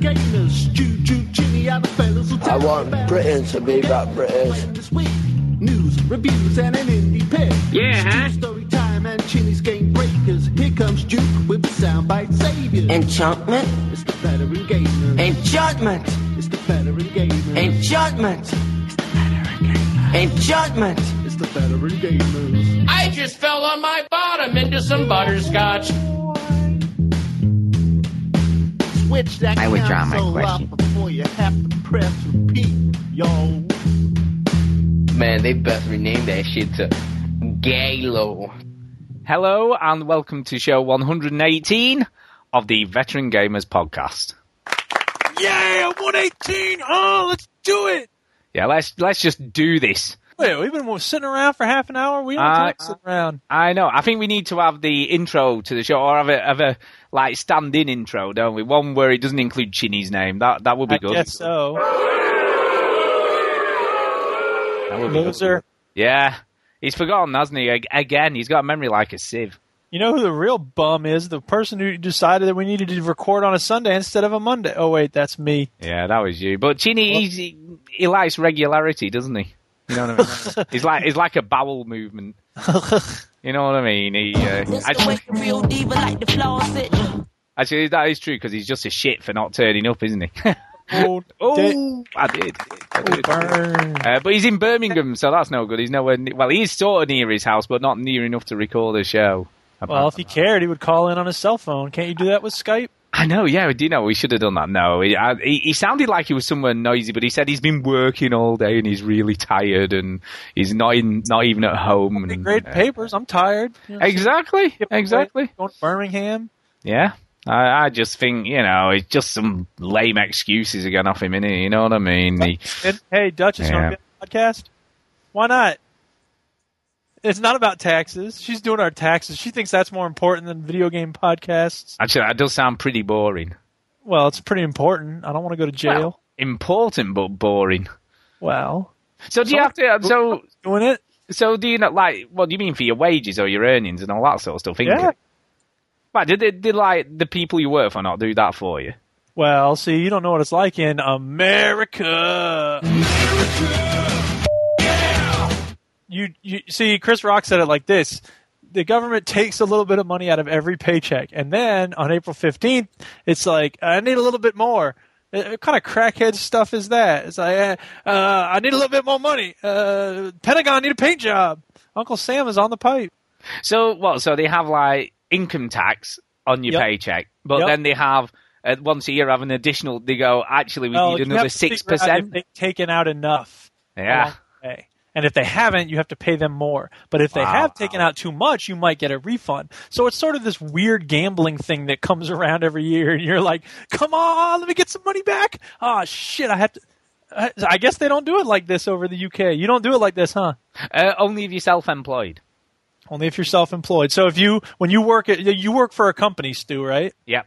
gamers. Choo choo chinny out of fellas will I want about Britain to be back British. this week. News, reviews, and an indie pick. Yeah, huh? Story time and Chinny's game breakers. Here comes Duke with the soundbite savior. Enchantment? it's the veteran gamers. Enchantment! It's the veteran gamers. Enchantment! Enchantment! It's the veteran gamers. I just fell on my bottom into some butterscotch. Switch that I withdraw my question. before you have to press repeat, yo. Man, they best rename that shit to Galo. Hello and welcome to show 118 of the Veteran Gamers podcast. Yeah, 118. Oh, let's do it. Yeah, let's let's just do this. Wait, we've been sitting around for half an hour. We don't Uh, like sitting around. I know. I think we need to have the intro to the show, or have a have a like stand-in intro, don't we? One where it doesn't include Chinny's name. That that would be I good. guess so. That would be good. Yeah, he's forgotten, hasn't he? Again, he's got a memory like a sieve. You know who the real bum is? The person who decided that we needed to record on a Sunday instead of a Monday. Oh wait, that's me. Yeah, that was you. But Chinny, he's, he, he likes regularity, doesn't he? You know what I mean? he's like he's like a bowel movement. You know what I mean? He uh, actually, real diva like the flaws it. actually that is true because he's just a shit for not turning up, isn't he? Oh, oh, I did. I did. Uh, but he's in Birmingham, so that's no good. He's nowhere. Ne- well, he's sort of near his house, but not near enough to record a show. Well, if he cared, he would call in on his cell phone. Can't you do that with Skype? I know, yeah, do you know we should have done that? No, he, I, he, sounded like he was somewhere noisy, but he said he's been working all day and he's really tired and he's not in, not even at home. And, grade uh, papers. I'm tired. You know, exactly, exactly. Going to Birmingham. Yeah, I, I just think you know it's just some lame excuses again off him, innit? You know what I mean? He, hey, Dutch is Yeah. want to be on the podcast? Why not? It's not about taxes. She's doing our taxes. She thinks that's more important than video game podcasts. actually, that does sound pretty boring. Well, it's pretty important. I don't want to go to jail. Well, important but boring. Well, So do you have to? So doing it. so do you not like? What do you mean for your wages or your earnings and all that sort of stuff? Income? Yeah. Right, did, did, did like the people you work for not do that for you? Well, see, you don't know what it's like in America. You, you see, Chris Rock said it like this: the government takes a little bit of money out of every paycheck, and then on April fifteenth, it's like I need a little bit more. Uh, What kind of crackhead stuff is that? It's like uh, uh, I need a little bit more money. Uh, Pentagon need a paint job. Uncle Sam is on the pipe. So what? So they have like income tax on your Yep. paycheck, but Yep. then they have uh, once a year have an additional. They go actually we Well, need another six percent. They've taken out enough. Yeah. way. And if they haven't, you have to pay them more. But if they Wow. have taken out too much, you might get a refund. So it's sort of this weird gambling thing that comes around every year, and you're like, "Come on, let me get some money back." Oh shit, I have to. I- guess they don't do it like this over the UK. You don't do it like this, huh? Uh, only if you're self-employed. Only if you're self-employed. So if you, when you work at, you work for a company, Stu, right? Yep,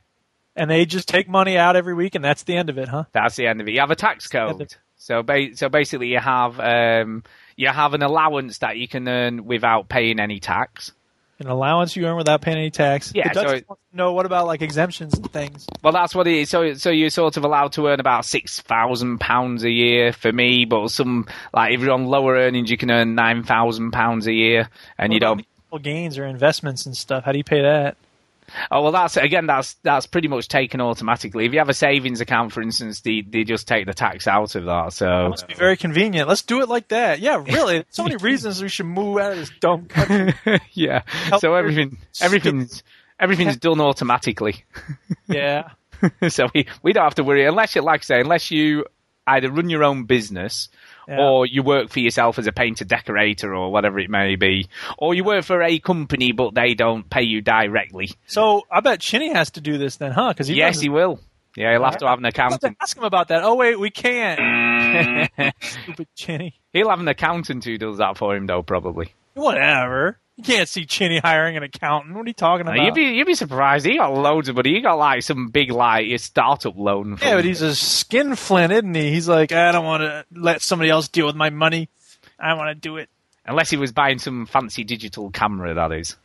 And they just take money out every week, and that's the end of it, huh? that's the end of it. You have a tax the end of code. So ba- so basically you have um, you have an allowance that you can earn without paying any tax. An allowance you earn without paying any tax. Yeah, The Dutch so it- know what about like exemptions and things. Well, that's what it is. So, so you're sort of allowed to earn about six thousand pounds a year for me, but some like if you're on lower earnings, you can earn nine thousand pounds a year, and you What about don't. gains or investments and stuff. How do you pay that? Oh well, that's again, that's that's pretty much taken automatically. If you have a savings account, for instance, they they just take the tax out of that. So Must be very convenient. Let's do it like that. Yeah, really. so many reasons we should move out of this dumb country. yeah, Help so everything everything's everything's done automatically. Yeah. so we we don't have to worry unless you like I say unless you either run your own business Yeah. or you work for yourself as a painter decorator or whatever it may be or you work for a company but they don't pay you directly So I bet Chinny has to do this then, huh? Because he yes doesn't- he will yeah he'll have to have an I'll have to accountant ask him about that. Oh wait, we can't. Stupid Chinny. he'll have an accountant who does that for him though probably Whatever. You can't see Chinny hiring an accountant. What are you talking about? you'd be you'd be surprised he got loads of money he got like some big like startup loan from, yeah, but he's a skinflint, isn't he? He's like, I don't want to let somebody else deal with my money. I want to do it. unless he was buying some fancy digital camera that is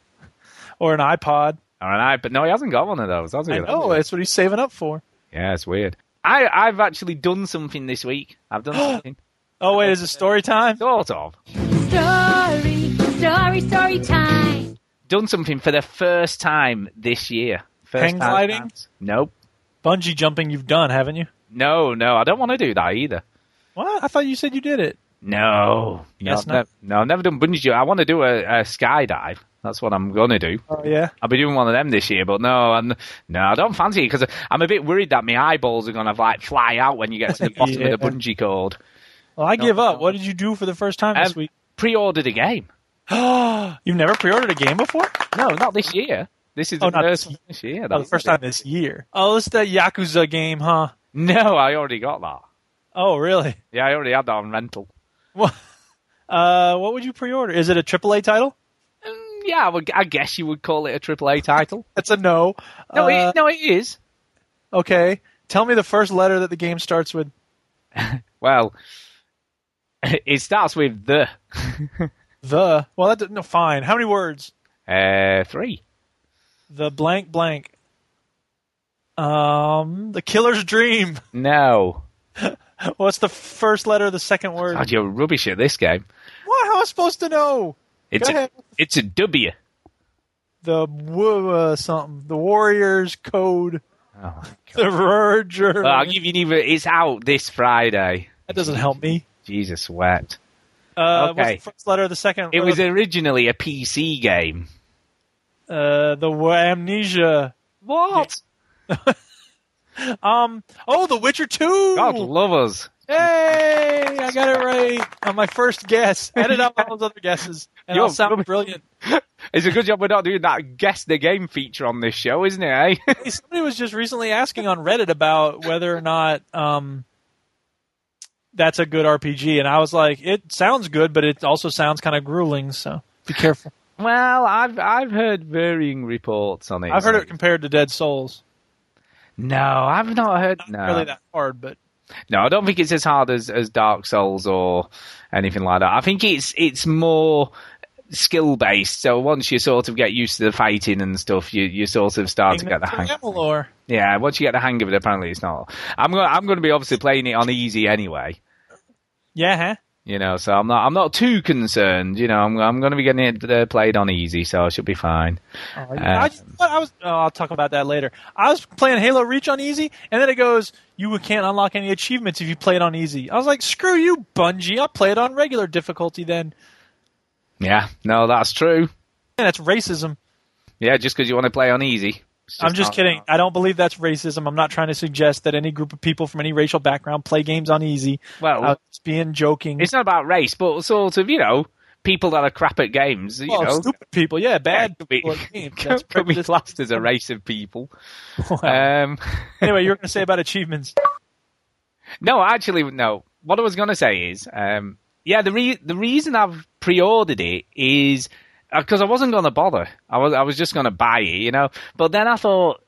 Or an iPod. all right but no he hasn't got one of those has he I know. That's what he's saving up for. Yeah, it's weird. I, I've actually done something this week. I've done something. Oh wait, is it story time? Sort of. Story, story, story time. Done something for the first time this year. First Hang time gliding? fans. Nope. Bungee jumping, you've done, haven't you? No, no, I don't want to do that either. What? I thought you said you did it. No. No, I've not. no, I've never done bungee jump. I want to do a, a skydive. That's what I'm going to do. Oh yeah. I'll be doing one of them this year, but no, I'm, no, I don't fancy it because I'm a bit worried that my eyeballs are going to like fly out when you get to the bottom Yeah. of the bungee cord. Well, I No, give up. no. What did you do for the first time this Um, week? Pre-ordered a game. You've never pre-ordered a game before? No, not this year. This is Oh, the not first this this year. Oh, the first time this year. Oh, it's that Yakuza game, huh? No, I already got that. Oh, really? Yeah, I already had that on rental. What? Uh, what would you pre-order? Is it a AAA title? Mm, Yeah, I, would, I guess you would call it a AAA title. That's a no. No, Uh, it, no, it is. Okay. Tell me the first letter that the game starts with. Well, it starts with the The. Well, that no. Fine. How many words? uh, three. The blank blank. Um, the killer's dream. No, What's the first letter of the second word? God, you're rubbish at this game. What? How am I supposed to know? It's Go a, ahead. it's a W. The wo- uh, something. The Warriors code. Oh. The Verger. Well, I'll give you neither. It's out this Friday. that doesn't help me. Jesus wept. Uh, Okay. What's the first letter of the second? It was originally a PC game. uh, the amnesia. What? Um. Oh, The Witcher Two. God love us. Hey, I got it right on my first guess. Edit out all those other guesses, and You're I'll sound brilliant. It's a good job we're not doing that guess the game feature on this show, isn't it? Eh? Somebody was just recently asking on Reddit about whether or not um, that's a good RPG, and I was like, it sounds good, but it also sounds kind of grueling. So be careful. well, I've I've heard varying reports on it. I've heard it compared to Dark Souls. No, I've not heard. Not No, really that hard, but no, I don't think it's as hard as, as Dark Souls or anything like that. I think it's it's more skill based. So once you sort of get used to the fighting and stuff, you you sort of start to get the hang. of it. Yeah, once you get the hang of it, apparently it's not. I'm going I'm going to be obviously playing it on easy anyway. Yeah, huh? You know, so I'm not I'm not too concerned. You know, I'm I'm going to be getting it uh, played on easy, so I should be fine. Oh, yeah. I, just- I was. Oh, I'll talk about that later. I was playing Halo Reach on easy, and then it goes, "You can't unlock any achievements if you play it on easy." I was like, "Screw you, Bungie! I'll play it on regular difficulty then." Yeah, no, that's true. And that's racism. Yeah, just because you want to play on easy. It's I'm just not- kidding. I don't believe that's racism. I'm not trying to suggest that any group of people from any racial background play games on easy. Well, I was being joking. it's not about race, but sort of, you know, people that are crap at games. You well, know, stupid people, yeah, bad be, people games. could be classed as a race of people. Wow. Um, anyway, you were going to say about achievements. no, actually, no. What I was going to say is, um, yeah, the re- the reason I've pre-ordered it is because I wasn't going to bother. I was I was just going to buy it, you know. But then I thought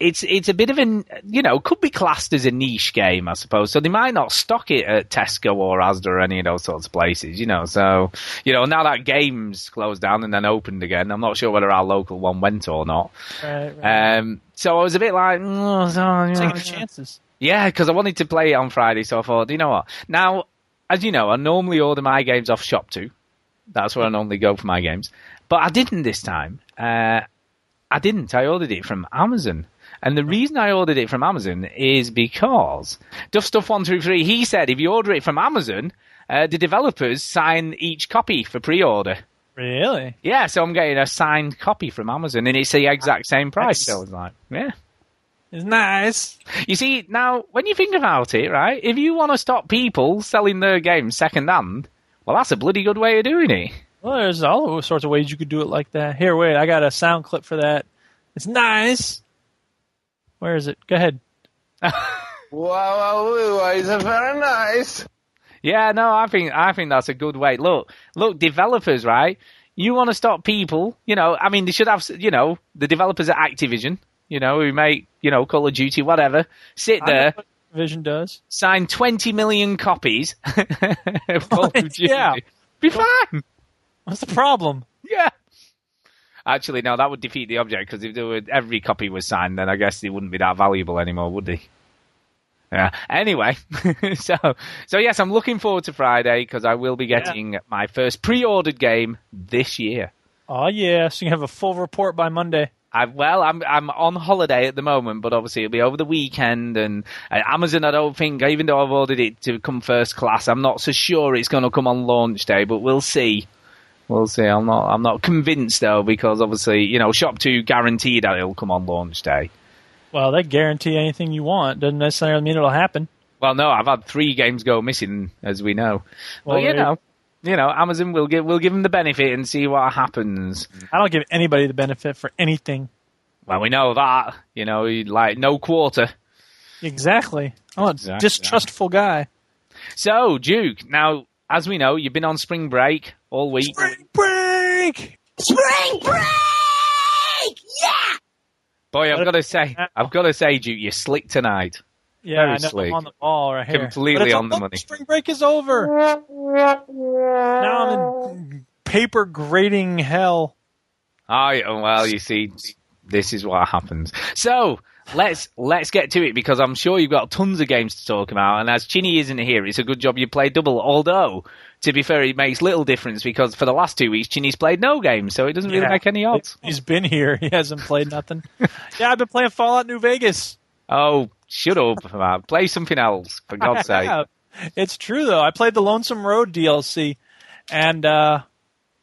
it's it's a bit of an you know could be classed as a niche game, I suppose. So they might not stock it at Tesco or Asda or any of those sorts of places, you know. So you know now that games closed down and then opened again, I'm not sure whether our local one went or not. Right, right. Um, so I was a bit like, mm, you know, chances. yeah, because I wanted to play it on Friday, so I thought, you know what? Now, as you know, I normally order my games off Shopto. That's where I normally go for my games. But I didn't this time. Uh, I didn't. I ordered it from Amazon. And the reason I ordered it from Amazon is because Duff Stuff 123, he said if you order it from Amazon, uh, the developers sign each copy for pre-order. Really? Yeah, so I'm getting a signed copy from Amazon, and it's the exact same price. Nice. So I was like, yeah. It's nice. You see, now, when you think about it, right, if you want to stop people selling their games second hand, well, that's a bloody good way of doing it. Well, there's all sorts of ways you could do it like that. Here, wait, I got a sound clip for that. It's nice. Where is it? Go ahead. Wow, wow, wow, it's very nice. Yeah, no, I think I think that's a good way. Look, look, developers, right? You want to stop people, you know? I mean, they should have, you know, the developers at Activision, you know, who make, you know, Call of Duty, whatever, sit I know there, what Vision does. sign 20 million copies of Call of Duty. Yeah. Be fine. What's the problem? Yeah. Actually, no, that would defeat the object because if there were, every copy was signed, then I guess they wouldn't be that valuable anymore, would they? Yeah. Anyway, so so yes, I'm looking forward to Friday because I will be getting my first pre-ordered game this year. Ah, oh yeah, so you can have a full report by Monday. I, well, I'm I'm on holiday at the moment, but obviously it'll be over the weekend. And uh, Amazon, I don't think, even though I've ordered it to come first class, I'm not so sure it's going to come on launch day. But we'll see. We'll see. I'm not I'm not convinced though because obviously you know Shopto guaranteed that it'll come on launch day. Well, they guarantee anything you want. Doesn't necessarily mean it'll happen. Well, no, I've had three games go missing, as we know. Well, Well, you know, you know, Amazon will give will give them the benefit and see what happens. I don't give anybody the benefit for anything. Well, we know that. You know, like no quarter. Exactly. I'm a Exactly. distrustful guy. So, Duke, now as we know, you've been on spring break all week. Spring break. Spring break! Yeah! Boy, I've uh, got to say, uh, I've got to say, Duke, you're slick tonight. Yeah, Very I know. slick. I'm on the ball right here. Completely on the money. Spring break is over. Now I'm in paper grading hell. Yeah, well, you see, this is what happens. So let's let's get to it because I'm sure you've got tons of games to talk about. And as Chinny isn't here, it's a good job you played double. Although, to be fair, it makes little difference because for the last two weeks, Chinny's played no games, so it doesn't really Yeah. make any odds. He's been here. He hasn't played nothing. yeah, I've been playing Fallout New Vegas. Oh, shut up! man. Play something else for God's sake. It's true though. I played the Lonesome Road DLC, and uh,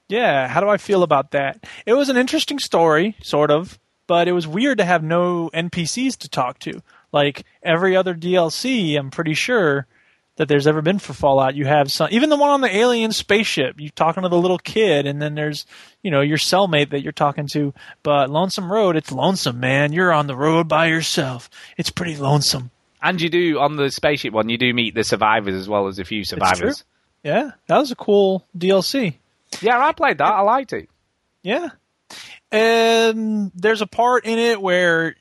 yeah, how do I feel about that? It was an interesting story, sort of, but it was weird to have no NPCs to talk to. Like every other DLC, I'm pretty sure that there's ever been for Fallout. You have some, even the one on the alien spaceship. You're talking to the little kid, and then there's, you know, your cellmate that you're talking to. But Lonesome Road, it's lonesome, man. You're on the road by yourself. It's pretty lonesome. And you do on the spaceship one, you do meet the survivors as well as a few survivors. Yeah, that was a cool DLC. Yeah, I played that. I liked it. Yeah. And there's a part in it where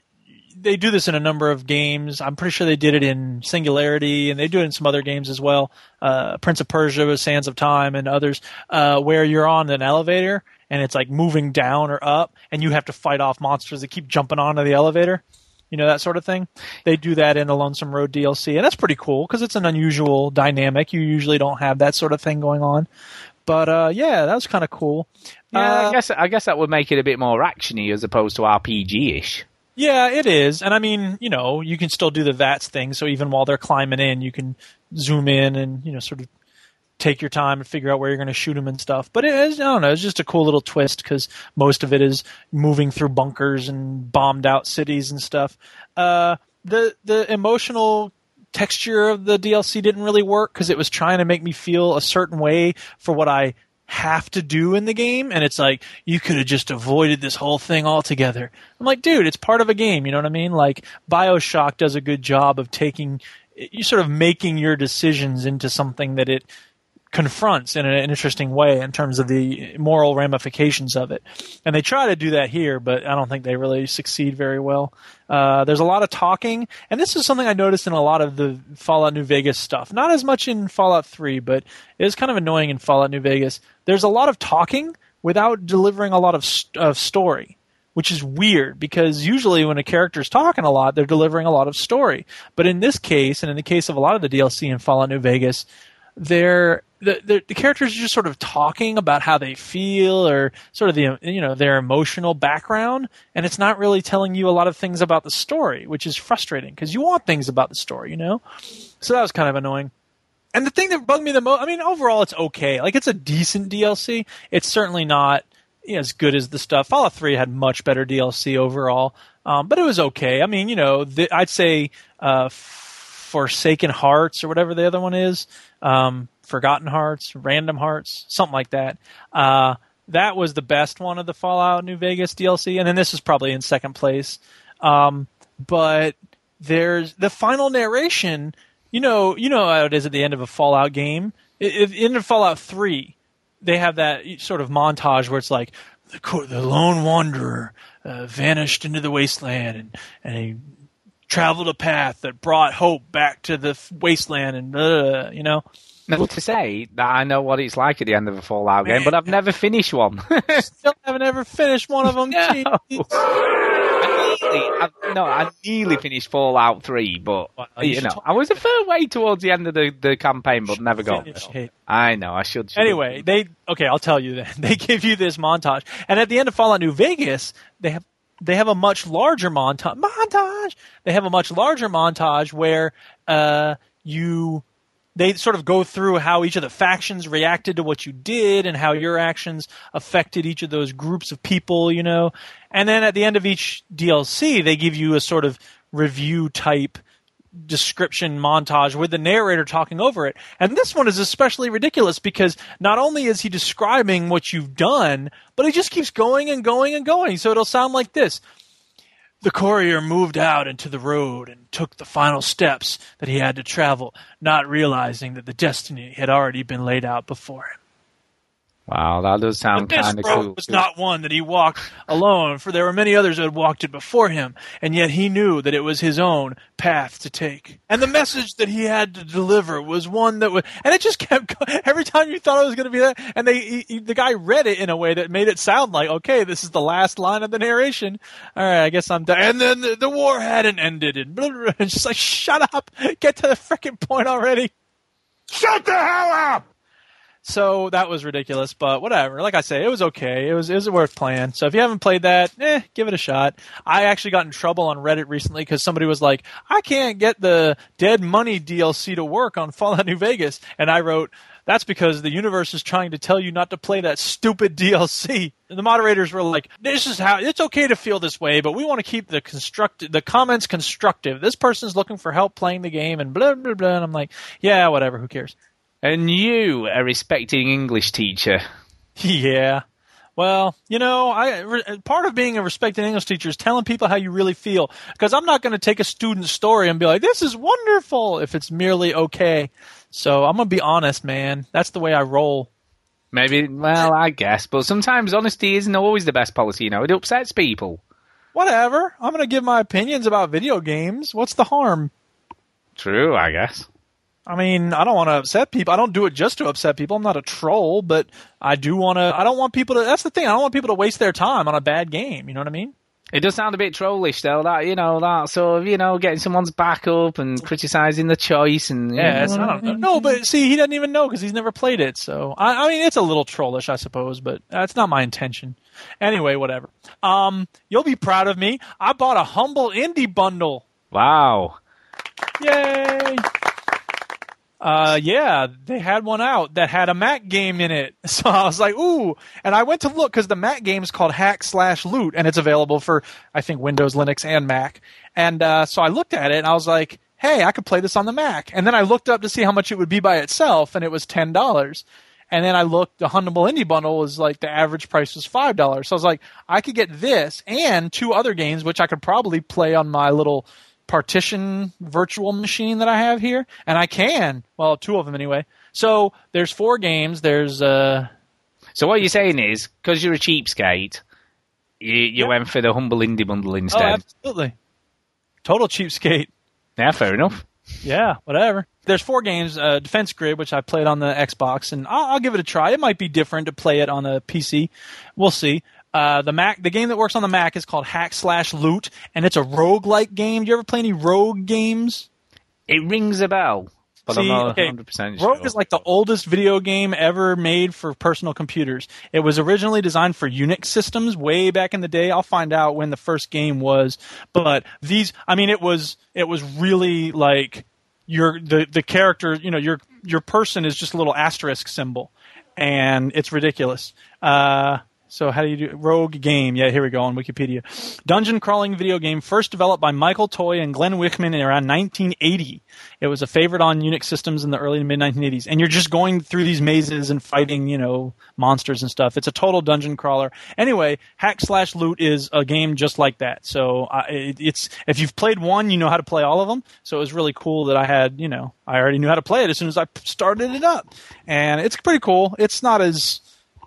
they do this in a number of games. I'm pretty sure they did it in Singularity, and they do it in some other games as well. Uh, Prince of Persia, Sands of Time, and others, uh, where you're on an elevator and it's like moving down or up, and you have to fight off monsters that keep jumping onto the elevator. You know that sort of thing. They do that in the Lonesome Road DLC, and that's pretty cool because it's an unusual dynamic. You usually don't have that sort of thing going on. But uh, yeah, that was kind of cool. Yeah, Uh, I guess I guess that would make it a bit more actiony as opposed to RPG ish. Yeah, it is. And I mean, you know, you can still do the VATS thing. So even while they're climbing in, you can zoom in and, you know, sort of take your time and figure out where you're going to shoot them and stuff. But it is, I don't know, it's just a cool little twist because most of it is moving through bunkers and bombed out cities and stuff. Uh, the, the emotional texture of the DLC didn't really work because it was trying to make me feel a certain way for what I have to do in the game and it's like you could have just avoided this whole thing altogether. I'm like, dude, it's part of a game, you know what I mean? Like BioShock does a good job of taking you sort of making your decisions into something that it confronts in an interesting way in terms of the moral ramifications of it. And they try to do that here, but I don't think they really succeed very well. Uh, there's a lot of talking, and this is something I noticed in a lot of the Fallout New Vegas stuff. Not as much in Fallout 3, but it is kind of annoying in Fallout New Vegas. There's a lot of talking without delivering a lot of, st- of story. Which is weird because usually when a character's talking a lot, they're delivering a lot of story. But in this case, and in the case of a lot of the DLC in Fallout New Vegas, they're the, the the characters are just sort of talking about how they feel or sort of the you know their emotional background and it's not really telling you a lot of things about the story which is frustrating because you want things about the story you know? So that was kind of annoying. And the thing that bugged me the most i mean overall it's okay. Like it's a decent dlc it's certainly not you know, as good as the stuff. Fallout 3 had much better dlc overall um, but it was okay. I mean you know the, i'd say uh, Forsaken Hearts or whatever the other one is, um, Forgotten Hearts, Random Hearts, something like that. Uh, that was the best one of the Fallout New Vegas DLC, and then this is probably in second place. Um, but there's the final narration. You know, you know how it is at the end of a Fallout game. If in Fallout Three, they have that sort of montage where it's like the, the lone wanderer uh, vanished into the wasteland and, and traveled a path that brought hope back to the wasteland and uh, you know to say that I know what it's like at the end of a Fallout game, but I've never finished one. still haven't ever finished one of them No. Jeez. actually, I, no, I nearly finished Fallout Three, but Well, you you know, I was a fair way towards the end of the, the campaign, but never got it. I know, I should. should. Anyway, they okay. I'll tell you then. They give you this montage, and at the end of Fallout New Vegas, they have they have a much larger montage. Montage. They have a much larger montage where uh, you they sort of go through how each of the factions reacted to what you did and how your actions affected each of those groups of people. You know, and then at the end of each DLC, they give you a sort of review type description montage with the narrator talking over it. And this one is especially ridiculous because not only is he describing what you've done, but he just keeps going and going and going. So it'll sound like this. The courier moved out into the road and took the final steps that he had to travel, not realizing that the destiny had already been laid out before him. Wow, that does sound But this kind of road cool. was not one that he walked alone, for there were many others who had walked it before him, and yet he knew that it was his own path to take. And the message that he had to deliver was one that was, and it just kept going. Every time you thought it was going to be that, and they, he, he- the guy read it in a way that made it sound like, okay, this is the last line of the narration. All right, I guess I'm done. And then the, the war hadn't ended, and blah, blah, blah. it's just like, shut up, get to the freaking point already. Shut the hell up! So that was ridiculous, but whatever. Like I say, it was okay. It was it was worth playing. So if you haven't played that, eh, give it a shot. I actually got in trouble on Reddit recently because somebody was like, "I can't get the Dead Money DLC to work on Fallout New Vegas," and I wrote. That's because the universe is trying to tell you not to play that stupid DLC. And the moderators were like, "This is how it's okay to feel this way, but we want to keep the construct the comments constructive. This person's looking for help playing the game, and blah blah blah." And I'm like, "Yeah, whatever. Who cares?" And you, a respecting English teacher, Yeah. Well, you know, I re- part of being a respected English teacher is telling people how you really feel. Because I'm not going to take a student's story and be like, "This is wonderful," if it's merely okay. So I'm going to be honest, man. That's the way I roll. maybe. Well, I guess, but sometimes honesty isn't always the best policy. You know, it upsets people. Whatever. I'm going to give my opinions about video games. What's the harm? True, I guess. I mean, I don't want to upset people. I don't do it just to upset people. I'm not a troll, but I do want to. I don't want people to. That's the thing. I don't want people to waste their time on a bad game. You know what I mean? It does sound a bit trollish, though. That you know, that sort of you know, getting someone's back up and criticising the choice and Yeah, it's know, not, no, but see, he doesn't even know because he's never played it. So I, I mean, it's a little trollish, I suppose, but that's not my intention. Anyway, whatever. Um, you'll be proud of me. I bought a humble indie bundle. Wow. Yay! Uh, yeah, they had one out that had a Mac game in it. So I was like, ooh. And I went to look because the Mac game is called Hack Slash Loot and it's available for, I think, Windows, Linux, and Mac. And, uh, so I looked at it and I was like, hey, I could play this on the Mac. And then I looked up to see how much it would be by itself and it was $10. And then I looked, the Humble Indie Bundle was like the average price was $5. So I was like, I could get this and two other games, which I could probably play on my little partition virtual machine that I have here, and I can. Well, two of them anyway. So there's four games. There's uh, So what you're saying is, because you're a cheapskate, you, you Yeah. went for the humble indie bundle oh, instead. absolutely, total cheapskate. yeah, fair enough. Yeah, whatever. There's four games. Uh, Defense Grid, which I played on the Xbox, and I'll, I'll give it a try. It might be different to play it on a PC. We'll see. Uh, the Mac, the game that works on the Mac is called Hack Slash Loot, and it's a roguelike game. Do you ever play any rogue games? It rings a bell, but See, I'm not okay, 100% Rogue sure. is like the oldest video game ever made for personal computers. It was originally designed for Unix systems way back in the day. I'll find out when the first game was, but these, I mean, it was it was really like your the the character, you know, your your person is just a little asterisk symbol, and it's ridiculous. Uh, so how do you do Rogue game? Yeah, here we go on Wikipedia. Dungeon crawling video game first developed by Michael Toy and Glenn Wichman in around 1980. It was a favorite on Unix systems in the early to mid 1980s. And you're just going through these mazes and fighting, you know, monsters and stuff. It's a total dungeon crawler. Anyway, Hack Slash Loot is a game just like that. So uh, it, it's if you've played one, you know how to play all of them. So it was really cool that I had, you know, I already knew how to play it as soon as I started it up, and it's pretty cool. It's not as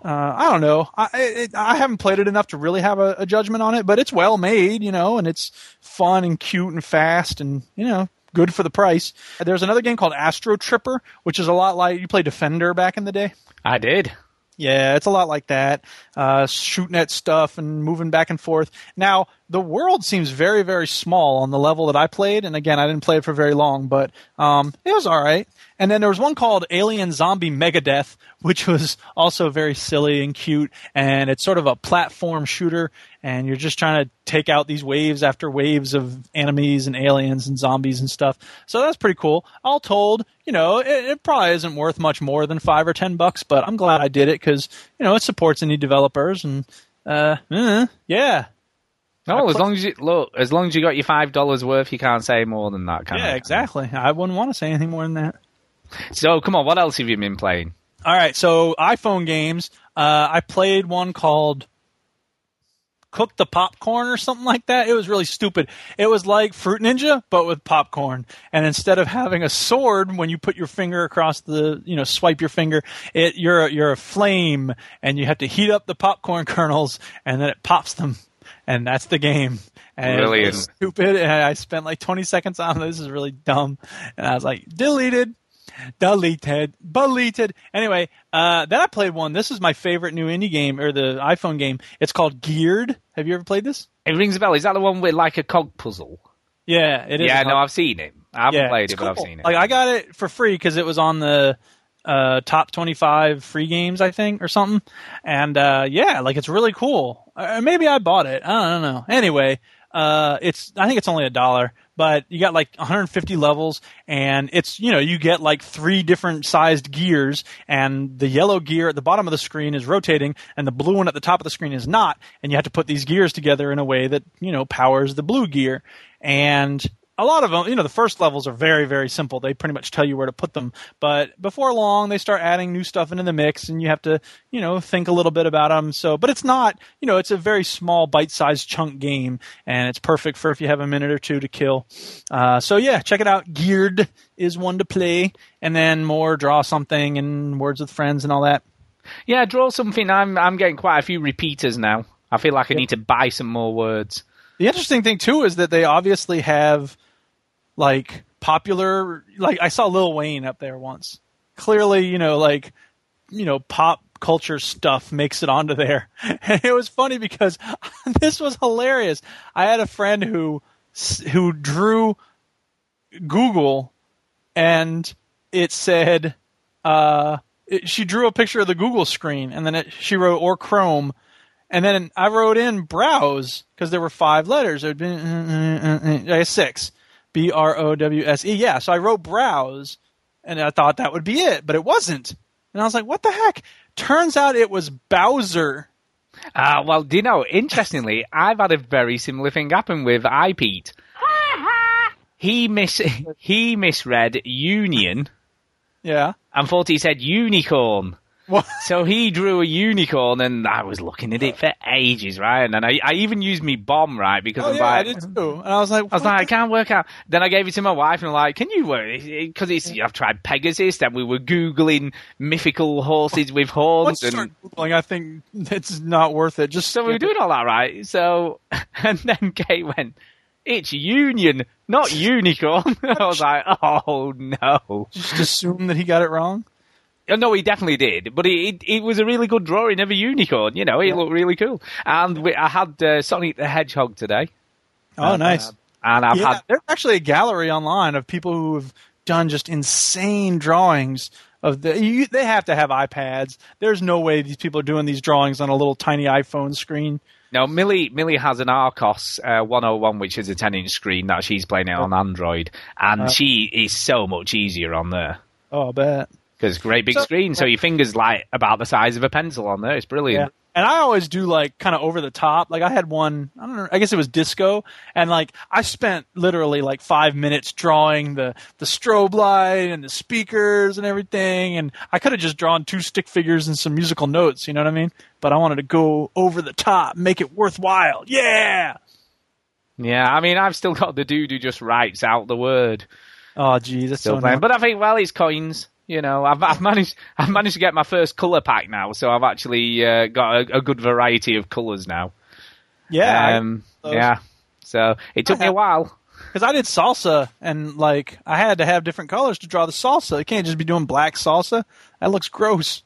uh, I don't know. I it, I haven't played it enough to really have a, a judgment on it, but it's well made, you know, and it's fun and cute and fast, and you know, good for the price. There's another game called Astro Tripper, which is a lot like you played Defender back in the day. I did. Yeah, it's a lot like that. Uh, shooting at stuff and moving back and forth. Now, the world seems very very small on the level that I played, and again I didn't play it for very long, but um, it was all right. And then there was one called Alien Zombie Megadeth, which was also very silly and cute, and it's sort of a platform shooter, and you're just trying to take out these waves after waves of enemies and aliens and zombies and stuff. So that's pretty cool. All told, you know, it, it probably isn't worth much more than five or ten bucks, but I'm glad I did it because you know it supports indie developers and uh, eh, yeah, No, as long as you look, as long as you got your five dollars worth, you can't say more than that. Kind yeah, of. exactly. I wouldn't want to say anything more than that. So come on, what else have you been playing? All right, so iPhone games. Uh, I played one called Cook the Popcorn or something like that. It was really stupid. It was like Fruit Ninja, but with popcorn. And instead of having a sword when you put your finger across the, you know, swipe your finger, it you're a, you're a flame, and you have to heat up the popcorn kernels, and then it pops them, and that's the game. And it was Brilliant. stupid. And I spent like 20 seconds on. This is really dumb. And I was like, deleted deleted, deleted. Anyway, uh, then I played one. This is my favorite new indie game or the iPhone game. It's called Geared. Have you ever played this? It rings a bell. Is that the one with like a cog puzzle? Yeah, it is. yeah, no, I've seen it. I haven't yeah, played it, but I've seen it. Like I got it for free because it was on the uh, top 25 free games, I think, or something. And uh, yeah, like it's really cool. Uh, maybe I bought it. I don't know. Anyway, uh, it's I think it's only a dollar, but you got like 150 levels, and it's you know you get like three different sized gears, and the yellow gear at the bottom of the screen is rotating, and the blue one at the top of the screen is not, and you have to put these gears together in a way that you know powers the blue gear, and a lot of them, you know, the first levels are very, very simple. They pretty much tell you where to put them. But before long, they start adding new stuff into the mix, and you have to, you know, think a little bit about them. So, but it's not, you know, it's a very small, bite-sized chunk game, and it's perfect for if you have a minute or two to kill. Uh, so yeah, check it out. Geared is one to play, and then more draw something and words with friends and all that. yeah, draw something. I'm I'm getting quite a few repeaters now. I feel like I need to buy some more words. The interesting thing too is that they obviously have like popular like I saw Lil Wayne up there once. Clearly, you know, like you know, pop culture stuff makes it onto there. And it was funny because this was hilarious. I had a friend who who drew Google and it said uh it, she drew a picture of the Google screen and then it, she wrote or Chrome and then I wrote in browse because there were five letters. There'd been uh, uh, uh, I guess six. B R O W S E. Yeah, so I wrote browse, and I thought that would be it, but it wasn't. And I was like, what the heck? Turns out it was Bowser. Uh, well, do you know, interestingly, I've had a very similar thing happen with iPete. he mis he misread union Yeah. and thought he said unicorn. What? So he drew a unicorn, and I was looking at it for ages, right? And then I, I even used me bomb, right? Because Oh I'm yeah, I like, did too. And I was like, I was like, I can't work out. Then I gave it to my wife, and I'm like, "Can you work?" Because it's I've tried Pegasus, then we were googling mythical horses with horns, let's and start googling. I think it's not worth it. Just so we were doing all that, right? So, and then Kate went, "It's union, not unicorn." I was like, "Oh no!" just assume that he got it wrong. Oh, No, he definitely did, but it, it, was a really good drawing of a unicorn. You know, it looked really cool. And we, I had uh, Sonic the Hedgehog today, Oh, nice. and I've yeah, had there's actually a gallery online of people who have done just insane drawings of the. You, they have to have iPads. There's no way these people are doing these drawings on a little tiny iPhone screen. No, Millie Millie has an Archos uh, 101, which is a 10 inch screen that she's playing it on Android, and she is so much easier on there Oh, I bet. Because great big So- screen. So your fingers like about the size of a pencil on there. It's Yeah. brilliant. And I always do like kind of over the top. Like I had one, I don't know, I guess it was disco, and like I spent literally like five minutes drawing the the strobe light and the speakers and everything. And I could have just drawn two stick figures and some musical notes. You know what I mean? But I wanted to go over the top, make it worthwhile. Yeah. Yeah, I mean, I've still got the dude who just writes out the word. Oh, geez, that's Still so. But I think, well, it's coins. You know, I've, I've managed I've managed to get my first color pack now, so I've actually uh, got a, a good variety of colors now. yeah. Um, yeah. So it took me a while. Because I did salsa, and like I had to have different colors to draw the salsa. You can't just be doing black salsa. That looks gross.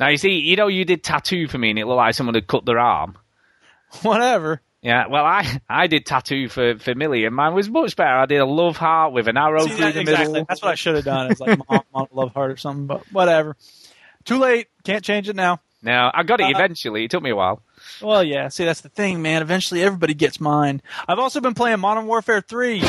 Now you see, you know, you did tattoo for me, and it looked like someone had cut their arm. Whatever. Yeah, well, I I did tattoo for for Millie, and mine was much better. I did a love heart with an arrow See, through that- the exactly. middle. That's what I should have done. It's like mom, mom, love heart or something, but whatever. Too late. Can't change it now. No, I got it Uh, eventually. It took me a while. Well, yeah. See, that's the thing, man. Eventually, everybody gets mine. I've also been playing Modern Warfare 3.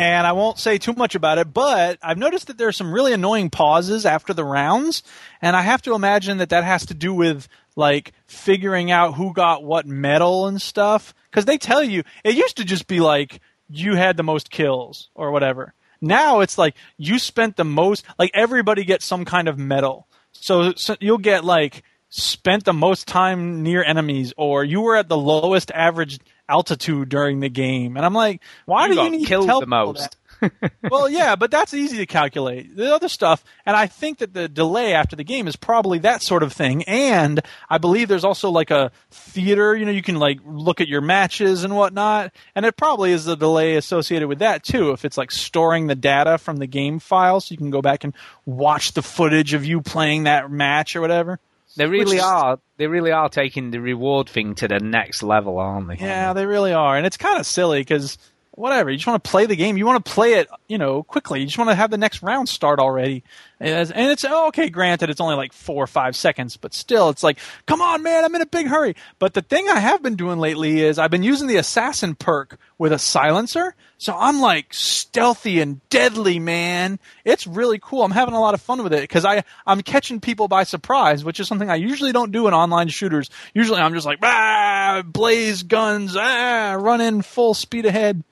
And I won't say too much about it, but I've noticed that there are some really annoying pauses after the rounds, and I have to imagine that that has to do with like figuring out who got what medal and stuff. Because they tell you it used to just be like you had the most kills or whatever. Now it's like you spent the most. Like everybody gets some kind of medal, so, so you'll get like spent the most time near enemies, or you were at the lowest average altitude during the game. And I'm like, why You do you need killed to tell the most. well, yeah, but that's easy to calculate. The other stuff, and I think that the delay after the game is probably that sort of thing. And I believe there's also like a theater, you know, you can like look at your matches and whatnot. And it probably is a delay associated with that too. If it's like storing the data from the game file, so you can go back and watch the footage of you playing that match or whatever. They really is- are. They really are taking the reward thing to the next level, aren't they? Yeah, they really are, and it's kind of silly because whatever you just want to play the game, you want to play it, you know, quickly. You just want to have the next round start already, and it's oh, okay. Granted, it's only like four or five seconds, but still, it's like, come on, man, I'm in a big hurry. But the thing I have been doing lately is I've been using the assassin perk with a silencer, so I'm like stealthy and deadly, man. It's really cool. I'm having a lot of fun with it because I I'm catching people by surprise, which is something I usually don't do in online shooters. Usually, I'm just like, ah, blaze guns, ah, run in full speed ahead.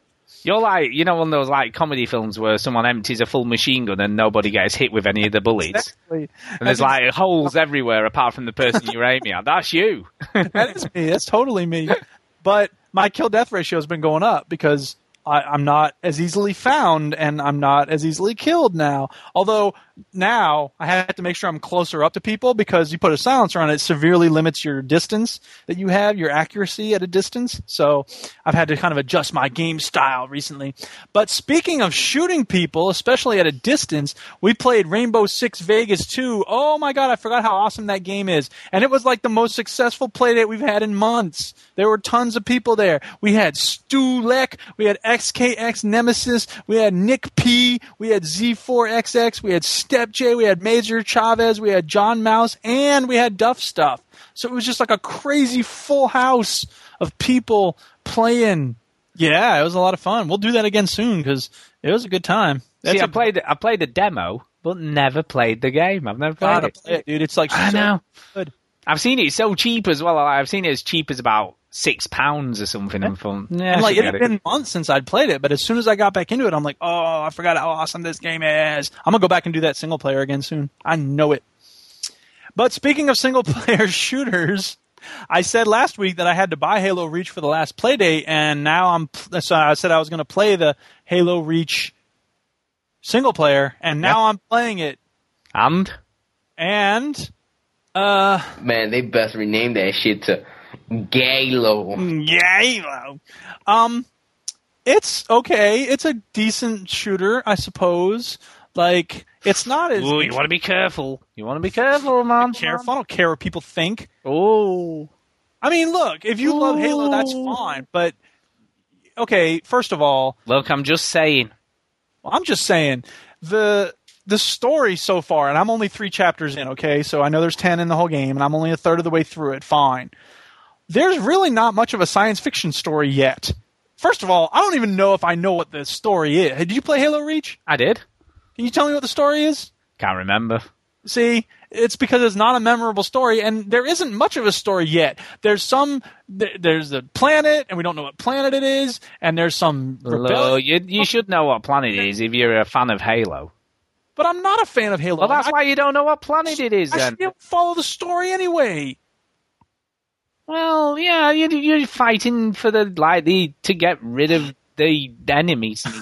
You're like, you know, one of those like comedy films where someone empties a full machine gun and nobody gets hit with any of the bullets. Exactly. And there's like holes everywhere apart from the person you're aiming at. That's you. that is me. That's totally me. But my kill death ratio has been going up because I, I'm not as easily found and I'm not as easily killed now. Although now I have to make sure I'm closer up to people because you put a silencer on it, it severely limits your distance that you have, your accuracy at a distance. So I've had to kind of adjust my game style recently. But speaking of shooting people, especially at a distance, we played Rainbow Six Vegas 2. Oh my god, I forgot how awesome that game is. And it was like the most successful playdate we've had in months. There were tons of people there. We had Stu Leck, we had XKX Nemesis, we had Nick P, we had Z4XX, we had Step J, we had Major Chavez, we had John Mouse, and we had Duff Stuff. So it was just like a crazy full house of people playing. Yeah, it was a lot of fun. We'll do that again soon because it was a good time. See, That's I a- played I played the demo, but never played the game. I've never played it. play it, dude. It's like I so know. good. I've seen it so cheap as well. I've seen it as cheap as about six pounds or something. And fun. Yeah, and like it had it. been months since I'd played it, but as soon as I got back into it, I'm like, oh, I forgot how awesome this game is. I'm gonna go back and do that single player again soon. I know it. But speaking of single player shooters, I said last week that I had to buy Halo Reach for the last play date, and now I'm. So I said I was going to play the Halo Reach single player, and now I'm playing it. And And uh, Man, they best rename that shit to Galo. Halo. Um, it's okay. It's a decent shooter, I suppose. Like it's not as Ooh, you want to be careful. You want to be careful, man. careful. I don't care what people think. Oh, I mean, look, if you love Halo, that's fine. But okay, first of all, look, I'm just saying. I'm just saying the the story so far, and I'm only three chapters in. Okay, so I know there's ten in the whole game, and I'm only a third of the way through it. Fine. There's really not much of a science fiction story yet. First of all, I don't even know if I know what the story is. Did you play Halo Reach? I did. Can you tell me what the story is? Can't remember. See, it's because it's not a memorable story, and there isn't much of a story yet. There's some, th- there's the planet, and we don't know what planet it is, and there's some Hello, you you should know what planet it is if you're a fan of Halo. But I'm not a fan of Halo. Well, that's I, why you don't know what planet it is. I Then. should follow the story anyway. Well, yeah, you're, you're fighting for the like the to get rid of the enemies.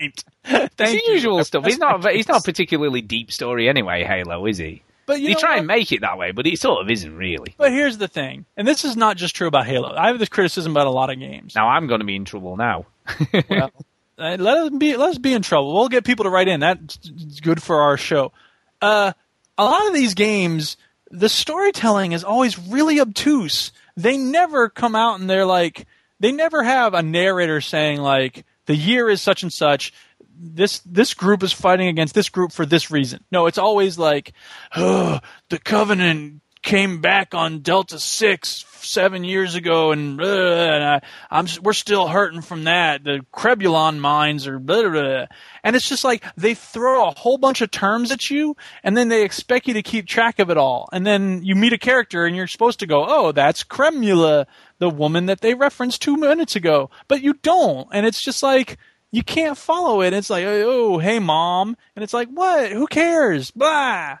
Right. it's the you. usual stuff. It's not. It's not a particularly deep story anyway. Halo, is he? But you know try what? and make it that way, but it sort of isn't really. But here's the thing, and this is not just true about Halo. I have this criticism about a lot of games. Now I'm going to be in trouble now. Well, uh, let us be let us be in trouble. We'll get people to write in. That's good for our show. Uh, a lot of these games, the storytelling is always really obtuse. They never come out and they're like, they never have a narrator saying like, the year is such and such. This this group is fighting against this group for this reason. No, it's always like, oh, the Covenant came back on Delta Six seven years ago, and, uh, and I, I'm we're still hurting from that. The Crebulon mines are, blah, blah, blah. and it's just like they throw a whole bunch of terms at you, and then they expect you to keep track of it all. And then you meet a character, and you're supposed to go, "Oh, that's Cremula, the woman that they referenced two minutes ago," but you don't, and it's just like. You can't follow it. It's like, oh, hey, mom, and it's like, what? Who cares? Blah.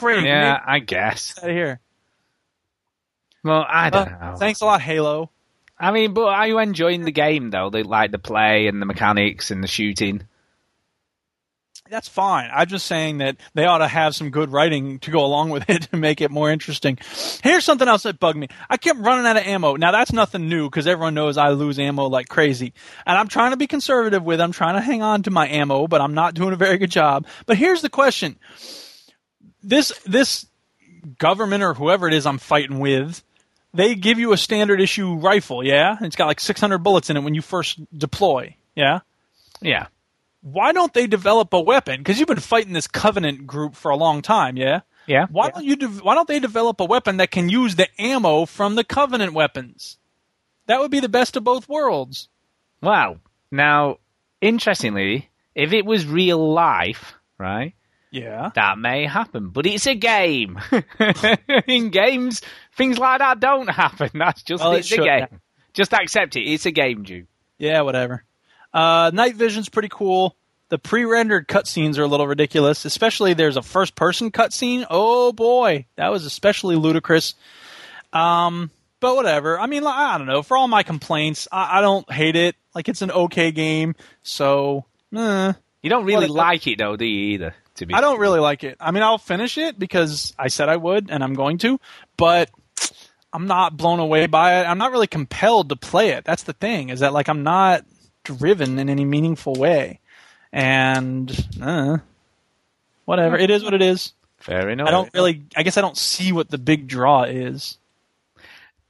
Great. Yeah, man. I guess. Out of here. Well, I don't Uh, know. thanks a lot, Halo. I mean, but are you enjoying the game though? The like the play and the mechanics and the shooting. That's fine. I'm just saying that they ought to have some good writing to go along with it to make it more interesting. Here's something else that bugged me. I kept running out of ammo. Now that's nothing new because everyone knows I lose ammo like crazy. And I'm trying to be conservative with it. I'm trying to hang on to my ammo, but I'm not doing a very good job. But here's the question. This this government or whoever it is I'm fighting with, they give you a standard issue rifle, yeah? It's got like 600 bullets in it when you first deploy, yeah? Yeah. why don't they develop a weapon? Because you've been fighting this Covenant group for a long time, yeah. Yeah. Why don't you? De- why don't they develop a weapon that can use the ammo from the Covenant weapons? That would be the best of both worlds. Wow. Now, interestingly, if it was real life, right, Yeah. that may happen. But it's a game. In games, things like that don't happen. That's just Well, it's a game. Just accept it. It's a game, Jew. Yeah, whatever. Uh, night vision's pretty cool. The pre-rendered cutscenes are a little ridiculous, especially there's a first-person cutscene. Oh boy, that was especially ludicrous. Um, but whatever. I mean, I don't know. For all my complaints, I, I don't hate it. Like it's an okay game. So, eh. You don't really Well, like it though, do you? Either to be. I don't really like it. I mean, I'll finish it because I said I would, and I'm going to. But I'm not blown away by it. I'm not really compelled to play it. That's the thing. Is that like I'm not driven in any meaningful way, and uh, whatever. It is what it is. Fair enough. I don't really. I guess I don't see what the big draw is.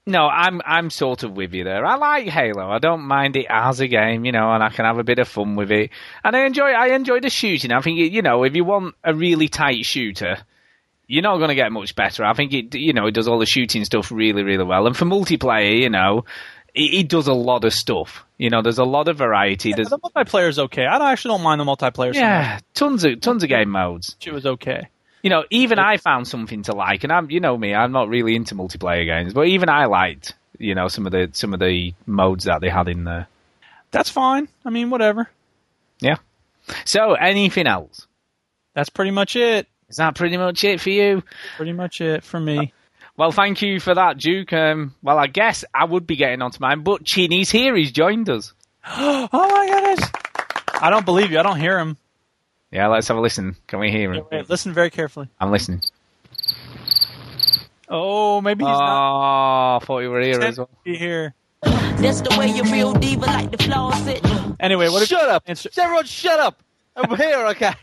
No, I'm I'm sort of with you there. I like Halo. I don't mind it as a game, you know, and I can have a bit of fun with it. And I enjoy I enjoy the shooting. I think it, you know, if you want a really tight shooter, you're not going to get much better. I think it you know it does all the shooting stuff really really well. And for multiplayer, you know, it, it does a lot of stuff. You know, there's a lot of variety. There's The multiplayer's okay. I actually don't mind the multiplayer. yeah, tons of tons of game modes. it was okay. You know, even I found something to like, and I'm, you know me, I'm not really into multiplayer games, but even I liked, you know, some of the some of the modes that they had in there. That's fine. I mean, whatever. Yeah. So, anything else? That's pretty much it. Is that pretty much it for you? Pretty much it for me. Well, thank you for that, Duke. Um, well, I guess I would be getting onto mine, but Chinny's here. He's joined us. oh my goodness! I don't believe you. I don't hear him. Yeah, let's have a listen. Can we hear him? Wait, listen very carefully. I'm listening. Oh, maybe he's Oh, not I thought you were here as well. Be here. That's the way your real diva like the flaws it. Anyway, what? Shut up! Answer- Everyone, shut up! I'm here, okay?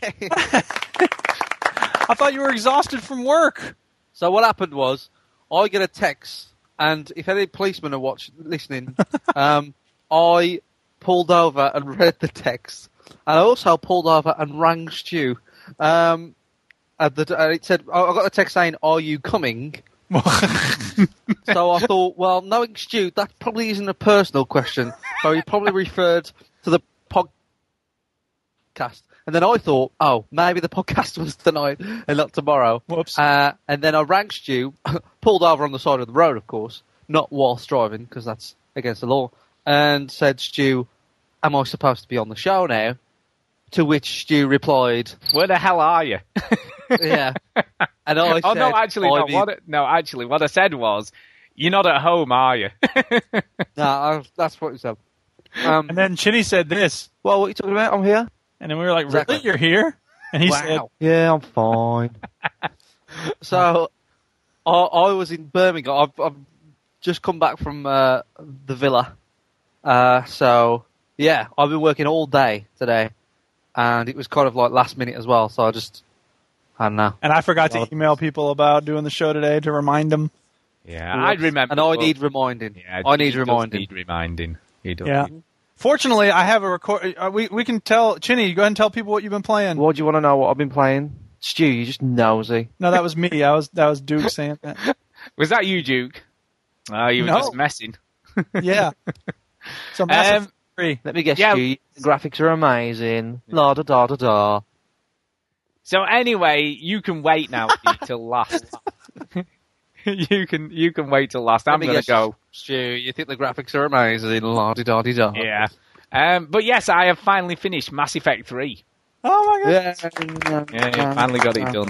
I thought you were exhausted from work. so what happened was, I get a text, and if any policemen are watching, listening, um, I pulled over and read the text, and I also pulled over and rang Stu. Um, and the, it said, I I got a text saying, "Are you coming?" so I thought, well, knowing Stu, that probably isn't a personal question. So he probably referred to the podcast. And then I thought, oh, maybe the podcast was tonight and not tomorrow. Whoops. Uh, and then I rang Stu, pulled over on the side of the road, of course, not whilst driving, because that's against the law, and said, Stu, am I supposed to be on the show now? To which Stu replied, Where the hell are you? yeah. And I oh no, actually, no. What? No, actually, what I said was, "You're not at home, are you?" No, I- that's what he said. Um, And then Chinny said this, well, what are you talking about? I'm here. and then we were like, Exactly. "Really, you're here?" And he said, Yeah, I'm fine. so, I, I was in Birmingham. I've, I've just come back from uh, the villa. Uh, so, yeah, I've been working all day today. And it was kind of like last minute as well. So I just I don't know. And I forgot to email people about doing the show today to remind them. Yeah, I remember. And I but- need reminding. Yeah, I he need does reminding. Need reminding. He does. Yeah. Fortunately, I have a record. Uh, we we can tell Chinny. Go ahead and tell people what you've been playing. What do you want to know? What I've been playing? Stu, you just nosy. No, that was me. I was that was Duke saying that. Was that you, Duke? Oh, you were No. just messing. Yeah. So Mass Um, Effect. Let me guess, Yeah. Stu. The graphics are amazing. La da da da da. So anyway, you can wait now till last. you can you can wait till last. I'm gonna go. Stu, you think the graphics are amazing? La di da di da. Yeah. Um, but yes, I have finally finished Mass Effect 3. Oh my god. Yeah. Yeah, yeah, finally got it done.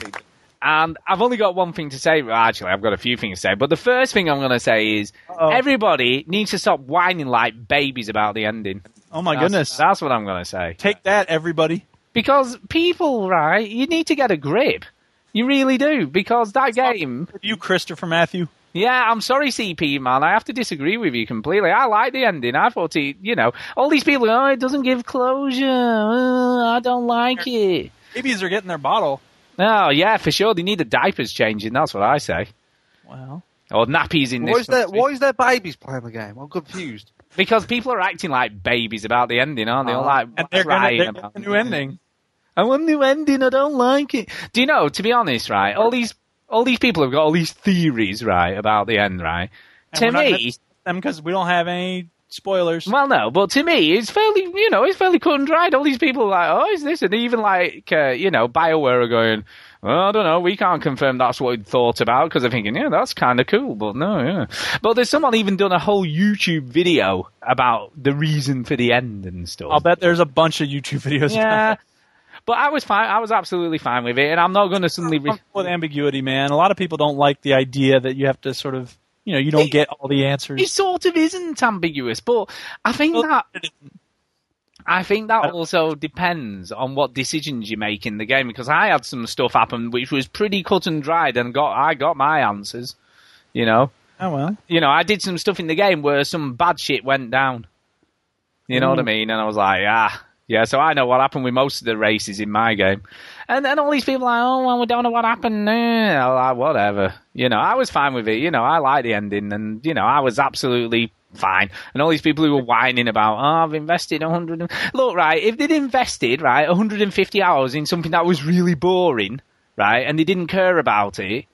And I've only got one thing to say. Well, actually, I've got a few things to say. But the first thing I'm going to say is Uh-oh. everybody needs to stop whining like babies about the ending. Oh my That's- goodness. That's what I'm going to say. Take that, everybody. Because people, right, you need to get a grip. You really do. Because that game. You, Christopher Matthew. Yeah, I'm sorry, CP man. I have to disagree with you completely. I like the ending. I thought it, you know, all these people, oh, it doesn't give closure. Uh, I don't like it. Babies are getting their bottle. Oh, yeah, for sure. They need the diapers changing. That's what I say. Well, Or nappies in Why this. is, there, why is there babies playing the game? I'm confused. Because people are acting like babies about the ending, aren't they? All Oh. Uh, like And they're gonna crying they're about getting a new ending. I want a new ending. I don't like it. Do you know? To be honest, right? All these all these people have got all these theories, right, about the end, right? And to we're not me, them because we don't have any spoilers. well, no, but to me, it's fairly, you know, it's fairly cut and dried. All these people are like, oh, is this? And even like, uh, you know, Bioware are going, well, I don't know, we can't confirm that's what we thought about because they're thinking, yeah, that's kind of cool, but no, yeah. But there's someone even done a whole YouTube video about the reason for the end and stuff. I'll bet there's a bunch of YouTube videos. yeah. But I was fine. I was absolutely fine with it, and I'm not going to suddenly. Re- with ambiguity, man. A lot of people don't like the idea that you have to sort of, you know, you don't get all the answers. it sort of isn't ambiguous, but I think that I think that also depends on what decisions you make in the game. Because I had some stuff happen which was pretty cut and dried, and got I got my answers. You know, Oh well. you know, I did some stuff in the game where some bad shit went down. You know what I mean? And I was like, ah, yeah. So I know what happened with most of the races in my game. And then all these people are like, oh, well, we don't know what happened. Like, uh, whatever. You know, I was fine with it. You know, I like the ending, and you know, I was absolutely fine. And all these people who were whining about, oh, I've invested 100. And... Look, right, if they'd invested right 150 hours in something that was really boring, right, and they didn't care about it,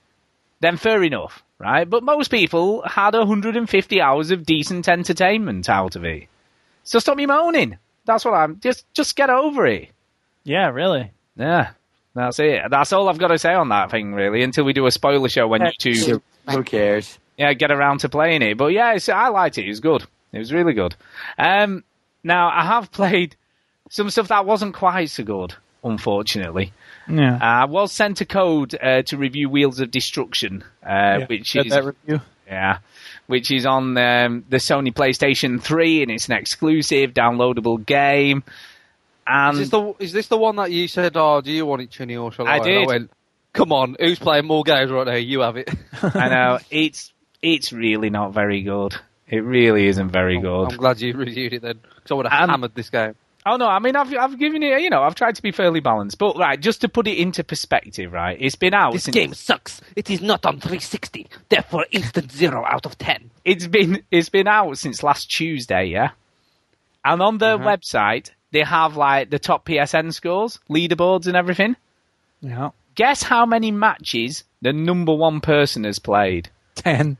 then fair enough, right? But most people had 150 hours of decent entertainment out of it. So stop me moaning. That's what I'm. Just, just get over it. Yeah, really. Yeah, that's it. That's all I've got to say on that thing, really. Until we do a spoiler show when you two, Who cares? yeah, get around to playing it. But yeah, it's, I liked it. It was good. It was really good. Um, now I have played some stuff that wasn't quite so good, unfortunately. Yeah. I was sent a code uh, to review Wheels of Destruction, uh, Yeah, which is that review. yeah, which is on um, the Sony PlayStation 3, and it's an exclusive downloadable game. And Is this, the, is this the one that you said, oh, do you want it, Chinny, or shall I? I And did. went, come on, who's playing more games right now? You have it. I know it's it's really not very good. It really isn't very good. I'm glad you reviewed it then, because I would have Um, hammered this game. Oh no, I mean I've I've given it, you know, I've tried to be fairly balanced, but right, just to put it into perspective, right, it's been out. This since, game sucks. It is not on 360. Therefore, instant zero out of 10. It's been it's been out since last Tuesday, yeah. And on their website, they have like the top PSN scores, leaderboards, and everything. Yeah. Guess how many matches the number one person has played? Ten.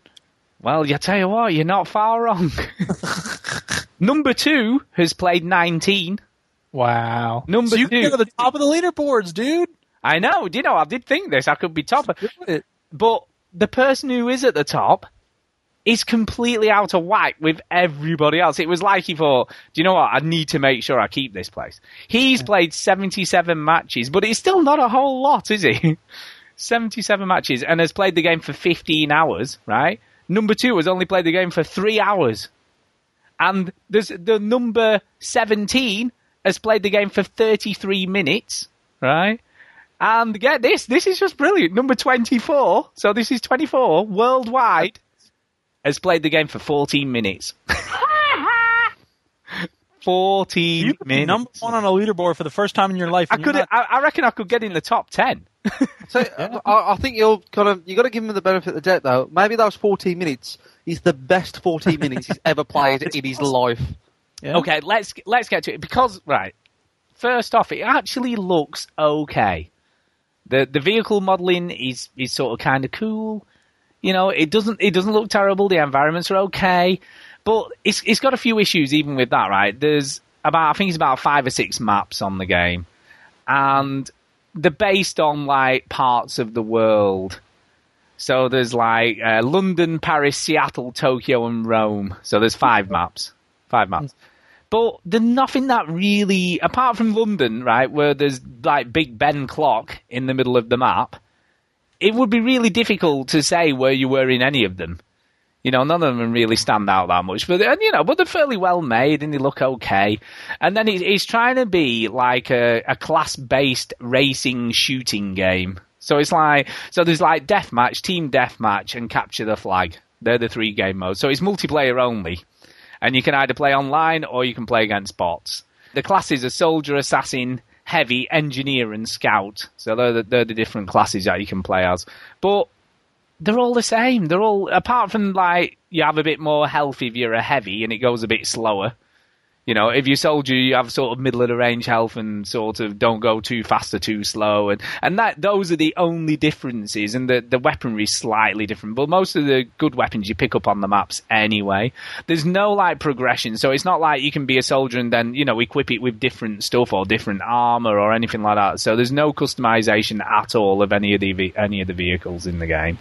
Well, you tell you what, you're not far wrong. number two has played 19. Wow. Number so you two. can get to the top of the leaderboards, dude. I know. Do you know? I did think this. I could be top, but the person who is at the top is completely out of whack with everybody else. It was like he thought, "Do you know what? I need to make sure I keep this place." He's played seventy-seven matches, but it's still not a whole lot, is he? seventy-seven matches, and has played the game for fifteen hours. Right? Number two has only played the game for three hours, and there's the number seventeen has played the game for thirty-three minutes. Right? And get this, this is just brilliant. Number 24, so this is 24 worldwide, has played the game for 14 minutes. 14 You could be minutes. number one on a leaderboard for the first time in your life. I could. not- I, I reckon I could get in the top ten. So I, I think you're kind of you got to give him the benefit of the doubt though. Maybe those 14 minutes is the best 14 minutes he's ever played in his life. Yeah. Okay, let's let's get to it because right. First off, it actually looks okay. the The vehicle modelling is is sort of kind of cool. You know, it doesn't it doesn't look terrible. The environments are okay, but it's it's got a few issues even with that. Right? There's about I think it's about five or six maps on the game, and they're based on like parts of the world. So there's like uh, London, Paris, Seattle, Tokyo, and Rome. So there's five maps, five maps. But there's nothing that really, apart from London, right, where there's like Big Ben clock in the middle of the map. It would be really difficult to say where you were in any of them. You know, none of them really stand out that much, but and, you know, but they're fairly well made and they look okay. And then he's, it's trying to be like a, a class-based racing shooting game. So it's like, so there's like deathmatch, team deathmatch, and capture the flag. They're the three game modes. So it's multiplayer only, and you can either play online or you can play against bots. The classes are soldier, assassin, heavy, engineer, and scout. So they're the, they're the different classes that you can play as. But they're all the same. They're all apart from like you have a bit more health if you're a heavy and it goes a bit slower. You know, if you're soldier, you have sort of middle of the range health and sort of don't go too fast or too slow, and and that those are the only differences. And the the weaponry is slightly different, but most of the good weapons you pick up on the maps anyway. There's no like progression, so it's not like you can be a soldier and then you know equip it with different stuff or different armor or anything like that. So there's no customization at all of any of the any of the vehicles in the game.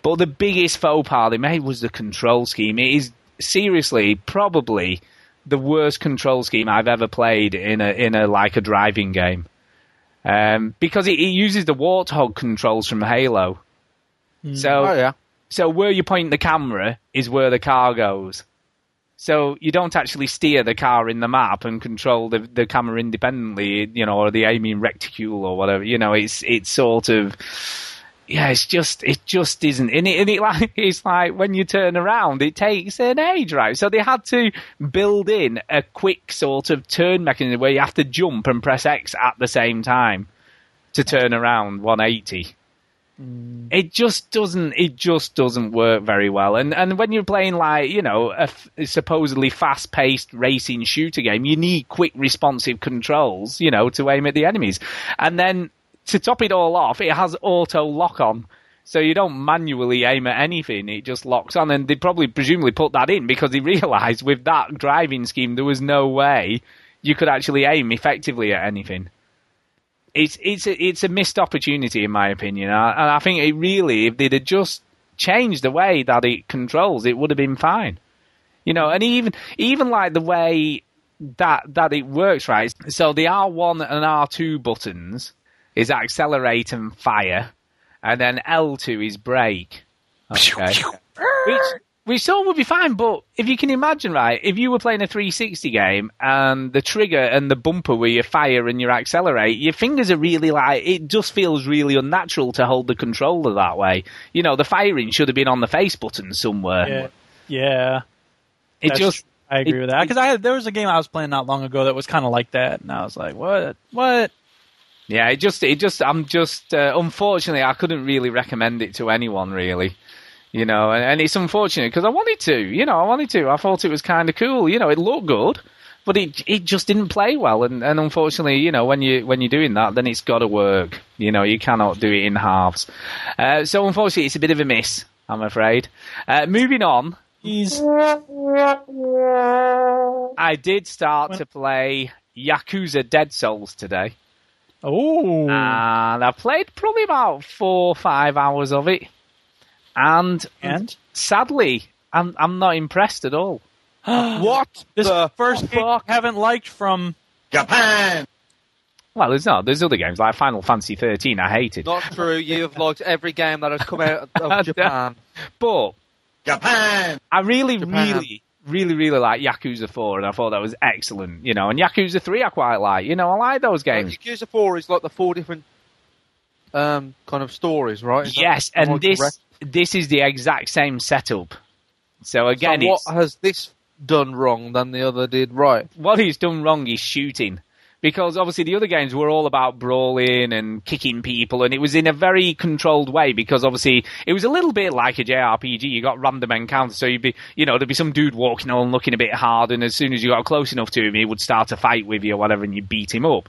But the biggest faux pas they made was the control scheme. It is seriously probably the worst control scheme I've ever played in a in a like a driving game. Um, because it, it uses the warthog controls from Halo. So Oh yeah. so where you point the camera is where the car goes. So you don't actually steer the car in the map and control the the camera independently, you know, or the aiming reticule or whatever. You know, it's it's sort of yeah, it's just it just isn't. And it, and it like it's like when you turn around, it takes an age, right? So they had to build in a quick sort of turn mechanism where you have to jump and press X at the same time to turn around 180 mm. it just doesn't it just doesn't work very well and and when you're playing like you know a, f- supposedly fast paced racing shooter game you need quick responsive controls you know to aim at the enemies and then to top it all off it has auto lock on so you don't manually aim at anything it just locks on and they probably presumably put that in because they realized with that driving scheme there was no way you could actually aim effectively at anything it's it's a, it's a missed opportunity in my opinion, and I, think it really, if they'd have just changed the way that it controls, it would have been fine. You know, and even even like the way that that it works, right? So the R one and R two buttons is accelerate and fire, and then L two is brake. Okay, which which sort of would be fine, but if you can imagine, right, if you were playing a 360 game and the trigger and the bumper where you fire and you accelerate, your fingers are really like, it just feels really unnatural to hold the controller that way. You know, the firing should have been on the face button somewhere. Yeah, yeah. It That's just, true. I agree it- with that because I had, there was a game I was playing not long ago that was kind of like that, and I was like, what, what? Yeah, it just, it just, I'm just, uh, unfortunately, I couldn't really recommend it to anyone, really. You know, and, and it's unfortunate because I wanted to, you know, I wanted to. I thought it was kind of cool. You know, it looked good, but it it just didn't play well. And, and unfortunately, you know, when you when you're doing that, then it's got to work. You know, you cannot do it in halves. Uh, so unfortunately, it's a bit of a miss. I'm afraid. Uh, moving on, He's I did start to play Yakuza Dead Souls today, oh, and I played probably about four or five hours of it, and and sadly, I'm I'm not impressed at all. What this the first game I haven't liked from Japan! Well, there's not. There's other games like Final Fantasy 13. I hated, Not true. You've liked every game that has come out of Japan. but Japan! I really, Japan. really, really, really like Yakuza 4, and I thought that was excellent. You know, and Yakuza 3 I quite like. You know, I like those games. Yakuza Four is like the four different um kind of stories, right? Is Yes, and this correct? this is the exact same setup. So again, so what has this done wrong than the other did right. what he's done wrong is shooting. Because obviously the other games were all about brawling and kicking people, and it was in a very controlled way. Because obviously it was a little bit like a JRPG. You got random encounters, so you'd be, you know, there'd be some dude walking on, looking a bit hard, and as soon as you got close enough to him, he would start a fight with you or whatever, and you beat him up.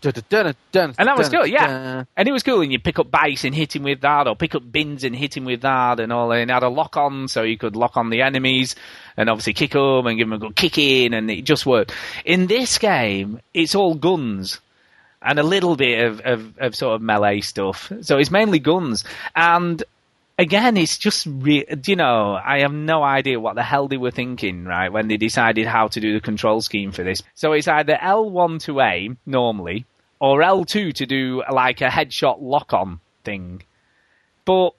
And that was cool, yeah. And it was cool, and you pick up bikes and hit him with that, or pick up bins and hit him with that, and all. And had a lock on, so you could lock on the enemies, and obviously kick them and give them a good kick in, and it just worked. In this game, it's all guns and a little bit of, of, of sort of melee stuff. So it's mainly guns, and again, it's just re- you know I have no idea what the hell they were thinking right when they decided how to do the control scheme for this. So it's either L1 to aim normally, or L2 to do like a headshot lock on thing, but.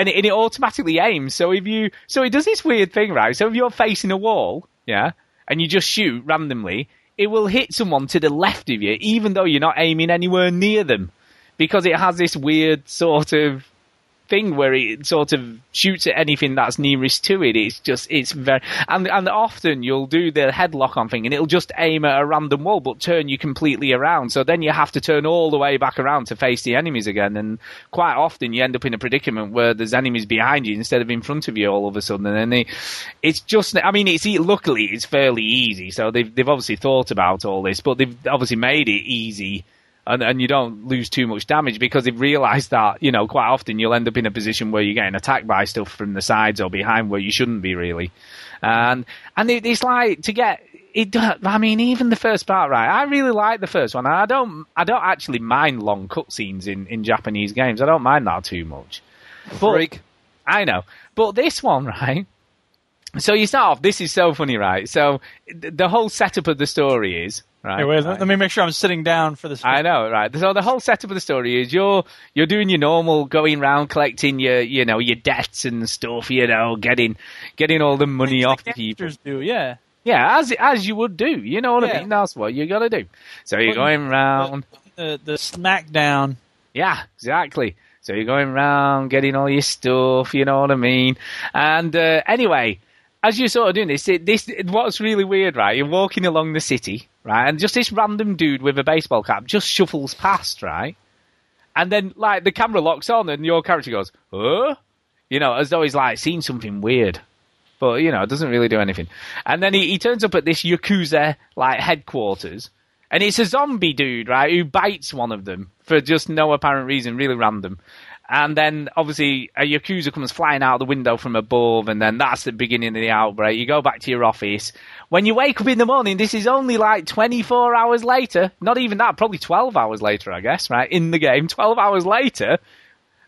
And it, and it automatically aims. So if you, so it does this weird thing, right? So if you're facing a wall, yeah, and you just shoot randomly, it will hit someone to the left of you, even though you're not aiming anywhere near them, because it has this weird sort of thing where it sort of shoots at anything that's nearest to it. It's just it's very and and often you'll do the headlock on thing and it'll just aim at a random wall but turn you completely around. So then you have to turn all the way back around to face the enemies again. And quite often you end up in a predicament where there's enemies behind you instead of in front of you all of a sudden. And they, it's just I mean it's luckily it's fairly easy. So they've they've obviously thought about all this, but they've obviously made it easy and, and you don't lose too much damage because they've realised that you know quite often you'll end up in a position where you're getting attacked by stuff from the sides or behind where you shouldn't be really, and and it, it's like to get it. I mean, even the first part, right? I really like the first one. I don't. I don't actually mind long cutscenes in in Japanese games. I don't mind that too much. But, Freak. I know, but this one, right? So you start off. This is so funny, right? So th- the whole setup of the story is right. Hey, wait, right. let me make sure I'm sitting down for this. I know, right? So the whole setup of the story is you're you're doing your normal going around collecting your you know your debts and stuff, you know, getting getting all the money off the people. Do, yeah. Yeah, as as you would do, you know what I mean. That's what you got to do. So you're going round. The the smackdown. Yeah, exactly. So you're going round getting all your stuff, you know what I mean? And uh, anyway, as you're sort of doing this, it, this what's really weird, right? You're walking along the city, right, and just this random dude with a baseball cap just shuffles past, right, and then like the camera locks on, and your character goes, "Huh," you know, as though he's like seen something weird. But you know, it doesn't really do anything. And then he, he turns up at this yakuza like headquarters, and it's a zombie dude, right, who bites one of them for just no apparent reason, really random. And then obviously uh, a yakuza comes flying out the window from above, and then that's the beginning of the outbreak. You go back to your office. When you wake up in the morning, this is only like 24 hours later. Not even that, probably 12 hours later, I guess, right? In the game, 12 hours later.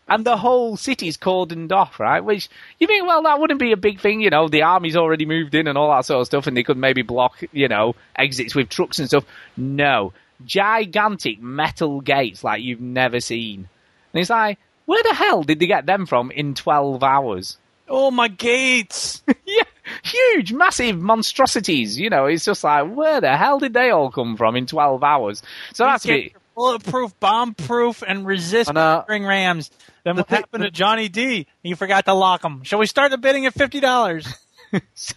And the whole city's cordoned off, right? Which you think, well, that wouldn't be a big thing, you know. The army's already moved in and all that sort of stuff, and they could maybe block, you know, exits with trucks and stuff. No, gigantic metal gates like you've never seen. And it's like, where the hell did they get them from in 12 hours? Oh my gates! yeah, huge, massive monstrosities. You know, it's just like, where the hell did they all come from in 12 hours? So that's a These bit. gates bulletproof, bomb-proof, and resist And, battering rams. Then what happened to Johnny D? You forgot to lock them. Shall we start the bidding at fifty dollars? So,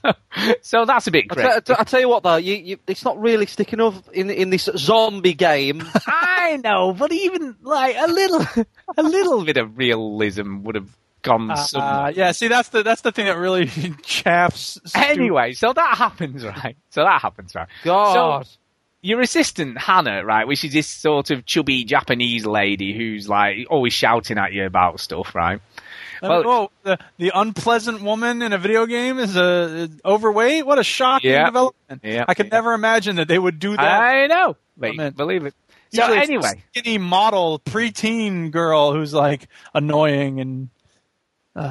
so that's a bit I crazy. tell, I tell- I tell you what, though, you, you, it's not really sticking up in in this zombie game. I know, but even like a little, a little bit of realism would have gone Uh, somewhere. yeah, see, that's the that's the thing that really chaffs. Stu. Anyway, so that happens, right? So that happens, right? God. So your assistant Hannah, right, which is this sort of chubby Japanese lady who's like always shouting at you about stuff, right? Well- oh, the the unpleasant woman in a video game is uh, overweight. What a shocking Yeah. development! Yeah. I could never imagine that they would do that. I know, but believe it. So Usually anyway, a skinny model preteen girl who's like annoying and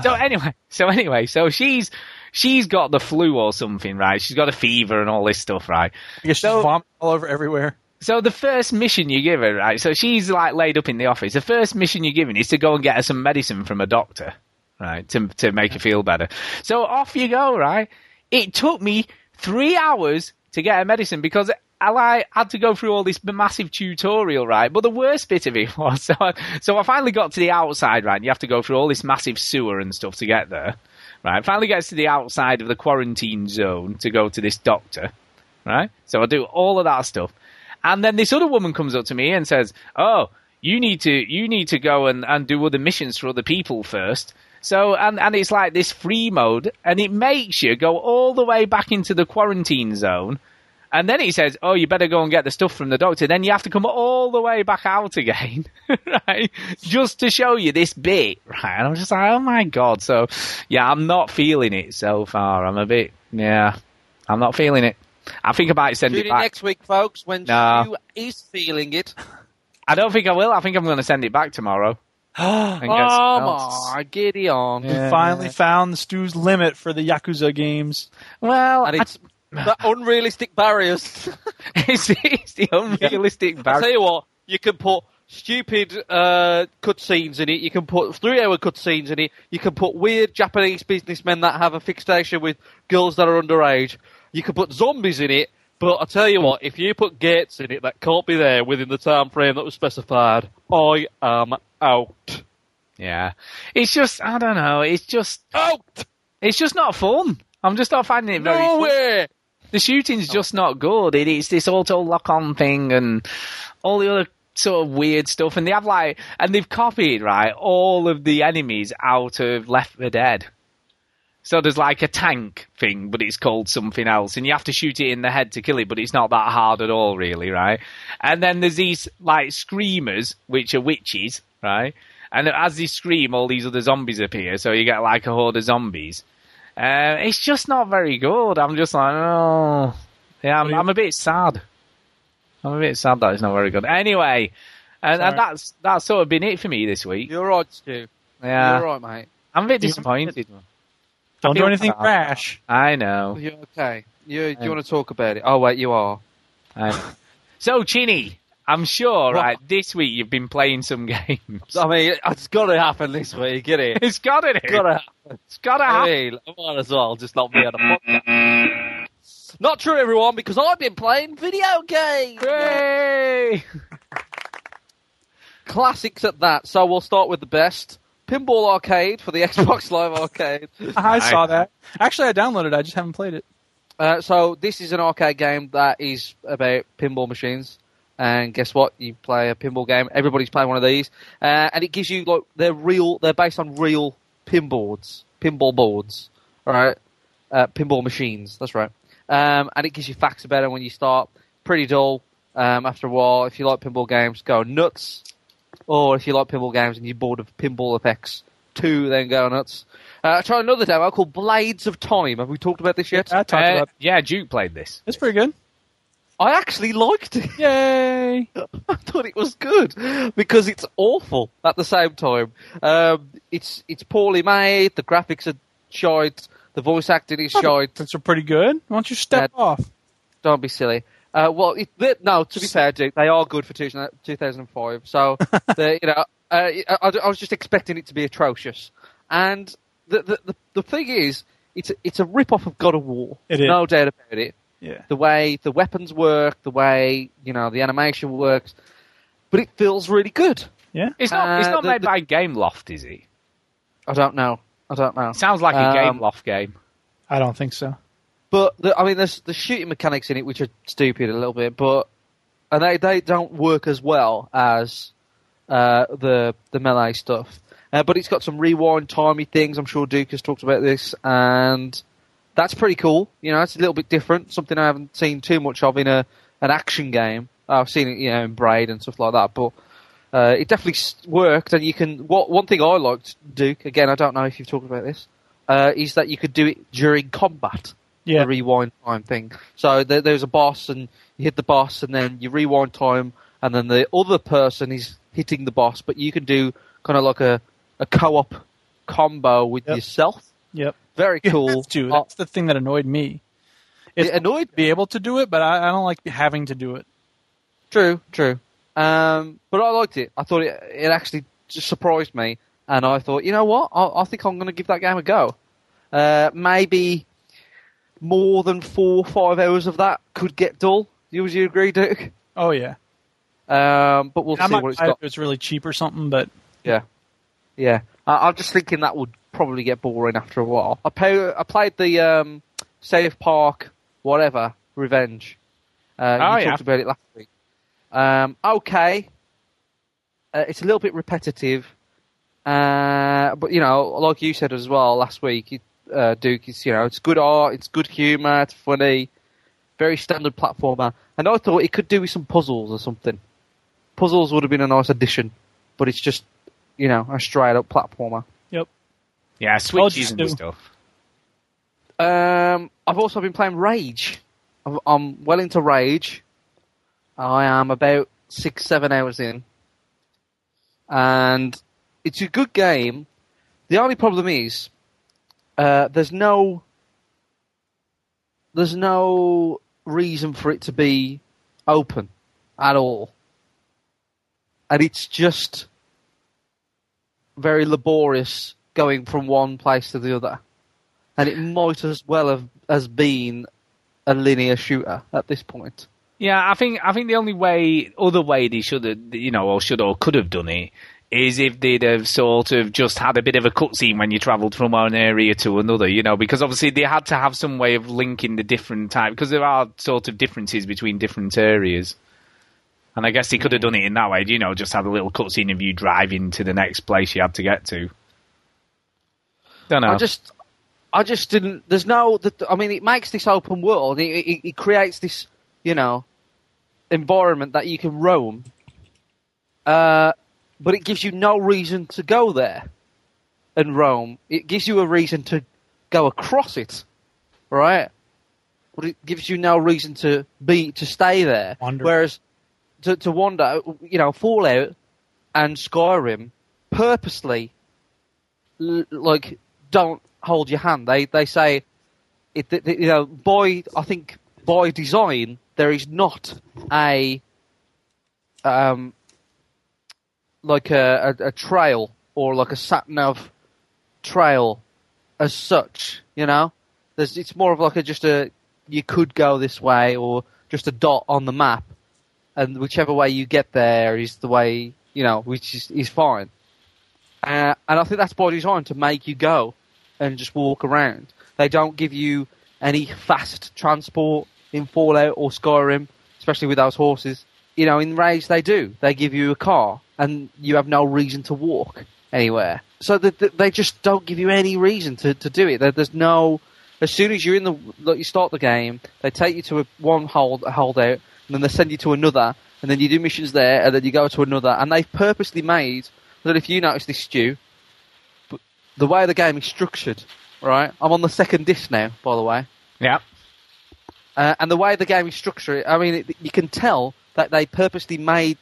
So anyway, so anyway, so she's she's got the flu or something, right? She's got a fever and all this stuff, right? I guess she's So- vomiting all over everywhere. So the first mission you give her, right? So she's like laid up in the office. The first mission you're given is to go and get her some medicine from a doctor, right? To to make her feel better. So off you go, right? It took me three hours to get her medicine because I like, had to go through all this massive tutorial, right? But the worst bit of it was, so I, so I finally got to the outside, right? And you have to go through all this massive sewer and stuff to get there. Right, finally gets to the outside of the quarantine zone to go to this doctor. Right, so I do all of that stuff, and then this other woman comes up to me and says, "Oh, you need to you need to go and, and do other missions for other people first. So and and it's like this free mode, and it makes you go all the way back into the quarantine zone. And then he says, "Oh, you better go and get the stuff from the doctor." Then you have to come all the way back out again, right? Just to show you this bit, right? And I'm just like, "Oh my god!" So, yeah, I'm not feeling it so far. I'm a bit, yeah, I'm not feeling it. I think I might send Tune it in back. next week, folks, when No. Stu is feeling it. I don't think I will. I think I'm going to send it back tomorrow. And get Oh my, giddy on. We finally found Stu's limit for the Yakuza games. Well, And it's the unrealistic barriers. it's, it's the unrealistic I barrier. tell you what, you can put stupid uh, cutscenes in it. You can put three-hour cutscenes in it. You can put weird Japanese businessmen that have a fixation with girls that are underage. You could put zombies in it. But I tell you what, if you put gates in it that can't be there within the time frame that was specified, I am out. Yeah, it's just I don't know. It's just out. It's just not fun. I'm just not finding it very. No fun. way. The shooting's just not good. It, it's this auto lock on thing and all the other sort of weird stuff. And they have like, and they've copied right all of the enemies out of Left 4 Dead. So there's like a tank thing, but it's called something else, and you have to shoot it in the head to kill it, but it's not that hard at all, really, right? And then there's these like screamers, which are witches, right? And as they scream, all these other zombies appear, so you get like a horde of zombies. Uh, it's just not very good. I'm just like, oh, yeah, I'm, I'm a bit sad. I'm a bit sad that it's not very good. Anyway, and, and that's that's sort of been it for me this week. You're right, Stu. Yeah, You're right, mate. I'm a bit disappointed. Don't do anything rash. I know. You're okay. You, do you want to talk about it? Oh, wait, you are. I. So, Chinny, I'm sure, right, this week you've been playing some games. I mean, it's got to happen this week, get it? It's got to It's got to happen. It's got to I happen. mean, I might as well just not be on a podcast. Not true, everyone, because I've been playing video games. Hooray! Classics at that. So we'll start with the best. Pinball Arcade for the Xbox Live Arcade. I saw that. Actually, I downloaded it. I just haven't played it. Uh, so this is an arcade game that is about pinball machines. And guess what? You play a pinball game. Everybody's playing one of these, uh, and it gives you like they're real. They're based on real pinboards, pinball boards, all right? Uh, pinball machines. That's right. Um, and it gives you facts about it when you start. Pretty dull. Um, after a while, if you like pinball games, go nuts. Or if you like pinball games and you're bored of Pinball FX, two, then go nuts. Uh, I tried another demo called Blades of Time. Have we talked about this yet? I talked Uh, about. yeah, Duke played this. It's pretty good. I actually liked it. Yay! I thought it was good because it's awful at the same time. Um, it's it's poorly made. The graphics are shite. The voice acting is shite. It's pretty good. Why don't you step off? Don't be silly. Uh, well, it, they, no. To be fair, Duke, they are good for 2000 2005. So, they, you know, uh, I, I was just expecting it to be atrocious. And the the, the, the thing is, it's a, it's a rip off of God of War. It is. No doubt about it. Yeah. The way the weapons work, the way you know the animation works, but it feels really good. Yeah. It's not. it's Uh, not the- made the- by Gameloft, is it? I don't know. I don't know. It sounds like a Um, Gameloft game. I don't think so. But the, I mean, there's the shooting mechanics in it which are stupid a little bit, but and they they don't work as well as uh, the the melee stuff. Uh, but it's got some rewind timey things. I'm sure Duke has talked about this, and that's pretty cool. You know, it's a little bit different. Something I haven't seen too much of in a an action game. I've seen it, you know, in Braid and stuff like that, but. Uh, it definitely worked, and you can. What one thing I liked, Duke. Again, I don't know if you've talked about this. Uh, is that you could do it during combat Yeah. the rewind time thing. So there, there's a boss, and you hit the boss, and then you rewind time, and then the other person is hitting the boss, but you can do kind of like a, a co-op combo with Yep. yourself. Yep. Very cool. have to. Uh, That's the thing that annoyed me. It's it annoyed to be able to do it, but I, I don't like having to do it. True, true. Um, but I liked it. I thought it, it actually just surprised me, and I thought, you know what? I, I think I'm going to give that game a go. Uh, maybe more than four, five hours of that could get dull. You would you agree, Duke? Oh yeah. Um, but we'll I see what it's got. if it's really cheap or something, but Yeah, yeah. I, I'm just thinking that would probably get boring after a while. I, pay, I played the um, South Park, whatever, Revenge. Uh, Oh, you yeah. talked about it last week. Um, okay, uh, it's a little bit repetitive, uh, but you know, like you said as well last week, it, uh, Duke, is, you know, it's good art, it's good humour, it's funny, very standard platformer, and I thought it could do with some puzzles or something. Puzzles would have been a nice addition, but it's just you know a straight up platformer. Yep. Yeah, switches and stuff. Um, I've also been playing Rage. I'm- I'm well into Rage. I am about six, seven hours in, and it's a good game. The only problem is, uh, there's no, there's no reason for it to be open at all, and it's just very laborious going from one place to the other and it might as well have has been a linear shooter at this point. Yeah, I think I think the only way, other way they should have, you know, or should or could have done it, is if they'd have sort of just had a bit of a cutscene when you travelled from one area to another, you know, because obviously they had to have some way of linking the different type, because there are sort of differences between different areas. And I guess they could have done it in that way, you know, just have a little cutscene of you driving to the next place you had to get to. Don't know. I just, I just didn't. There's no. that- I mean, it makes this open world. It, it, it creates this, you know, environment that you can roam. Uh, but it gives you no reason to go there and roam. It gives you a reason to go across it, right? But it gives you no reason to be to stay there. Wander. Whereas to to wander, you know, Fallout and Skyrim purposely like don't hold your hand. They they say it th- you know by I think by design there is not a um like a, a, a trail or like a sat nav trail as such. You know, there's it's more of like a just a you could go this way or just a dot on the map, and whichever way you get there is the way you know, which is is fine. Uh, and I think that's by design to make you go and just walk around. They don't give you any fast transport in Fallout or Skyrim, especially with those horses. You know, in Rage they do. They give you a car, and you have no reason to walk anywhere. So that that they just don't give you any reason to, to do it. There, there's no. As soon as you're in the, like, you start the game, they take you to a, one hold holdout, and then they send you to another, and then you do missions there, and then you go to another, and they've purposely made. Know if you noticed this, Stu, the way the game is structured, right? I'm on the second disc now, by the way. yeah. Uh, and the way the game is structured, I mean, it, you can tell that they purposely made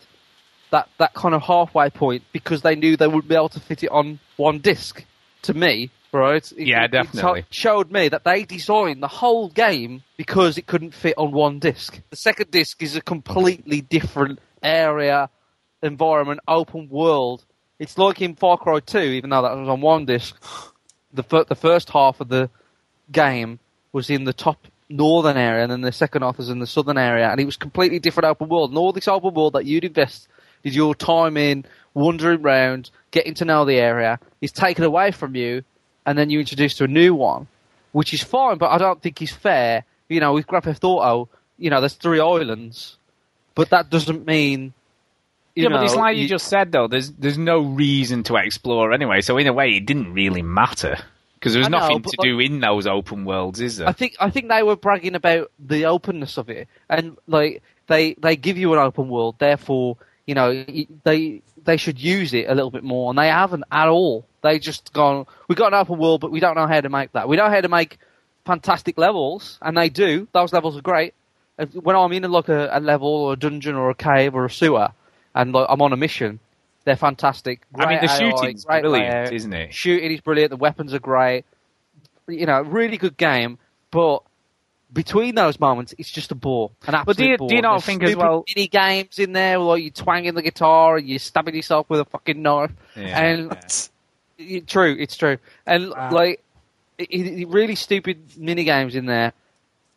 that, that kind of halfway point because they knew they wouldn't be able to fit it on one disc. To me, right? It- Yeah, definitely. It showed me that they designed the whole game because it couldn't fit on one disc. The second disc is a completely different area, environment, open world. It's like in Far Cry 2, even though that was on one disc. The, fir- the first half of the game was in the top northern area, and then the second half was in the southern area, and it was completely different open world. And all this open world that you'd invest did your time in, wandering around, getting to know the area, is taken away from you, and then you introduced to a new one, which is fine, but I don't think is fair. You know, with Grand Theft Auto, you know, there's three islands, but that doesn't mean. You yeah, know, but it's like you, just said though. There's there's no reason to explore anyway. So in a way, it didn't really matter because there's I nothing but to like- do in those open worlds, is there? I think I think they were bragging about the openness of it, and like they they give you an open world, therefore you know they they should use it a little bit more, and they haven't at all. They just gone. We got an open world, but we don't know how to make that. We don't know how to make fantastic levels, and they do. Those levels are great. When I'm in like a, a level or a dungeon or a cave or a sewer, and like I'm on a mission, they're fantastic. I mean, the AI, shooting's great brilliant, layout. isn't it? Shooting is brilliant. The weapons are great. You know, really good game. But between those moments, it's just a bore. An absolute But do you- bore. do you not There's think as stupid well- mini games in there, like you twanging the guitar and you're stabbing yourself with a fucking knife. Yeah, and it- true, it's true. And like, it, it, really stupid mini games in there,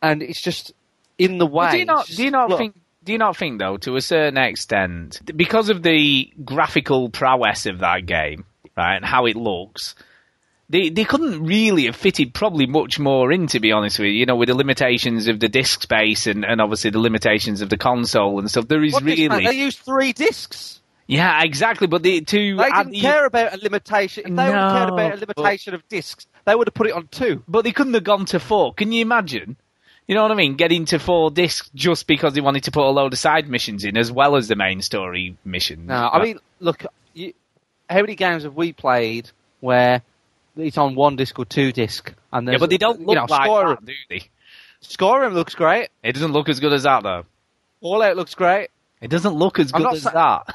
and it's just in the way. Well, do you not? It's Do you not look, think? Do you not think though, to a certain extent, because of the graphical prowess of that game, right, and how it looks, they they couldn't really have fitted probably much more in, to be honest with you. You know, with the limitations of the disk space and, and obviously the limitations of the console and stuff. There is What really? They used three discs. yeah, exactly. But the, to They didn't the- care about a limitation. If they would have cared about a limitation of discs, they would have put it on two. but they couldn't have gone to four. Can you imagine? You know what I mean? Getting to four discs just because they wanted to put a load of side missions in as well as the main story mission. No, I mean, look, you, how many games have we played where it's on one disc or two disc? And yeah, but they don't you look know, like Skyrim, that, do they? Skyrim looks great. It doesn't look as good as that though. Fallout looks great. It doesn't look as I'm good as sa- that.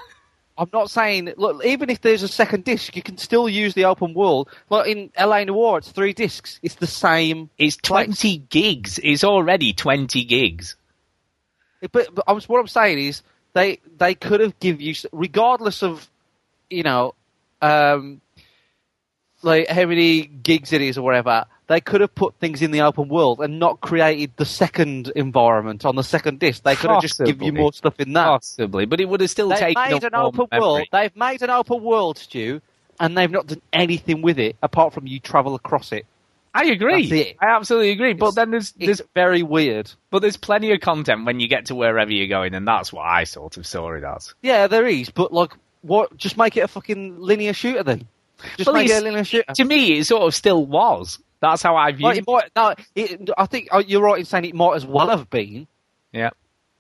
I'm not saying look, even if there's a second disc, you can still use the open world. Like in LA Noire, it's three discs. It's the same. It's place. twenty gigs. It's already twenty gigs. But, but I'm, what I'm saying is they they could have give you regardless of you know um, like how many gigs it is or whatever. They could have put things in the open world and not created the second environment on the second disc. They could have just given you more stuff in that. Possibly, but it would have still They've taken made an open memory. world. They've made an open world, Stu, and they've not done anything with it apart from you travel across it. I agree. I absolutely agree. But then there's there's It's very weird. but there's plenty of content when you get to wherever you're going, and that's what I sort of saw it as. Yeah, there is, but like, what? Just make it a fucking linear shooter then. Just Well, make it a. To me, it sort of still was. That's how I view it. might, no, it, I think oh, you're right in saying it might as well have been Yeah.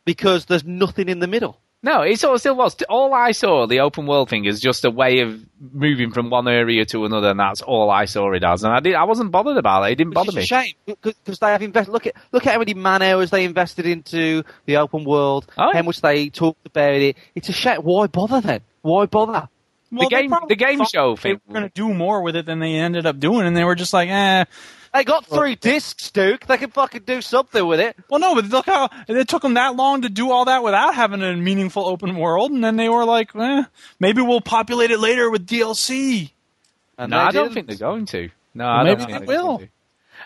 because there's nothing in the middle. No, it sort of still was. All I saw, the open world thing, is just a way of moving from one area to another, and that's all I saw it as. And I did, I wasn't bothered about it. It didn't Which bother me. a shame because they have invested. Look at look at how many man hours they invested into the open world. Oh. How much they talked about it. It's a shame. Why bother then? Why bother? Well, they game- the game thought show they thing- were going to do more with it than they ended up doing, and they were just like, eh. They got three discs, Duke. They can fucking do something with it. Well, no, but look how it took them that long to do all that without having a meaningful open world, and then they were like, eh, maybe we'll populate it later with DLC. And No, I don't didn't. think they're going to. No, Well, I maybe don't they think they're will. going.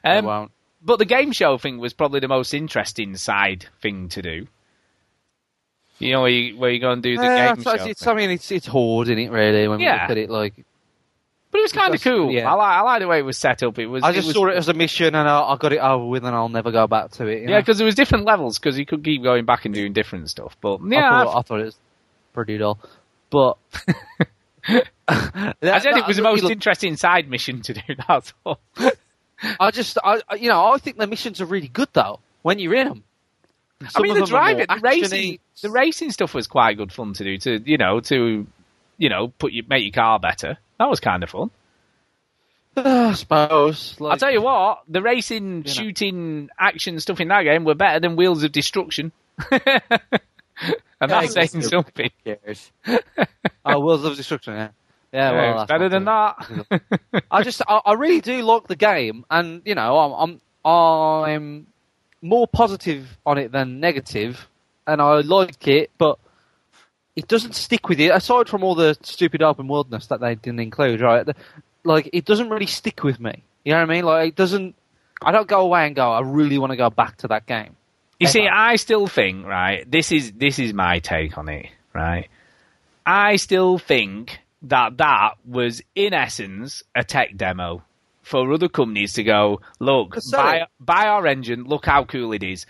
They Um, won't. but the game show thing was probably the most interesting side thing to do. You know, where you, where you go and do the Yeah, game show. it's. I mean, it's it's horde in it really when we Yeah. look at it. Like, but it was kind of cool. yeah. I like I like the way it was set up. It was. I just was, saw it as a mission and I, I got it over with, and I'll never go back to it. Yeah, because there was different levels because you could keep going back and doing different stuff. But yeah, I thought, I thought it was pretty dull, but I said it was the most Look, interesting side mission to do. That's all. I just, I- you know, I think the missions are really good though when you're in them. I mean, the driving, the racing, the racing stuff was quite good fun to do. To you know, to you know, put you make your car better. That was kind of fun. I suppose. Like, I'll tell you what, the racing, know. shooting, action stuff in that game were better than Wheels of Destruction. and that's saying something. cares. oh, Wheels of Destruction. Yeah, yeah. Yeah, well, better than good. that. I just, I, I really do like the game, and you know, I'm, I'm, I'm more positive on it than negative, and I like it, but it doesn't stick with you. Aside from all the stupid open worldness that they didn't include, right? Like, it doesn't really stick with me. You know what I mean? Like, it doesn't. I don't go away and go. I really want to go back to that game. You see, I still think, right, this is this is my take on it, right? I still think that that was in essence a tech demo for other companies to go, look, buy, buy our engine, look how cool it is.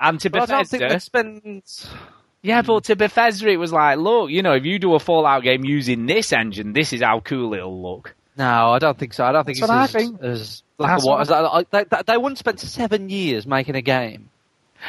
And to But I don't think they spend. yeah, but to Bethesda it was like, look, you know, if you do a Fallout game using this engine, this is how cool it'll look. No, I don't think so. I don't think That's it's what I as, think. as like That's a what, what as, I- they, they, they wouldn't spend seven years making a game.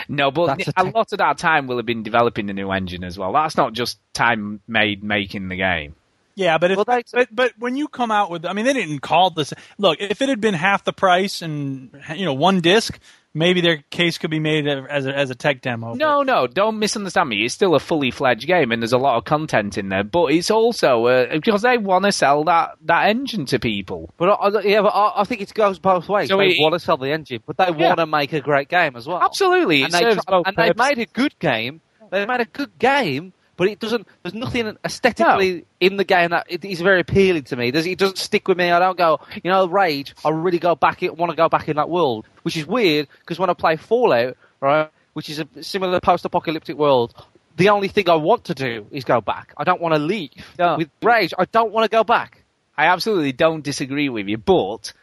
No, but a a lot of that time will have been developing the new engine as well. That's not just time made making the game. Yeah, but if, Well, they- but but when you come out with, I mean, they didn't call this. Look, if it had been half the price and you know one disc, maybe their case could be made as a, as a tech demo. No, no, don't misunderstand me. It's still a fully fledged game, and there's a lot of content in there. But it's also uh, because they want to sell that, that engine to people. But I, I- yeah, but I, I think it goes both ways. So they want to sell the engine, but they Yeah. want to make a great game as well. Absolutely, and they try, and they've made a good game. They've made a good game, but it doesn't. There's nothing aesthetically in the game that it is very appealing to me. There's, it doesn't stick with me. I don't go, you know, Rage. I really go back. Want to go back in that world, which is weird because when I play Fallout, right, which is a similar post-apocalyptic world. The only thing I want to do is go back. I don't want to leave. With Rage, I don't want to go back. I absolutely don't disagree with you, but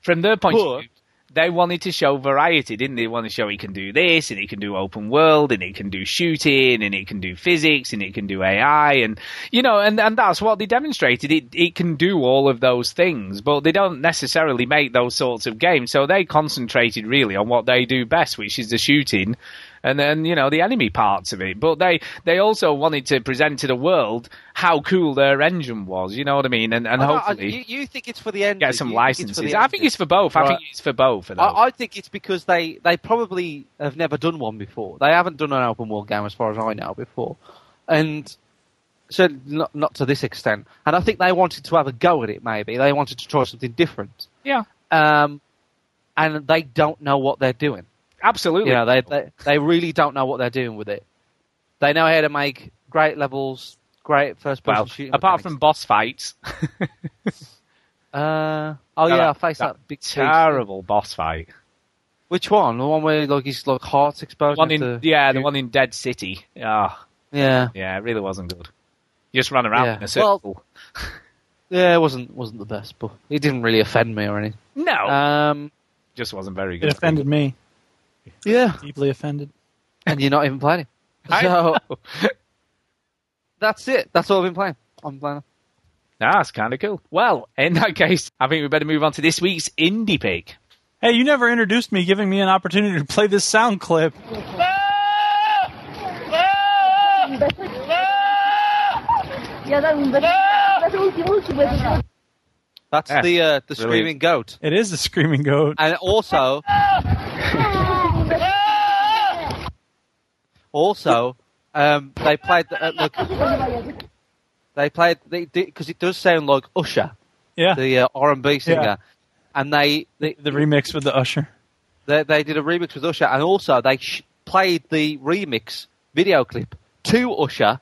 from their point But- of view, they wanted to show variety, didn't they? They want to show it can do this, and it can do open world, and it can do shooting, and it can do physics, and it can do AI, and you know, and, and that's what they demonstrated. It it can do all of those things, but they don't necessarily make those sorts of games. So they concentrated really on what they do best, which is the shooting, and then you know the enemy parts of it. But they they also wanted to present to the world how cool their engine was. You know what I mean? And and I don't- I- hopefully you, you think it's for the end. get some think licenses. the I think it's for both. I think it's for both. I, I think it's because they, they probably have never done one before. They haven't done an open world game as far as I know before, and so not not to this extent. And I think they wanted to have a go at it. Maybe they wanted to try something different. yeah, Um, and they don't know what they're doing. Absolutely. You know, they, they they really don't know what they're doing with it. They know how to make great levels, great first person well, shooting. apart mechanics. from boss fights, uh, oh yeah, I faced that, big beast. terrible boss fight. Which one? The one where like his like heart's exposed. One in to- yeah, the one in Dead City. Ah, Yeah, yeah, it really wasn't good. You just ran around Yeah. in a circle. yeah, it wasn't wasn't the best, but it didn't really offend me or anything. no, Um, just wasn't very good. It good. offended me. Yeah, Deeply offended. and you're not even playing. I So that's it. That's all I've been playing. I'm playing. That's kind of cool. Well, in that case, I think we better move on to this week's indie pick. Hey, you never introduced me, giving me an opportunity to play this sound clip. That's Yeah, the uh, the brilliant. screaming goat, It is the screaming goat. and also also um, they played the, uh, look. They played because it does sound like Usher, Yeah, the uh, R and B singer, Yeah. and they, they the remix with the usher. they they did a remix with Usher, and also they sh- played the remix video clip to Usher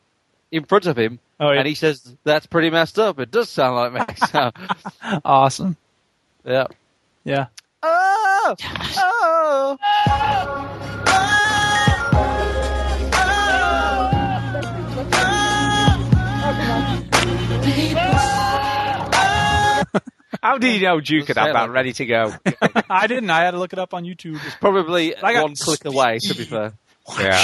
in front of him, Oh, yeah. and he says that's pretty messed up. It does sound like me. So, Awesome. yeah. Yeah. Oh, oh. How do you know Duke could have say that that. ready to go? I didn't. I had to look it up on YouTube. It's probably I got one click away. To be fair, yeah.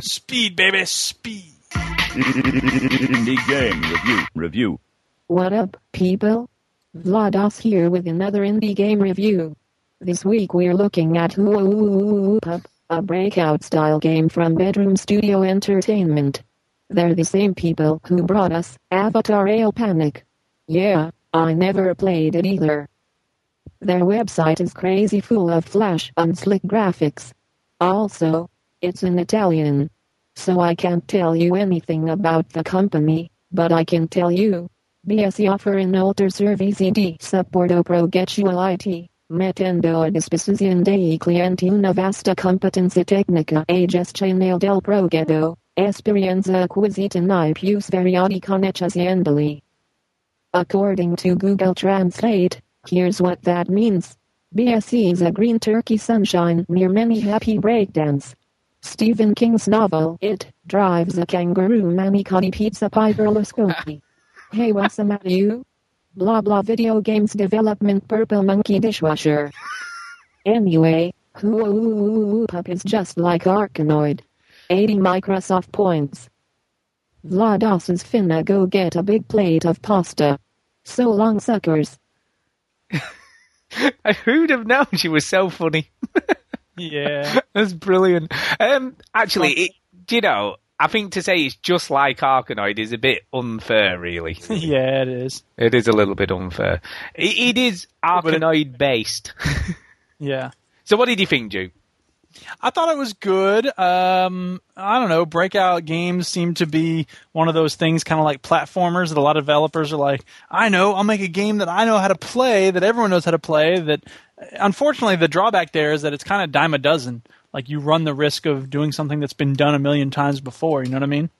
Speed, baby, speed. Indie game review. Review. What up, people? VlaDOS here with another indie game review. This week we're looking at Whoop Up, a breakout style game from Bedroom Studio Entertainment. They're the same people who brought us Avatar Ale Panic. Yeah, I never played it either. Their website is crazy full of flash and slick graphics. Also, it's in Italian. So I can't tell you anything about the company, but I can tell you BSE offer inoltre servizi di supporto progettuality, mettendo a disposizione dei clienti una vasta competenza tecnica e gestione del progetto, esperienza acquisita nei più svariati connecci aziendali. According to Google Translate, here's what that means. BSE is a green turkey sunshine near many happy breakdance. Stephen King's novel It drives a kangaroo manicotti pizza pie Berlusconi. hey, what's the matter you? Blah blah video games development purple monkey dishwasher. Anyway, Whoop Up is just like Arkanoid. 80 Microsoft points. VlaDOS is finna go get a big plate of pasta. So long suckers. Who'd have known she was so funny? Yeah. That's brilliant. Um, actually, it, do you know, I think to say it's just like Arkanoid is a bit unfair, really. yeah, it is. It is a little bit unfair. It, it is Arkanoid based. Yeah. so, what did you think, Duke? I thought it was good. Um, I don't know. Breakout games seem to be one of those things, kind of like platformers, that a lot of developers are like, I know, I'll make a game that I know how to play, that everyone knows how to play. That, unfortunately, the drawback there is that it's kind of dime a dozen. Like you run the risk of doing something that's been done a million times before. You know what I mean?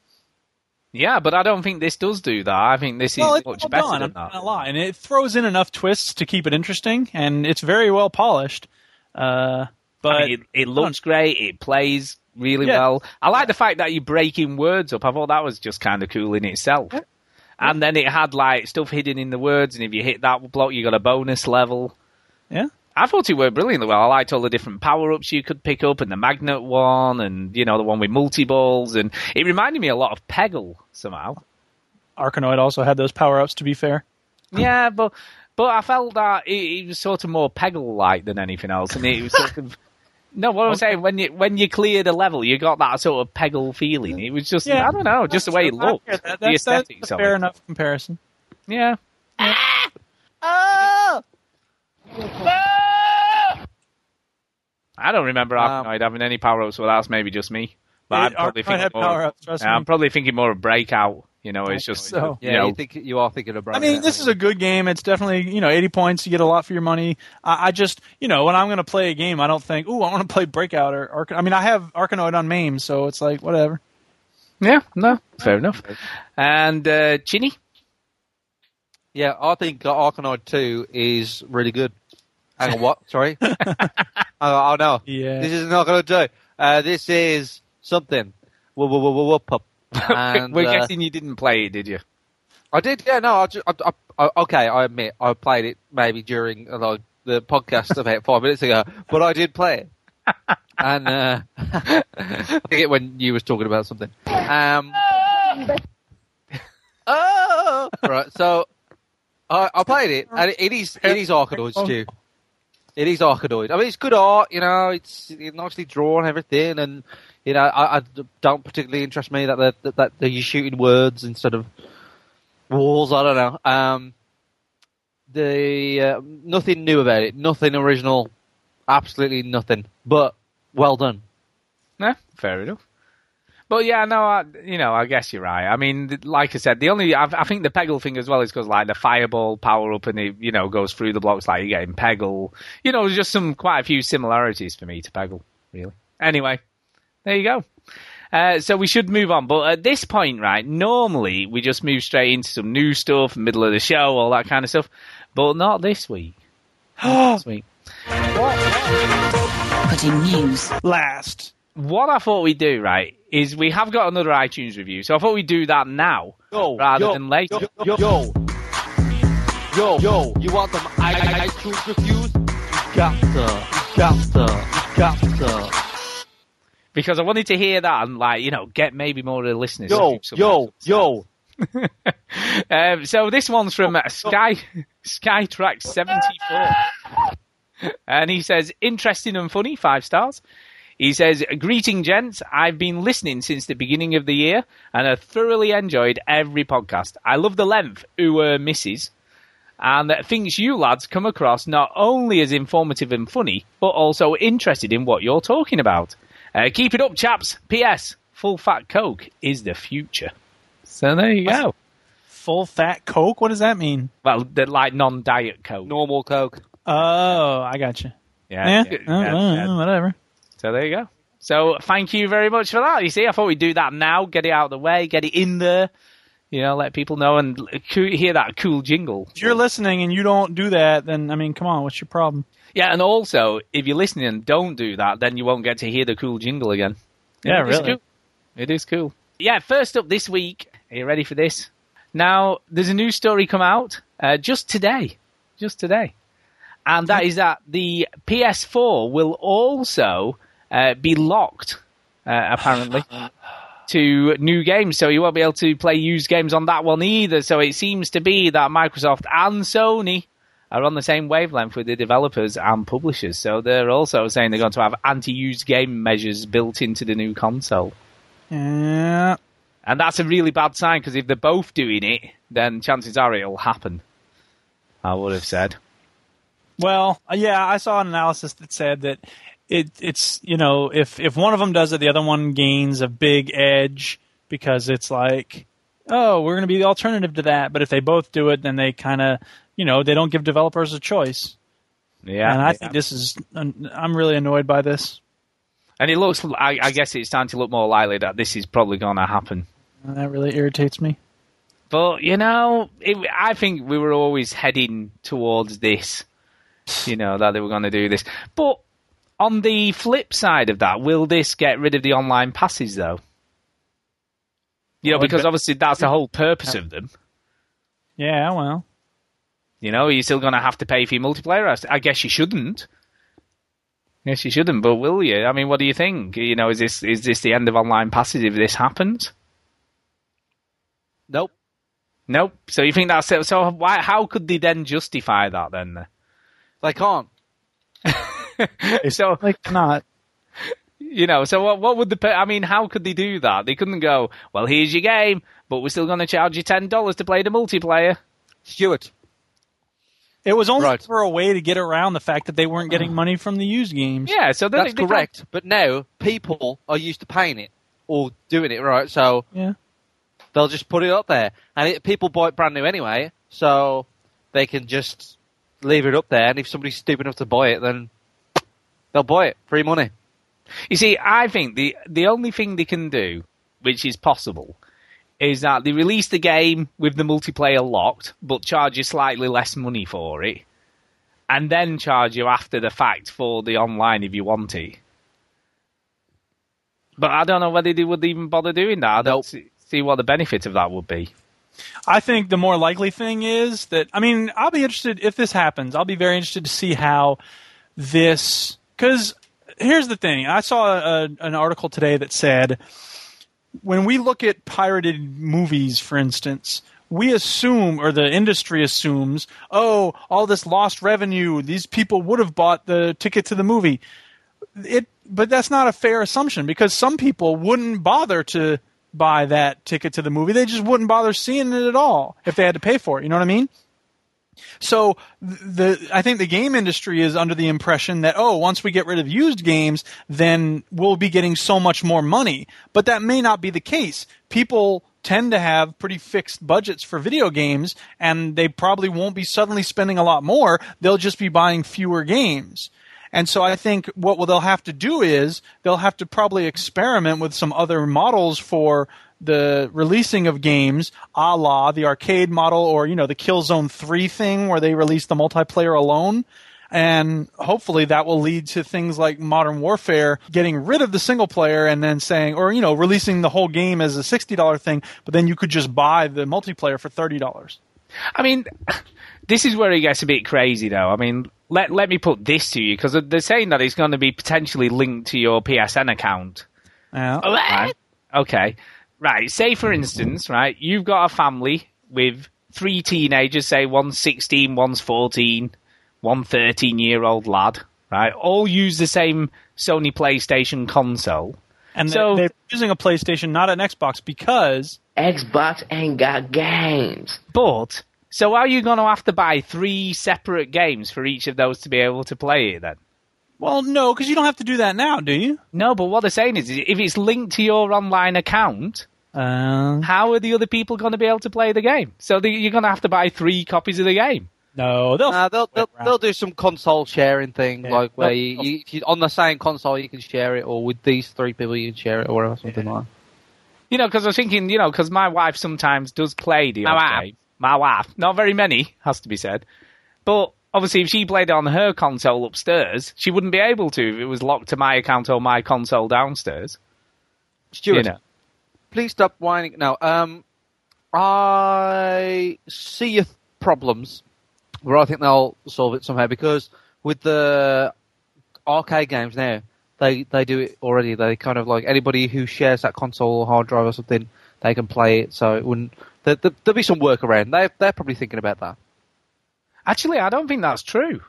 Yeah, but I don't think this does do that. I think this is well, it's much better done. than that. lie, and it throws in enough twists to keep it interesting, and it's very well polished. Uh, but I mean, it, it looks great. It plays really Yeah. well. I like the fact that you're breaking words up. I thought that was just kind of cool in itself. And then it had like stuff hidden in the words, and if you hit that block, you got a bonus level. Yeah. I thought it worked brilliantly well. I liked all the different power ups you could pick up, and the magnet one, and you know the one with multi balls, and it reminded me a lot of Peggle somehow. Arkanoid also had those power ups. To be fair, Yeah, but but I felt that it, it was sort of more Peggle like than anything else, and it was sort of. No, what I'm saying when you when you cleared a level, you got that sort of Peggle feeling. It was just Yeah. I don't know, just the way it looked, get that. the That's, that's aesthetics a of fair it. enough comparison. Yeah. Oh. I don't remember Arkanoid having any power ups, so that's maybe just me. But Yeah, I'm probably thinking had more, power-ups, trust yeah, me. I'm probably thinking more of Breakout. You know, it's just so. you Yeah, know, you think you are thinking of. Breakout. I mean, this is a good game. It's definitely you know 80 points. You get a lot for your money. I, I just you know when I'm going to play a game, I don't think, ooh, I want to play Breakout or Ark. I mean, I have Arkanoid on MAME, so it's like whatever. yeah, no, fair enough. And uh, Chinny, Yeah, I think Arkanoid 2 is really good. Hang on, what? Sorry? oh, oh, no. Yeah. This is not going to do. Uh, this is something. Whoop, whoop, whoop, whoop, whoop. And, we're uh, guessing you didn't play it, did you? I did, yeah, no, I, just, I, I, I, okay, I admit, I played it maybe during uh, like, the podcast about five minutes ago, but I did play it. and, uh, I forget when you was talking about something. Um, oh! Right, so, I, I played it, and it, it is, it is Arkanoid, Stu. It is Arkanoid. I mean, it's good art, you know, it's, it's nicely drawn everything, and, you know, I, I don't particularly interest me that they're, that, that they're shooting words instead of walls. I don't know. Um, the uh, nothing new about it, nothing original, absolutely nothing. But well done. Yeah, fair enough. But yeah, no, I, you know, I guess you're right. I mean, like I said, the only I, I think the Peggle thing as well is because like the fireball power up and it you know goes through the blocks like you're getting Peggle. You know, just some quite a few similarities for me to Peggle, really. Anyway, there you go. Uh, so we should move on, but at this point, right? Normally we just move straight into some new stuff, middle of the show, all that kind of stuff, but not this week. Not this week. Putting news last. What I thought we'd do, right, is we have got another iTunes review, so I thought we'd do that now Yo, rather yo, than later. Yo, yo, yo, yo, you want them I, I, iTunes reviews? You got to, you got to, you got to. Because I wanted to hear that and, like, you know, get maybe more of the listeners. Yo, yo, yo. um, so this one's from uh, Sky Skytrack seventy four, and he says interesting and funny, five stars. He says, "Greeting, gents. I've been listening since the beginning of the year, and I thoroughly enjoyed every podcast. I love the length, ooh, uh, misses." and thinks you lads come across not only as informative and funny, but also interested in what you're talking about. Uh, keep it up, chaps. P.S. Full fat Coke is the future. So there you go. Full fat Coke? What does that mean? Well, the, like non-diet Coke. Normal Coke. Oh, I got you. Yeah, yeah, yeah, yeah, uh, yeah. whatever. So there you go. So thank you very much for that. You see, I thought we'd do that now, get it out of the way, get it in there. You know, let people know and hear that cool jingle. If you're listening and you don't do that, then I mean, come on, what's your problem? Yeah, and also, if you're listening and don't do that, then you won't get to hear the cool jingle again. Yeah, it is really. cool. It is cool. Yeah, first up this week. Are you ready for this? Now, there's a new story come out uh, just today. Just today. And that is that the PS4 will also uh, be locked, uh, apparently, to new games. So you won't be able to play used games on that one either. So it seems to be that Microsoft and Sony are on the same wavelength with the developers and publishers. So they're also saying they're going to have anti-used game measures built into the new console. Yeah. And that's a really bad sign because if they're both doing it, then chances are it'll happen. I would have said. Well, yeah, I saw an analysis that said that it, it's you know if if one of them does it, the other one gains a big edge because it's like, oh, we're going to be the alternative to that. But if they both do it, then they kind of you know they don't give developers a choice. Yeah, and I yeah. think this is I'm really annoyed by this. And it looks, I, I guess it's starting to look more likely that this is probably going to happen. And that really irritates me. But, you know, it, I think we were always heading towards this, you know, that they were going to do this. But on the flip side of that, will this get rid of the online passes, though? You know, because obviously that's the whole purpose of them. Yeah, well. You know, you're still going to have to pay for your multiplayer. I guess you shouldn't. Yes, you shouldn't. But will you? I mean, what do you think? You know, is this is this the end of online passes if this happens? Nope. Nope. So you think that's it? So why? How could they then justify that then? They can't. so like not. You know, so what? What would the? pe- I mean, how could they do that? They couldn't go. Well, here's your game, but we're still going to charge you ten dollars to play the multiplayer. Stuart. It was only Right. for a way to get around the fact that they weren't getting mm. money from the used games. Yeah, so That's they- they correct. But now people are used to paying it or doing it, right? So Yeah. they'll just put it up there, and it, people buy it brand new anyway, so they can just leave it up there. And if somebody's stupid enough to buy it, then they'll buy it free money. You see, I think the the only thing they can do, which is possible, is that they release the game with the multiplayer locked, but charge you slightly less money for it, and then charge you after the fact for the online if you want it. But I don't know whether they would even bother doing that. I don't see, see what the benefit of that would be. I think the more likely thing is that I mean I'll be interested if this happens. I'll be very interested to see how this because here's the thing. I saw a, an article today that said when we look at pirated movies, for instance, we assume, or the industry assumes, oh, all this lost revenue, these people would have bought the ticket to the movie. It, but that's not a fair assumption because some people wouldn't bother to buy that ticket to the movie. They just wouldn't bother seeing it at all if they had to pay for it. You know what I mean? So the I think the game industry is under the impression that oh once we get rid of used games then we'll be getting so much more money. But that may not be the case. People tend to have pretty fixed budgets for video games and they probably won't be suddenly spending a lot more. They'll just be buying fewer games. And so I think what they'll have to do is they'll have to probably experiment with some other models for the releasing of games, a la the arcade model or, you know, the Killzone 3 thing where they release the multiplayer alone. And hopefully that will lead to things like Modern Warfare getting rid of the single player and then saying, or, you know, releasing the whole game as a $60 thing, but then you could just buy the multiplayer for $30. I mean, this is where it gets a bit crazy, though. I mean, let let me put this to you because they're saying that it's going to be potentially linked to your PSN account. Yeah. Right? Okay. Right. Say, for instance, right, you've got a family with three teenagers, say one's 16, one's 14, one 13 year old lad, right? All use the same Sony PlayStation console. And So- they're, they're using a PlayStation, not an Xbox, because Xbox ain't got games. But, so are you going to have to buy three separate games for each of those to be able to play it then? Well, no, because you don't have to do that now, do you? No, but what they're saying is, if it's linked to your online account, uh, how are the other people going to be able to play the game? So the, you're going to have to buy three copies of the game. No, they'll Nah, they'll, they'll, they'll do some console sharing thing, like where you, you, if you on the same console you can share it, or with these three people you can share it, or whatever, something like. that. You know, because I was thinking, you know, because my wife sometimes does play the My wife. game. My wife, not very many, has to be said, but obviously if she played it on her console upstairs, she wouldn't be able to if it was locked to my account or my console downstairs. Stuart, You know. Please stop whining. Now, um, I see your problems, but I think they'll solve it somehow because with the arcade games now, they they do it already. They kind of like anybody who shares that console or hard drive or something, they can play it. So it wouldn't. There, there, there'll be some workaround. They they're probably thinking about that. Actually, I don't think that's true.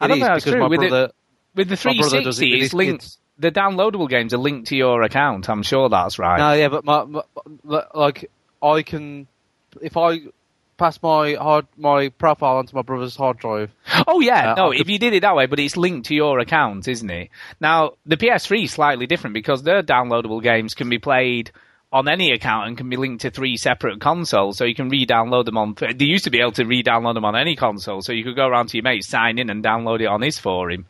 I It don't is, think that's true. my with, brother- the, with the my brother does it 360, it's linked. The downloadable games are linked to your account. I'm sure that's right. No, yeah, but my, my like I can if I pass my hard my profile onto my brother's hard drive. Oh yeah, Uh, no. I If you did it that way, but it's linked to your account, isn't it? Now the PS3 is slightly different because their downloadable games can be played on any account and can be linked to three separate consoles, so you can re-download them on. They used to be able to re-download them on any console, so you could go around to your mate, sign in, and download it on his for him.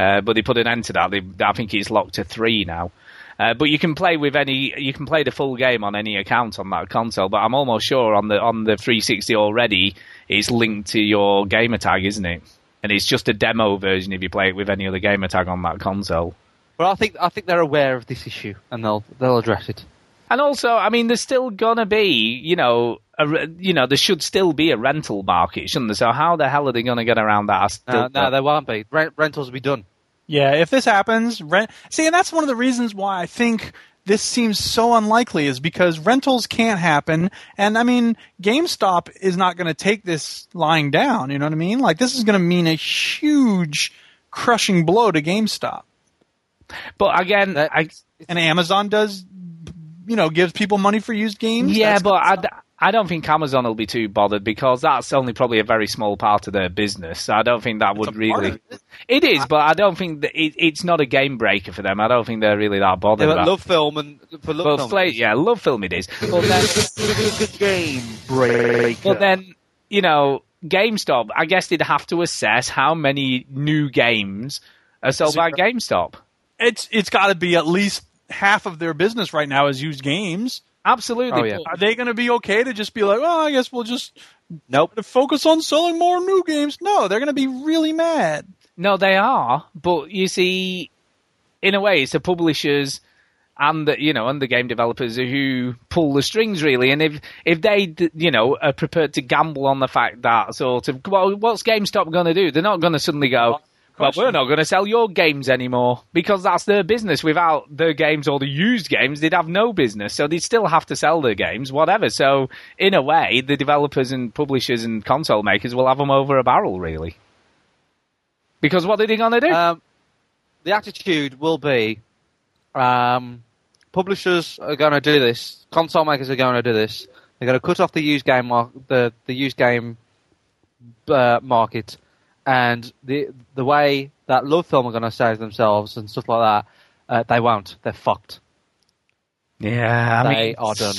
Uh, but they put an end to that. They, I think it's locked to three now. Uh, but you can play with any, you can play the full game on any account on that console. But I'm almost sure on the on the 360 already, it's linked to your gamer tag, isn't it? And it's just a demo version if you play it with any other gamer tag on that console. But I think I think they're aware of this issue and they'll they'll address it. And also, I mean, there's still gonna be, you know, a, you know, there should still be a rental market, shouldn't there? So how the hell are they gonna get around that? I still No, no, there won't be. Rent, rentals will be done. Yeah, if this happens, rent. See, and that's one of the reasons why I think this seems so unlikely is because rentals can't happen, and I mean, GameStop is not going to take this lying down. You know what I mean? Like this is going to mean a huge crushing blow to GameStop. But again, I, and Amazon does, you know, gives people money for used games. Yeah, but I, d- I don't think Amazon will be too bothered because that's only probably a very small part of their business. I don't think that would really. It is, but I don't think that it, it's not a game breaker for them. I don't think they're really that bothered. Yeah, but about LoveFilm and for love Well, film. Fla- yeah, LoveFilm it is. But then, game breaker. but then, you know, GameStop. I guess they'd have to assess how many new games are sold by GameStop. it's it's got to be at least half of their business right now is used games. Absolutely. Oh, yeah. Are they going to be okay to just be like, well, I guess we'll just nope focus on selling more new games? No, they're going to be really mad. No, they are, but you see, in a way, it's the publishers and the you know and the game developers who pull the strings really. And if if they you know are prepared to gamble on the fact that sort of well, what's GameStop going to do? They're not going to suddenly go. Well, we're not going to sell your games anymore because that's their business. Without their games or the used games, they'd have no business. So they'd still have to sell their games, whatever. So in a way, the developers and publishers and console makers will have them over a barrel, really. Because what are they going to do? Um, the attitude will be um, publishers are going to do this, console makers are going to do this. They're going to cut off the used game mar- the the used game uh, market, and the the way that LoveFilm are going to save themselves and stuff like that, uh, they won't. They're fucked. Yeah, I they mean, are done.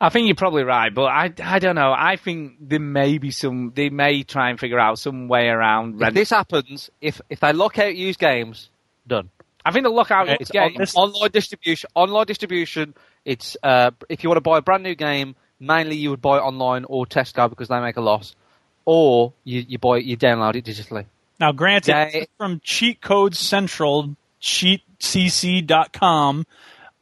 I think you're probably right, but I, I don't know. I think there may be some. They may try and figure out some way around. If this happens, if if they lock out used games, done. I think they'll lock out It's used on- games. online distribution. Online distribution. It's uh, if you want to buy a brand new game, mainly you would buy it online or Tesco because they make a loss, or you, you buy it, you download it digitally. Now, granted, Yeah, this is from Cheat Code Central, cheatcc.com,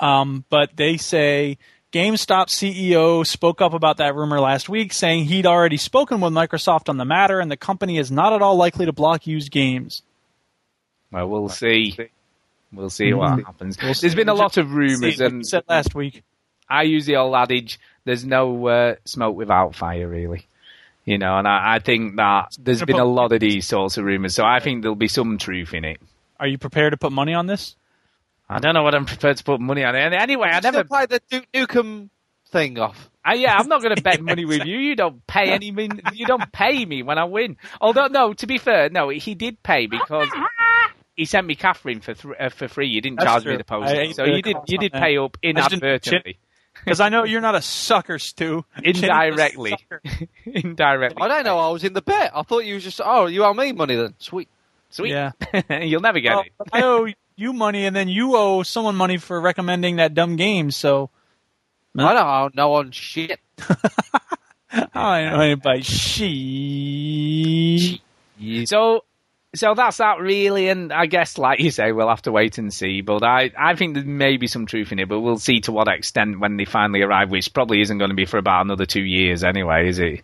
um, but they say GameStop CEO spoke up about that rumor last week, saying he'd already spoken with Microsoft on the matter, and the company is not at all likely to block used games. Well, we'll see. We'll see what Mhm. happens. We'll see. There's been a lot of rumours, See, and said last week. I use the old adage: "There's no uh, smoke without fire," really. You know, and I, I think that there's been been a lot of these sorts of rumours, so I think there'll be some truth in it. Are you prepared to put money on this? I don't know what I'm prepared to put money on. And Anyway, I never. play the Duke Nukem thing off. I, yeah, I'm not going to bet money with you. You don't pay any. min- You don't pay me when I win. Although, no, to be fair, no, he did pay because he sent me Catherine for th- uh, for free. You didn't That's charge true. me the I postage, so you did. You did pay up I just didn't inadvertently, Because I know you're not a sucker, Stu. indirectly, indirectly. I don't know. I was in the bet. I thought you was just oh you owe me money then. Sweet. Sweet. Yeah. You'll never get Well, it. I owe you money, and then you owe someone money for recommending that dumb game. So No. I don't know on shit. I don't know anybody. She. So, so that's that really, and I guess, like you say, we'll have to wait and see. But I, I think there may be some truth in it, but we'll see to what extent when they finally arrive, which probably isn't going to be for about another two years anyway, is it?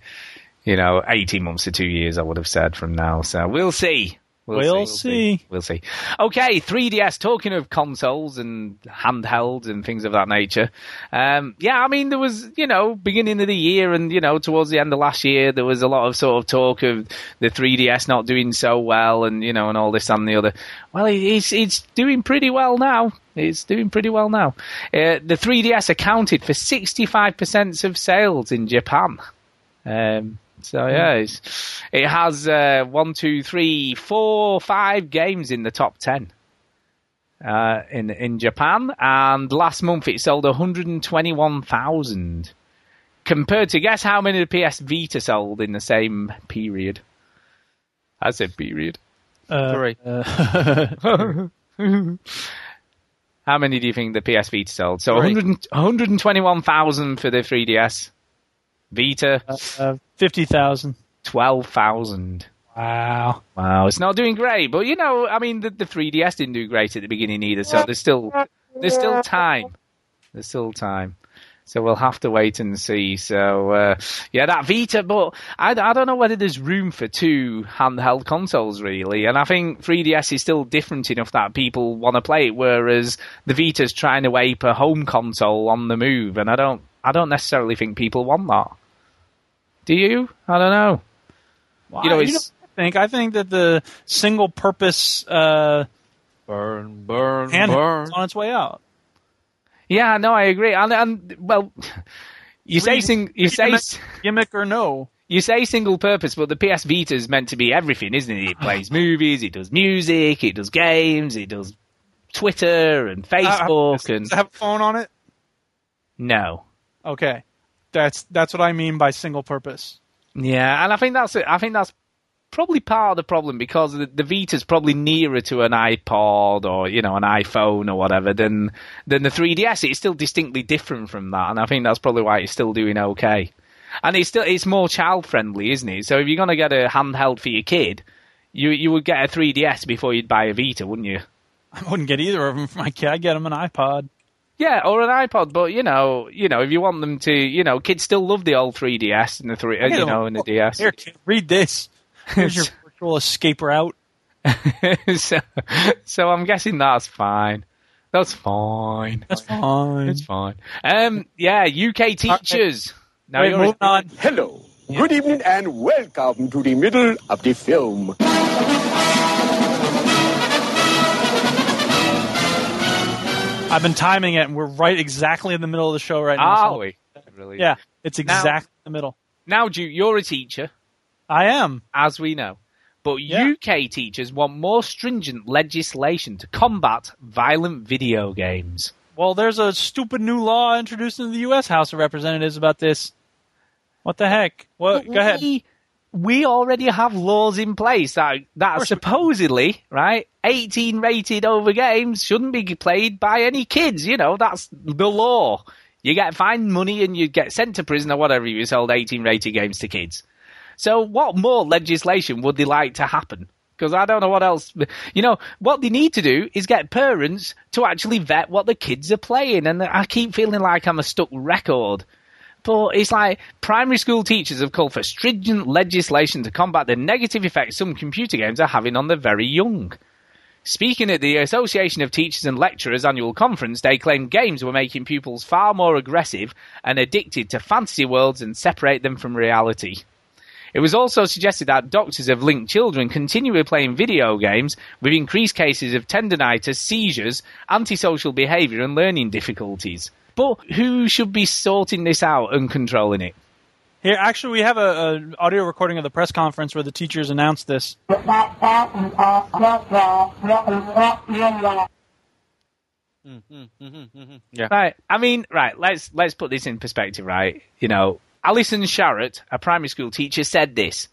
You know, eighteen months to two years, I would have said from now. So we'll see. We'll see. We'll see. Okay, 3DS. Talking of consoles and handhelds and things of that nature. Um, yeah, I mean, there was, you know, beginning of the year and, you know, towards the end of last year, there was a lot of sort of talk of the 3DS not doing so well and, you know, and all this and the other. Well, it's, it's doing pretty well now. It's doing pretty well now. Uh, the 3DS accounted for 65% of sales in Japan. Um, so yeah, it's, it has uh, one, two, three, four, five games in the top ten uh, in in Japan, and last month it sold 121,000. Compared to guess how many the PS Vita sold in the same period? I said period. Uh, Three. uh, How many do you think the PS Vita sold? So Three. 100, 121,000 for the 3DS. Vita, uh, Fifty thousand. 12,000. Wow. Wow, it's not doing great, but you know, I mean, the, the 3DS didn't do great at the beginning either, so there's still there's still time. There's still time. So we'll have to wait and see. So uh, yeah, that Vita, but I, I don't know whether there's room for two handheld consoles really. And I think 3DS is still different enough that people want to play it, whereas the Vita's trying to ape a home console on the move, and I don't I don't necessarily think people want that. Do you? I don't know. you know, I- it's what I think I think that the single purpose uh, burn, burn, handheld is on its way out. yeah, no, I agree. And, and well, you say sing, you say gimmick, gimmick or no? You say single purpose, but the PS Vita is meant to be everything, isn't it? It plays movies, it does music, it does games, it does Twitter and Facebook, Uh, and does it have a phone on it? no, Okay, that's that's what I mean by single purpose. yeah, and I think that's it. I think that's probably part of the problem because the, the Vita's probably nearer to an iPod or you know an iPhone or whatever than than the 3DS. It's still distinctly different from that, and I think that's probably why it's still doing okay. And it's still it's more child friendly, isn't it? So if you're gonna get a handheld for your kid, you you would get a 3DS before you'd buy a Vita, wouldn't you? I wouldn't get either of them for my kid. I'd get them an iPod. Yeah, or an iPod, but you know, you know, if you want them to, you know, kids still love the old 3DS and the three, uh, you know, and the DS. Here, kid, read this. Here's your virtual escape route. so, so I'm guessing that's fine. That's fine. That's fine. It's fine. Um, yeah, UK teachers. Now Wait, you're moving on. Hello, good evening, and welcome to the middle of the film. I've been timing it, and we're right exactly in the middle of the show right now. Are so- we? Really? Yeah, it's Now- exactly in the middle. Now, Duke, you're a teacher, I am. as we know, but Yeah. UK teachers want more stringent legislation to combat violent video games. Well, there's a stupid new law introduced in the U.S. House of Representatives about this. What the heck? What? But Go ahead. We, already have laws in place that that supposedly, right, 18 rated over games shouldn't be played by any kids. You know, that's the law. You get fined money and you get sent to prison or whatever if you sold 18 rated games to kids. So what more legislation would they like to happen? Because I don't know what else. You know, what they need to do is get parents to actually vet what the kids are playing. And I keep feeling like I'm a stuck record. But it's like primary school teachers have called for stringent legislation to combat the negative effects some computer games are having on the very young. Speaking at the Association of Teachers and Lecturers annual conference, they claimed games were making pupils far more aggressive and addicted to fantasy worlds and separate them from reality. It was also suggested that doctors have linked children continually playing video games with increased cases of tendonitis, seizures, antisocial behaviour, and learning difficulties. But who should be sorting this out and controlling it? Here, actually, we have a, a audio recording of the press conference where the teachers announced this. Yeah. Right. I mean, right. Let's let's put this in perspective. Right. You know, Alison Sherratt, a primary school teacher, said this.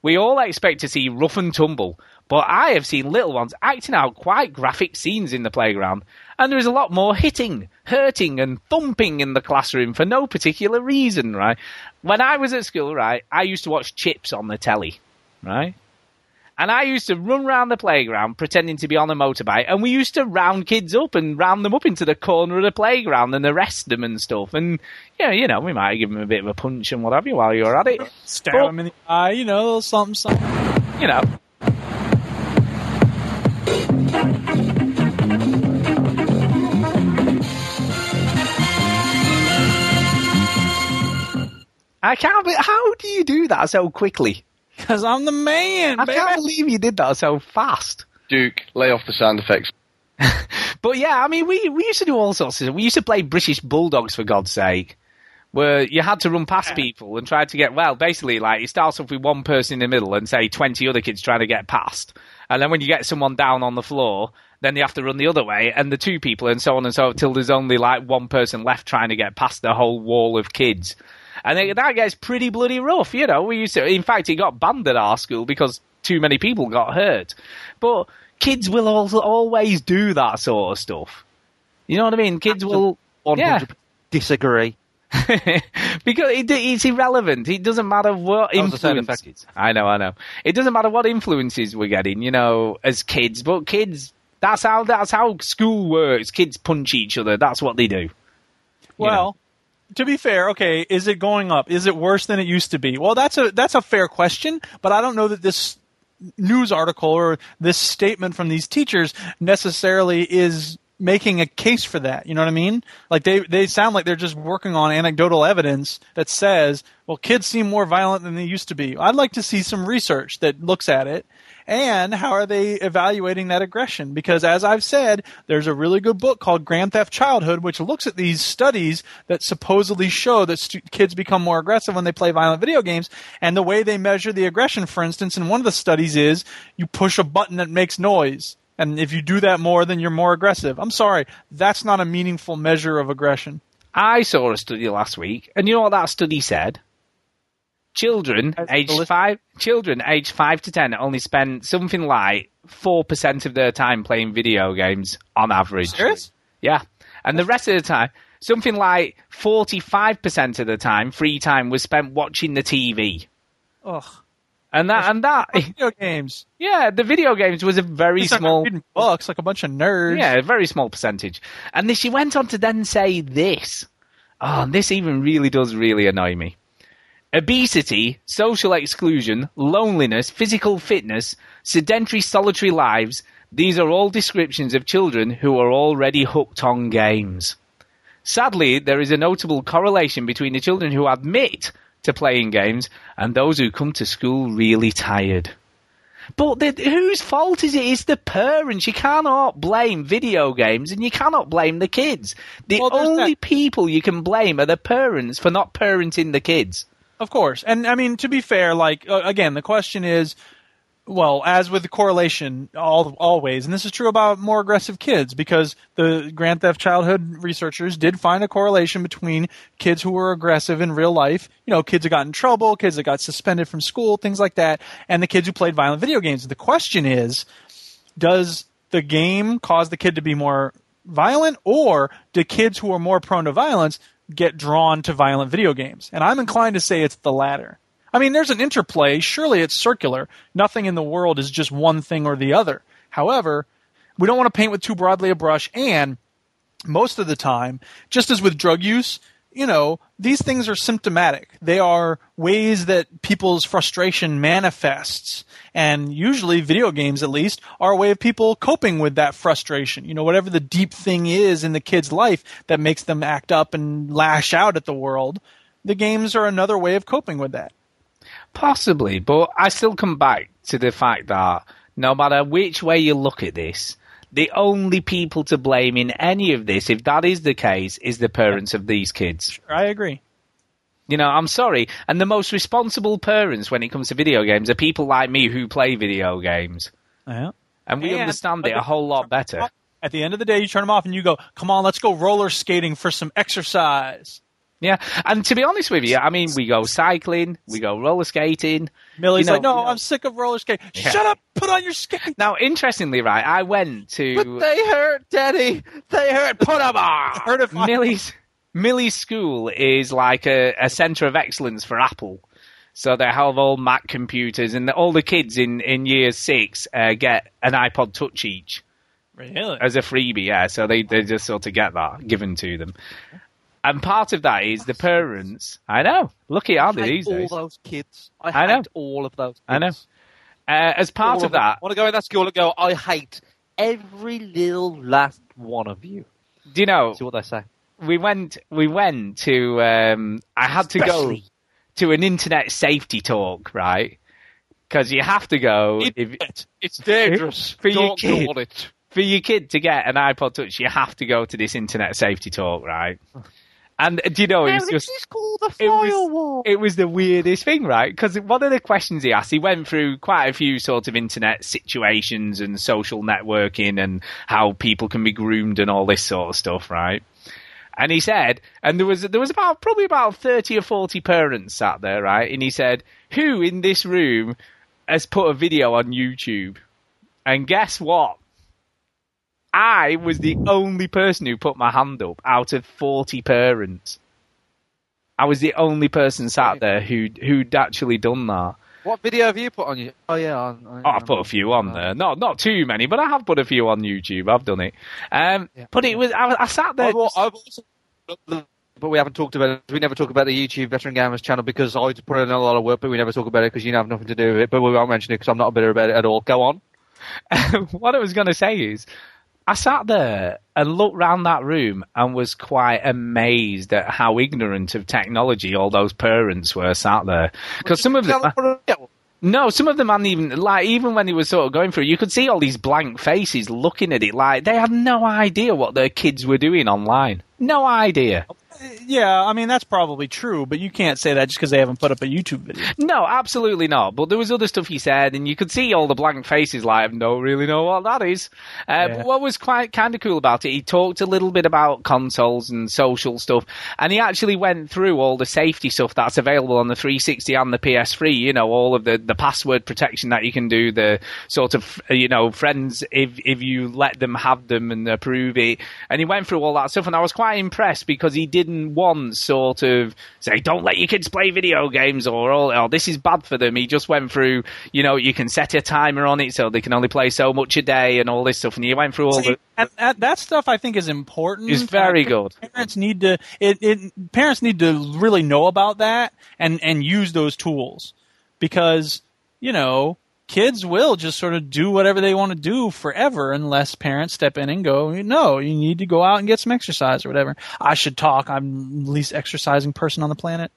We all expect to see rough and tumble, but I have seen little ones acting out quite graphic scenes in the playground, and there is a lot more hitting, hurting, and thumping in the classroom for no particular reason, right? When I was at school, right, I used to watch CHiPs on the telly, right? And I used to run round the playground pretending to be on a motorbike, and we used to round kids up and round them up into the corner of the playground and arrest them and stuff. And yeah, you know, we might give them a bit of a punch and what have you while you're at it. Stab them in the eye, you know, something, something. you know. I can't. be- How do you do that so quickly? Because I'm the man. I baby. can't believe you did that so fast. Duke, lay off the sound effects. But yeah, I mean, we we used to do all sorts of. We used to play British Bulldogs for God's sake, where you had to run past people and try to get. Well, basically, like it starts off with one person in the middle and say twenty other kids trying to get past, and then when you get someone down on the floor, then you have to run the other way, and the two people, and so on and so on, till there's only like one person left trying to get past the whole wall of kids. And it, that gets pretty bloody rough, you know. We used to, in fact, it got banned at our school because too many people got hurt. But kids will also always do that sort of stuff. You know what I mean? Kids will. 100 Yeah. disagree. because it, it's irrelevant. It doesn't matter what That was the sound influences. I know, I know. It doesn't matter what influences we're getting, you know, as kids. But kids, that's how that's how school works. Kids punch each other. That's what they do. Well, to be fair, okay, is it going up? Is it worse than it used to be? Well, that's a that's a fair question, but I don't know that this news article or this statement from these teachers necessarily is making a case for that. You know what I mean? Like they they sound like they're just working on anecdotal evidence that says, well, kids seem more violent than they used to be. I'd like to see some research that looks at it. And how are they evaluating that aggression? Because as I've said, there's a really good book called Grand Theft Childhood, which looks at these studies that supposedly show that stu- kids become more aggressive when they play violent video games. And the way they measure the aggression, for instance, in one of the studies is you push a button that makes noise. And if you do that more, then you're more aggressive. I'm sorry, that's not a meaningful measure of aggression. I saw a study last week, and you know what that study said? Children aged five, children aged five to ten only spend something like four percent of their time playing video games on average. Serious? Yeah, and the rest of the time, something like forty-five percent of the time, free time was spent watching the TV. Ugh. And that and that video games. Yeah, the video games was a very not small reading books like a bunch of nerds. Yeah, a very small percentage. And then she went on to then say this. Oh, and this even really does really annoy me. Obesity, social exclusion, loneliness, physical fitness, sedentary solitary lives, these are all descriptions of children who are already hooked on games. Sadly, there is a notable correlation between the children who admit to playing games and those who come to school really tired. But the, whose fault is it? It's the parents. You cannot blame video games and you cannot blame the kids. The Well, only people you can blame are the parents for not parenting the kids. Of course. And I mean, to be fair, like, uh, again, the question is, well, as with the correlation, all, always, and this is true about more aggressive kids, because the Grand Theft Childhood researchers did find a correlation between kids who were aggressive in real life, you know, kids that got in trouble, kids that got suspended from school, things like that, and the kids who played violent video games. The question is, does the game cause the kid to be more violent, or do kids who are more prone to violence get drawn to violent video games? And I'm inclined to say it's the latter. I mean, there's an interplay. Surely it's circular. Nothing in the world is just one thing or the other. However, we don't want to paint with too broadly a brush, and most of the time, just as with drug use, you know, these things are symptomatic. They are ways that people's frustration manifests. And usually, video games at least, are a way of people coping with that frustration. You know, whatever the deep thing is in the kid's life that makes them act up and lash out at the world, the games are another way of coping with that. Possibly, but I still come back to the fact that no matter which way you look at this, the only people to blame in any of this, if that is the case, is the parents of these kids. I agree. You know, I'm sorry. And the most responsible parents when it comes to video games are people like me who play video games. Yeah. And we And- understand it a whole lot better. At the end of the day, you turn them off and you go, come on, let's go roller skating for some exercise. Yeah, and to be honest with you, I mean, we go cycling, we go roller skating. Millie's You know- like, no, I'm sick of roller skating. Yeah. Shut up, put on your skate. Now, interestingly, right, I went to But they hurt, Daddy. They hurt. Put them on. Heard of Millie's Millie's school is like a, a centre of excellence for Apple. So they have all Mac computers, and all the kids in in year six uh, get an iPod Touch each Really? as a freebie. Yeah, so they they just sort of get that given to them. And part of that is the parents. I know. Lucky are they I hate these all days? those kids. I, I know. hate all of those. Kids. I know. Uh, as part All of that, I want to go in that school and go. I hate every little last one of you. do you know? See what they say. we went we went to um I had to go to an internet safety talk, right? Because you have to go if, It's dangerous. For your kid. for your kid to get an iPod Touch. You have to go to this internet safety talk, right? And uh, do you know it was just is called a it was, it was the weirdest thing, right? Because one of the questions he asked, he went through quite a few sort of internet situations and social networking and how people can be groomed and all this sort of stuff, right? And he said, and there was there was about probably about thirty or forty parents sat there, right? And he said, "Who in this room has put a video on YouTube?" And guess what? I was the only person who put my hand up out of 40 parents. I was the only person sat there who who'd actually done that. What video have you put on you? Oh yeah, on, on, Oh, I've put a few on there. Not not too many, but I have put a few on YouTube. I've done it. Um, but it was I, I sat there. I've, al- I've also put up the but we haven't talked about it. We never talk about the YouTube Veteran Gamers channel because I put in a lot of work, but we never talk about it because you have nothing to do with it. But we won't mention it because I'm not bitter about it at all. Go on. what I was going to say is, I sat there and looked round that room and was quite amazed at how ignorant of technology all those parents were sat there. Because some of them, no, some of them hadn't even like even when he was sort of going through, you could see all these blank faces looking at it like they had no idea what their kids were doing online. No idea yeah, I mean that's probably true, but you can't say that just because they haven't put up a YouTube video. No, absolutely not. But there was other stuff he said, and you could see all the blank faces. Like, I don't really know what that is. Uh, yeah. But what was quite kind of cool about it, he talked a little bit about consoles and social stuff, and he actually went through all the safety stuff that's available on the 360 and the PS3. You know, all of the the password protection that you can do, the sort of you know friends if if you let them have them and approve it. And he went through all that stuff, and I was quite impressed because he didn't. 101 sort of say, don't let your kids play video games or, or, or this is bad for them. He just went through, you know, you can set a timer on it so they can only play so much a day and all this stuff. And he went through all See, the. That, that stuff I think is important. It's very good. Parents need to, it, it, parents need to really know about that and, and use those tools because, you know, kids will just sort of do whatever they want to do forever unless parents step in and go no you need to go out and get some exercise or whatever. I should talk. I'm the least exercising person on the planet.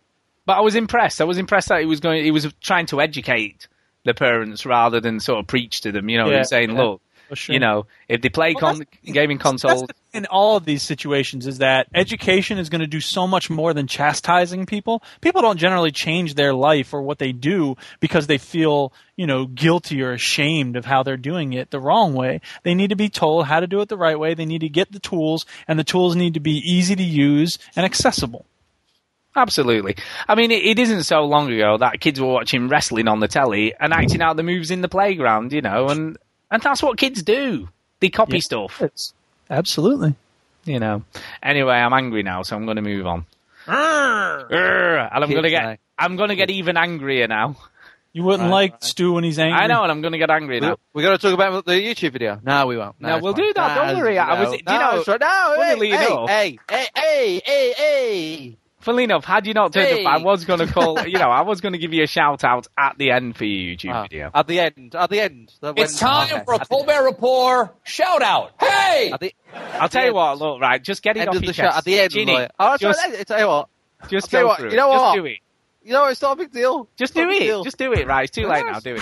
But I was impressed. I was impressed that he was going. He was trying to educate the parents rather than sort of preach to them. You know, he Yeah, was saying, yeah, "Look, sure. you know, if they play Well, con- gaming consoles." in all of these situations is that education is going to do so much more than chastising people. People don't generally change their life or what they do because they feel, you know, guilty or ashamed of how they're doing it the wrong way. They need to be told how to do it the right way. They need to get the tools and the tools need to be easy to use and accessible. Absolutely. I mean, it, it isn't so long ago that kids were watching wrestling on the telly and acting out the moves in the playground, you know, and and that's what kids do. They copy Yeah. stuff. Absolutely. You know. Anyway, I'm angry now, so I'm going to move on. Urgh. and I'm going to get like- I'm going to get even angrier now. You wouldn't Right, like Stu when he's angry. I know, and I'm going to get angry now. we're going to talk about the YouTube video. No, we won't. No, it's we'll fine. do that. Don't Nah, worry. I no, was- do you know- it's right. No, hey, hey, hey, hey, hey, hey. Funnily enough, had you not turned Hey. up, I was going to call. You know, I was going to give you a shout out at the end for your YouTube Ah, video. At the end. At the end. That It's when- time okay, for a at the- Colbert Report shout out. Hey! The, I'll tell you what. Look, right, just get it end off of your the show. chest. At the end. Chinny, like, oh, just, sorry, I tell you what. just I'll tell you go what, through you know what? Just do it. You know, it's not a big deal. Just It's do it. deal. Just do it. Right, it's too late now. Do it.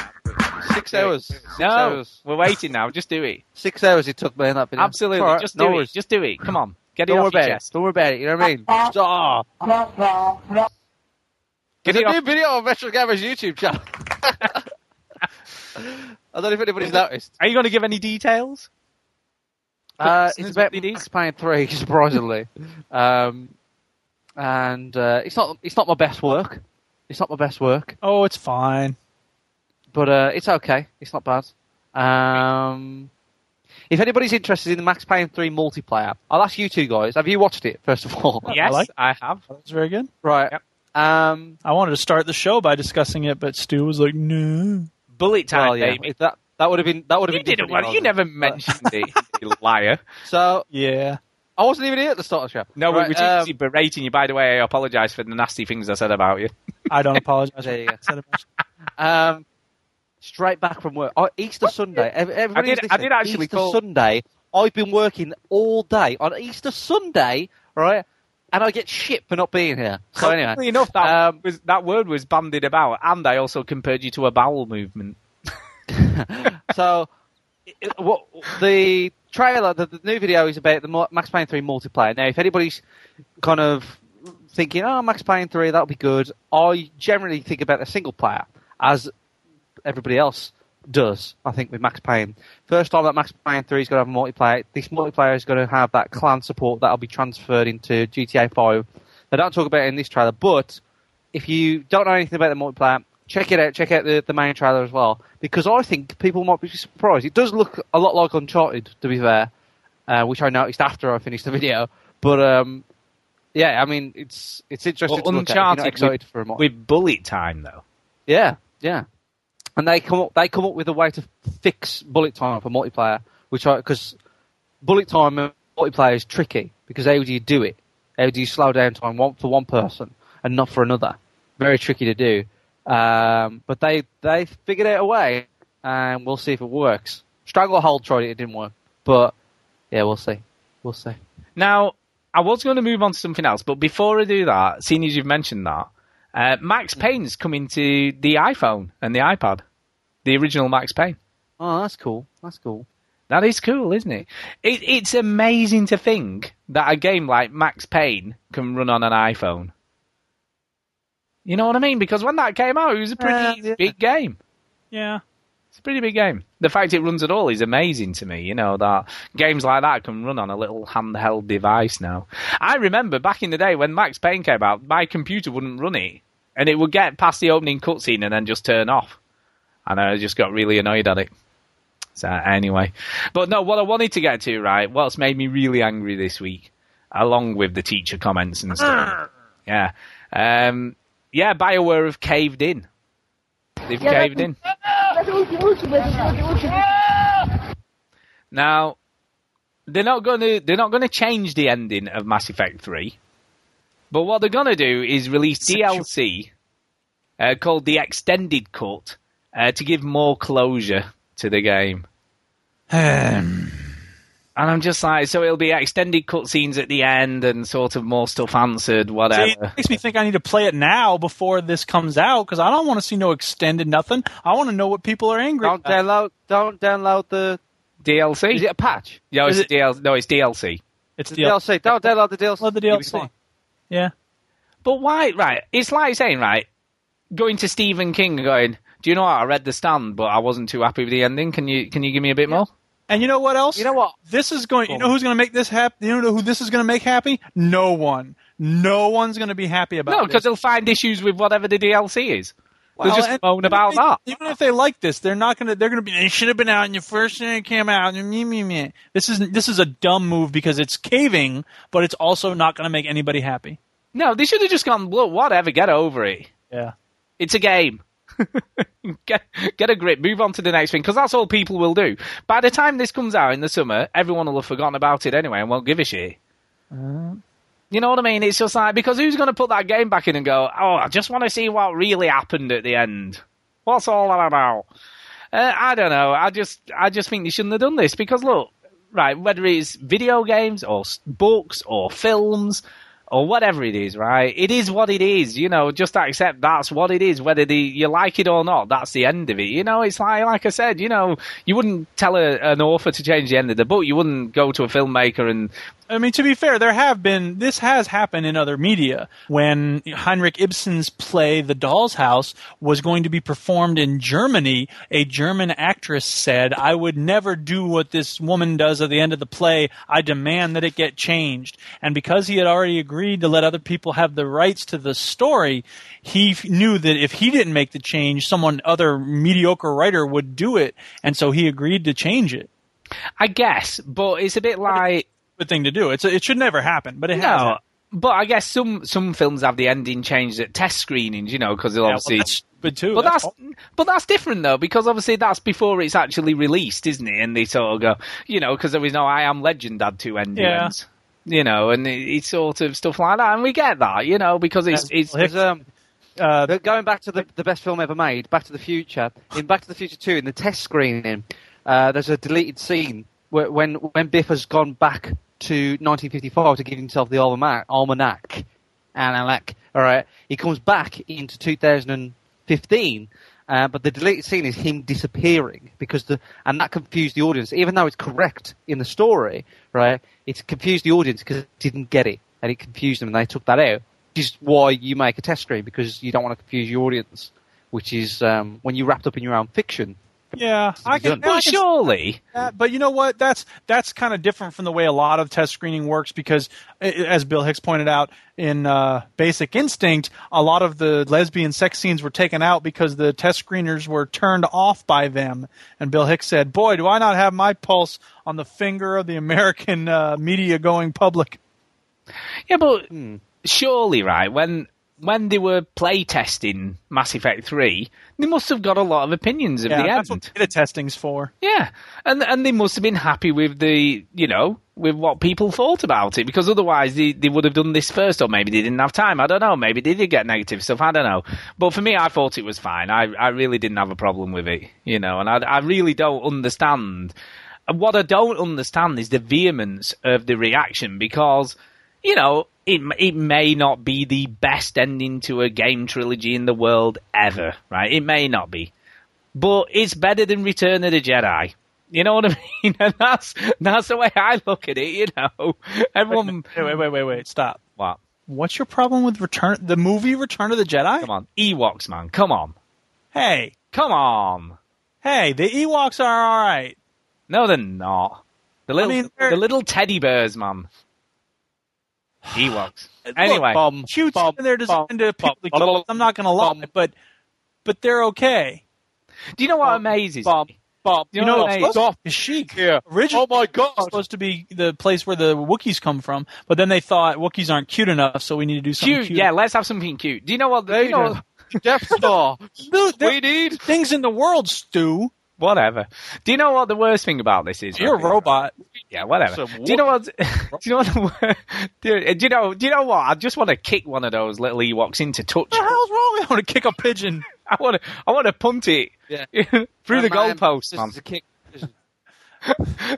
Six Do it. hours. Six No, hours. we're waiting now. Just do it. Six hours it took me in that video. Absolutely. It's all right, Just no do worries. it. Just do it. Come on. Get Don't it worry off your about it. chest. Don't worry about it. You know what I mean? Stop. Get There's it a new video on Retro Gamers YouTube channel. I don't know if anybody's noticed. Are you going to give any details? Uh, it's about what it is? Max Payne three, surprisingly, um, and uh, it's not it's not my best work. It's not my best work, Oh, it's fine. but uh, it's okay. It's not bad. Um, if anybody's interested in the Max Payne three multiplayer, I'll ask you two guys. Have you watched it first of all? Yes, like- I have. That's very good. Right. Yep. Um, I wanted to start the show by discussing it, but Stu was like, no. Bullet time, well, yeah, baby. that that would have been that would have You been. didn't. different Well, you never mentioned it, you liar. So Yeah. I wasn't even here at the start of the show. No, right, we were too um, berating you. By the way, I apologise for the nasty things I said about you. I don't apologize. There you go. Said it. Um, straight back from work. Oh, Easter Sunday. Everybody I did- I did actually Easter call- Sunday. I've been working all day on Easter Sunday, right? And I get shit for not being here. So Funnily anyway, enough, that um, was that word was bandied about, and I also compared you to a bowel movement. so it- what the trailer, the, the new video is about the Max Payne 3 multiplayer. Now, if anybody's kind of thinking, oh, Max Payne 3, that'll be good, I generally think about the single player, as everybody else does, I think, with Max Payne. First time that Max Payne 3 is going to have a multiplayer, this multiplayer is going to have that clan support that'll be transferred into GTA 5. They don't talk about it in this trailer, but if you don't know anything about the multiplayer, check it out. Check out the, the main trailer as well, because I think people might be surprised. It does look a lot like Uncharted, to be fair, uh, which I noticed after I finished the video. But um, yeah, I mean, it's it's interesting Well, to look at. Uncharted excited with, for a mo- with bullet time though. yeah, yeah. And they come up they come up with a way to fix bullet time for multiplayer, which because bullet time in multiplayer is tricky because how do you do it? How do you slow down time one for one person and not for another? Very tricky to do. Um, but they they figured out a way, and we'll see if it works. Stranglehold tried it; it didn't work. But yeah, we'll see. We'll see. Now, I was going to move on to something else, but before I do that, seeing as you've mentioned that, uh, Max Payne's coming to the iPhone and the iPad. The original Max Payne. Oh, that's cool. That's cool. That is cool, isn't it? it? It's amazing to think that a game like Max Payne can run on an iPhone. You know what I mean? Because when that came out, it was a pretty big game. Yeah. It's a pretty big game. The fact it runs at all is amazing to me. You know that games like that can run on a little handheld device now. I remember back in the day when Max Payne came out, my computer wouldn't run it, and it would get past the opening cutscene and then just turn off, and I just got really annoyed at it. So anyway, but no, what I wanted to get to right, what's made me really angry this week, along with the teacher comments and stuff. yeah, um, yeah, Bioware have caved in. They've caved in. Now, they're not going to they're not going to change the ending of Mass Effect Three, but what they're going to do is release DLC uh, called the Extended Cut uh, to give more closure to the game. And I'm just like, so it'll be extended cutscenes at the end and sort of more stuff answered, See, whatever. it makes me think I need to play it now before this comes out because I don't want to see no extended nothing. I want to know what people are angry Don't about. download. Don't download the DLC. Is it a patch? Yeah, it's Is it- DL- no, it's DLC. It's The DLC. DLC. Don't download the DLC. Love the DLC. Yeah. But why? Right, it's like saying, right, going to Stephen King and going, "Do you know what? I read The Stand, but I wasn't too happy with the ending. Can you can you give me a bit more?" And you know what else? You know what? This is going. You know who's going to make this happy? You know who this is going to make happy? No one. No one's going to be happy about. No, because they'll find issues with whatever the DLC is. They'll just moan about they- that. Even if they like this, they're not gonna. They're gonna be. It should have been out in your first thing it came out. This is this is a dumb move because it's caving, but it's also not gonna make anybody happy. No, they should have just gone, look, whatever, get over it. Yeah. It's a game. get get a grip, move on to the next thing, because that's all people will do. By the time this comes out in the summer, everyone will have forgotten about it anyway and won't give a shit. You know what I mean? It's just like because who's going to put that game back in and go, oh, I just want to see what really happened at the end. What's all that about? Uh, I don't know. I just I just think they shouldn't have done this because look, right, whether it's video games or books or films or whatever it is, right? It is what it is. You know, just accept that's what it is. Whether the, you like it or not, that's the end of it. You know, it's like like I said. You know, you wouldn't tell a, an author to change the end of the book. You wouldn't go to a filmmaker and I mean, to be fair, there have been this has happened in other media when Heinrich Ibsen's play *The Doll's House* was going to be performed in Germany. A German actress said, "I would never do what this woman does at the end of the play. I demand that it get changed." And because he had already agreed to let other people have the rights to the story, he f- knew that if he didn't make the change, someone other mediocre writer would do it, and so he agreed to change it. I guess, but it's a bit like Good thing to do. It's it should never happen, but it has. no. happened. But I guess some some films have the ending changed at test screenings, you know, because they'll Yeah, well, obviously. that's stupid too. but that's, That's but that's different though because obviously that's before it's actually released, isn't it? And they sort of go, you know, because there was no I Am Legend had two end Yeah. you know, and it, it's sort of stuff like that, and we get that, you know, because it's it's There's, um, uh, but going back to the, the best film ever made, Back to the Future. In Back to the Future 2, in the test screening, uh, there's a deleted scene where, when when Biff has gone back to 1955 to give himself the almanac, almanac, almanac. All right, he comes back into 2015. Uh, but the deleted scene is him disappearing because the and that confused the audience. Even though it's correct in the story, right? It's confused the audience because it didn't get it and it confused them, and they took that out. Which is why you make a test screen because you don't want to confuse your audience. Which is um, when you wrapped up in your own fiction. Yeah, I can. done. I can- surely. that, but you know what? That's that's kind of different from the way a lot of test screening works because, as Bill Hicks pointed out in uh, Basic Instinct, a lot of the lesbian sex scenes were taken out because the test screeners were turned off by them. And Bill Hicks said, "Boy, do I not have my pulse on the finger of the American uh, media going public." Yeah, but surely, right when when they were play testing Mass Effect Three, they must have got a lot of opinions of yeah, the that's end. what the testing's for. Yeah, and and they must have been happy with the you know with what people thought about it because otherwise they, they would have done this first or maybe they didn't have time. I don't know. Maybe they did get negative stuff. I don't know. But for me, I thought it was fine. I, I really didn't have a problem with it, you know, and I, I really don't understand. What I don't understand is the vehemence of the reaction because, you know, it, it may not be the best ending to a game trilogy in the world ever, right? It may not be. But it's better than Return of the Jedi. You know what I mean? And that's that's the way I look at it. You know, everyone. Wait, wait, wait, wait, wait. Stop. What? What's your problem with Return the movie Return of the Jedi? Come on, Ewoks, man. Come on. Hey, come on. Hey, the Ewoks are all right. No, they're not. The little, mean, the little teddy bears, man. Ewoks. Anyway, Look, cute and they're designed to appeal to kids. I'm not gonna lie, but but they're okay. Do you know what amazes Bob, me? Bob, You you know know, what it's amazes- Kashyyyk. Yeah. Originally, oh my god, supposed to be the place where the Wookiees come from, but then they thought Wookiees aren't cute enough, so we need to do something Cute, cute. yeah. Let's have something cute. Do you know what? Do you know, Death Star. Dude, we need things in the world, Stu. Whatever. Do you know what the worst thing about this is? You're a robot. Yeah, whatever. So do you know what? Do you know what? Do, you know? Do you know what? I just want to kick one of those little Ewoks into touch. What the hell's wrong? I want to kick a pigeon. I want to. I want to punt it Yeah. through the goalpost, this man. is a kick.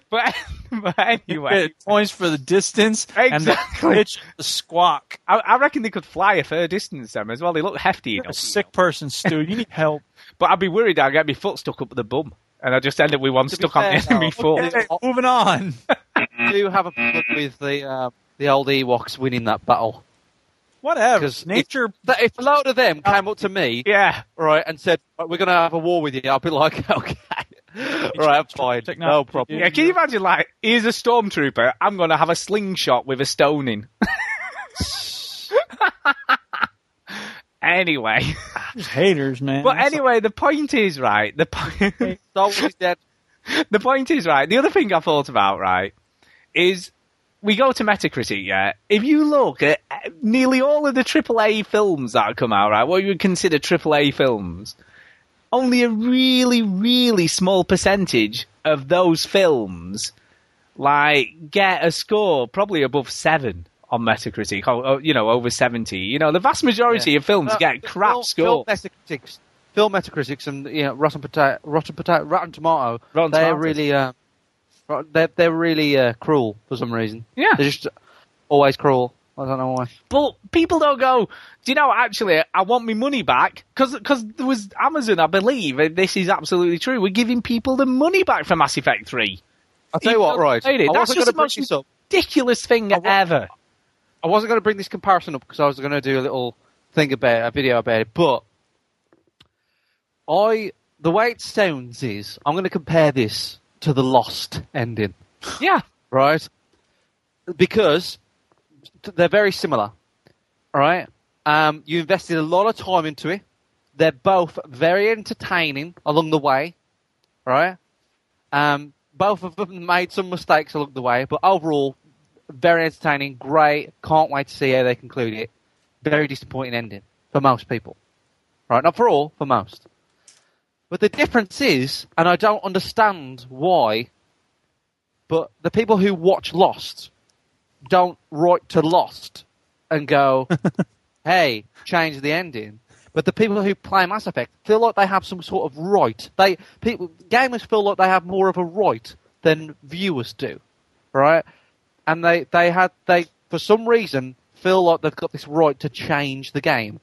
But, but anyway, points for the distance and the pitch, the squawk. I, I reckon they could fly a fair distance them as well. They look hefty You're a sick person, Stu. You need help. But I'd be worried I'd get my foot stuck up with the bum. And I just end up with one To stuck on the fair, enemy though, foot. Okay, moving on. I do have a problem with the uh, the old Ewoks winning that battle. Whatever. Because Nature. If, if a load of them came up to me, Yeah. right, and said, "Right, "We're going to have a war with you," I'll be like, "Okay, right, I'm fine, no problem." Yeah, can you imagine, like, he's a stormtrooper, I'm going to have a slingshot with a stone in. anyway. Just haters, man. But anyway, the point is, right, the, po- Star Wars is dead. the point is, right, the other thing I thought about, right, is we go to Metacritic, yeah, if you look at uh, nearly all of the AAA films that come out, right, what you would consider AAA films, only a really, really small percentage of those films, like, get a score probably above seven on Metacritic, or, or, you know, over 70. You know, the vast majority of films Uh, get crap Film, scores. film Metacritics, film Metacritics, and you know, Rotten Potato, Rotten Potato, Rotten Tomato. Rotten they're Tomatoes. really, uh, they're they're really uh, cruel for some reason. Yeah. they're just always cruel. I don't know why. But people don't go, do you know, actually, I want my money back? Because there was Amazon, I believe, and this is absolutely true. We're giving people the money back for Mass Effect 3. I'll tell you what, right? I That's just the most ridiculous thing ever. I wasn't going to bring this comparison up because I was going to do a little thing about it, a video about it, but I the way it sounds is I'm going to compare this to the Lost ending, Yeah. right? Because they're very similar, All right. Um, you invested a lot of time into it. They're both very entertaining along the way, right? Um, both of them made some mistakes along the way, but overall, very entertaining, great. Can't wait to see how they conclude it. Very disappointing ending for most people, right? Not for all, for most. But the difference is, and I don't understand why, but the people who watch Lost don't write to Lost and go, "Hey, change the ending." But the people who play Mass Effect feel like they have some sort of right. They people gamers feel like they have more of a right than viewers do, right? And they they had they for some reason feel like they've got this right to change the game.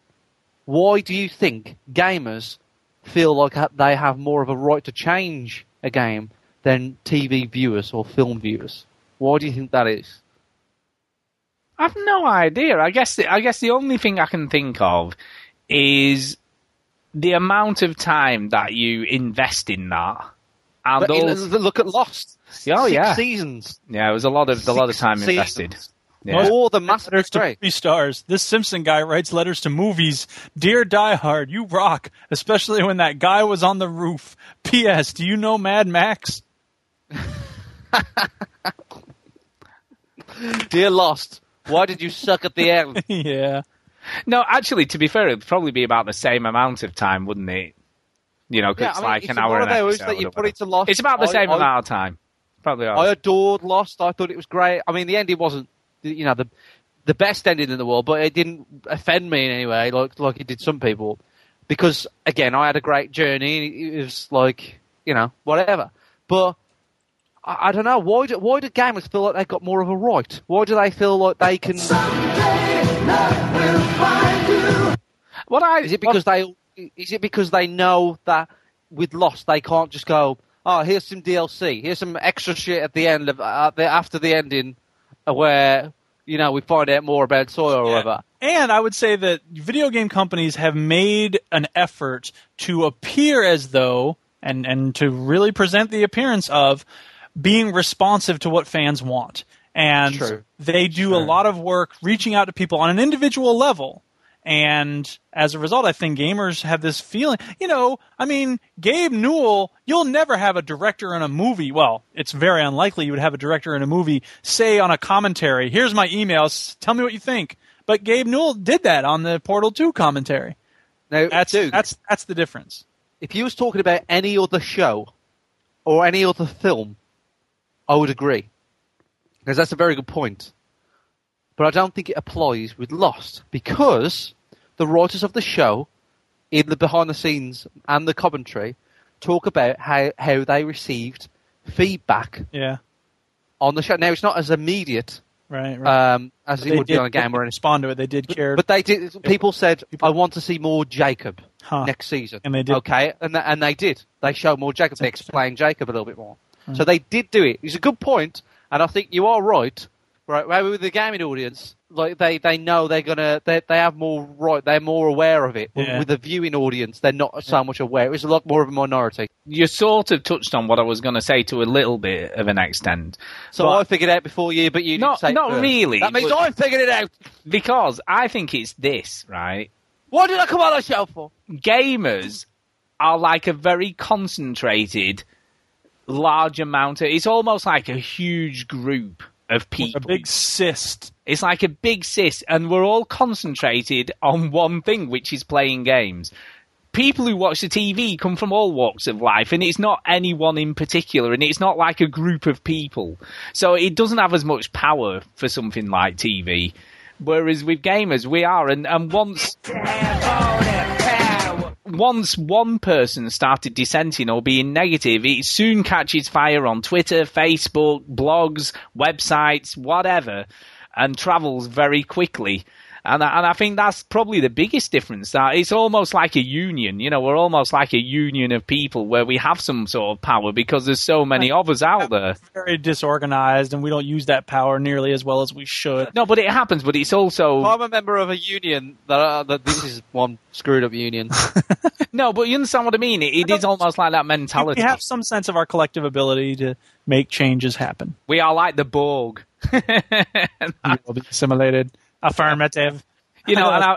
Why do you think gamers feel like they have more of a right to change a game than TV viewers or film viewers? Why do you think that is? I've no idea. I guess the, I guess the only thing I can think of is the amount of time that you invest in that. And But in- look at Lost. Oh Six yeah, seasons. yeah, it was a lot of a lot of time seasons. invested. Yeah. More than Mass letters to 3. movie stars. This Simpson guy writes letters to movies. Dear Die Hard, you rock, especially when that guy was on the roof. P.S. Do you know Mad Max? Dear Lost, why did you suck at the end? yeah. No, actually, to be fair, it'd probably be about the same amount of time, wouldn't it? You know, 'cause Yeah, it's I mean, like it's an hour and of an those episode that you or put whatever. into Lost. It's about the same I- amount of time. Probably are. I adored Lost. I thought it was great. I mean, the ending wasn't, you know, the the best ending in the world, but it didn't offend me in any way, like like it did some people. Because again, I had a great journey. It was like, you know, whatever. But I, I don't know why. Do, why do gamers feel like they've got more of a right? Why do they feel like they can? What I is it because they is it because they know that with Lost they can't just go, oh, here's some DLC, here's some extra shit at the end of uh, the, after the ending, uh, where you know we find out more about Sawyer or whatever. And I would say that video game companies have made an effort to appear as though and and to really present the appearance of being responsive to what fans want. And True. they do a lot of work reaching out to people on an individual level. And as a result, I think gamers have this feeling. You know, I mean, Gabe Newell, you'll never have a director in a movie. Well, it's very unlikely you would have a director in a movie say on a commentary, here's my emails, tell me what you think. But Gabe Newell did that on the Portal 2 commentary. Now, That's, dude, that's, that's the difference. if you was talking about any other show or any other film, I would agree. Because that's a very good point. But I don't think it applies with Lost because the writers of the show, in the behind the scenes and the commentary, talk about how, how they received feedback Yeah. on the show. Now, it's not as immediate Right, right. um, as But it they would be on a game they or respond to it. They did care. But they did. People said, "I want to see more Jacob Huh. next season." And they did. Okay, and th- and they did. They showed more Jacob. They explained Jacob a little bit more. So they did do it. It's a good point, and I think you are right. Right, right with the gaming audience, like they, they know they're gonna they they have more right. They're more aware of it. With- Yeah. With the viewing audience, they're not so much aware. It's a lot more of a minority. you sort of touched on what I was going to say to a little bit of an extent. So I figured out before you, but you didn't say not first. really. That means but- I figured it out. because I think it's this right. What did I come on the show for? Gamers are like a very concentrated, large amount of. It's almost like a huge group of people. a big cyst. It's like a big cyst, and we're all concentrated on one thing, which is playing games. People who watch the TV come from all walks of life, and it's not anyone in particular, and it's not like a group of people. So it doesn't have as much power for something like TV. Whereas with gamers, we are, and, and once oh, once one person started dissenting or being negative, it soon catches fire on Twitter, Facebook, blogs, websites, whatever, and travels very quickly. And I, and I think that's probably the biggest difference. That it's almost like a union. You know, we're almost like a union of people where we have some sort of power because there's so many of us out there. Very disorganized, and we don't use that power nearly as well as we should. No, but it happens. But it's also I'm a member of a union that, uh, that this is one screwed up union. no, but you understand what I mean. It, it is almost like that mentality. We have some sense of our collective ability to make changes happen. We are like the Borg. We will be assimilated. Affirmative. you know, and I,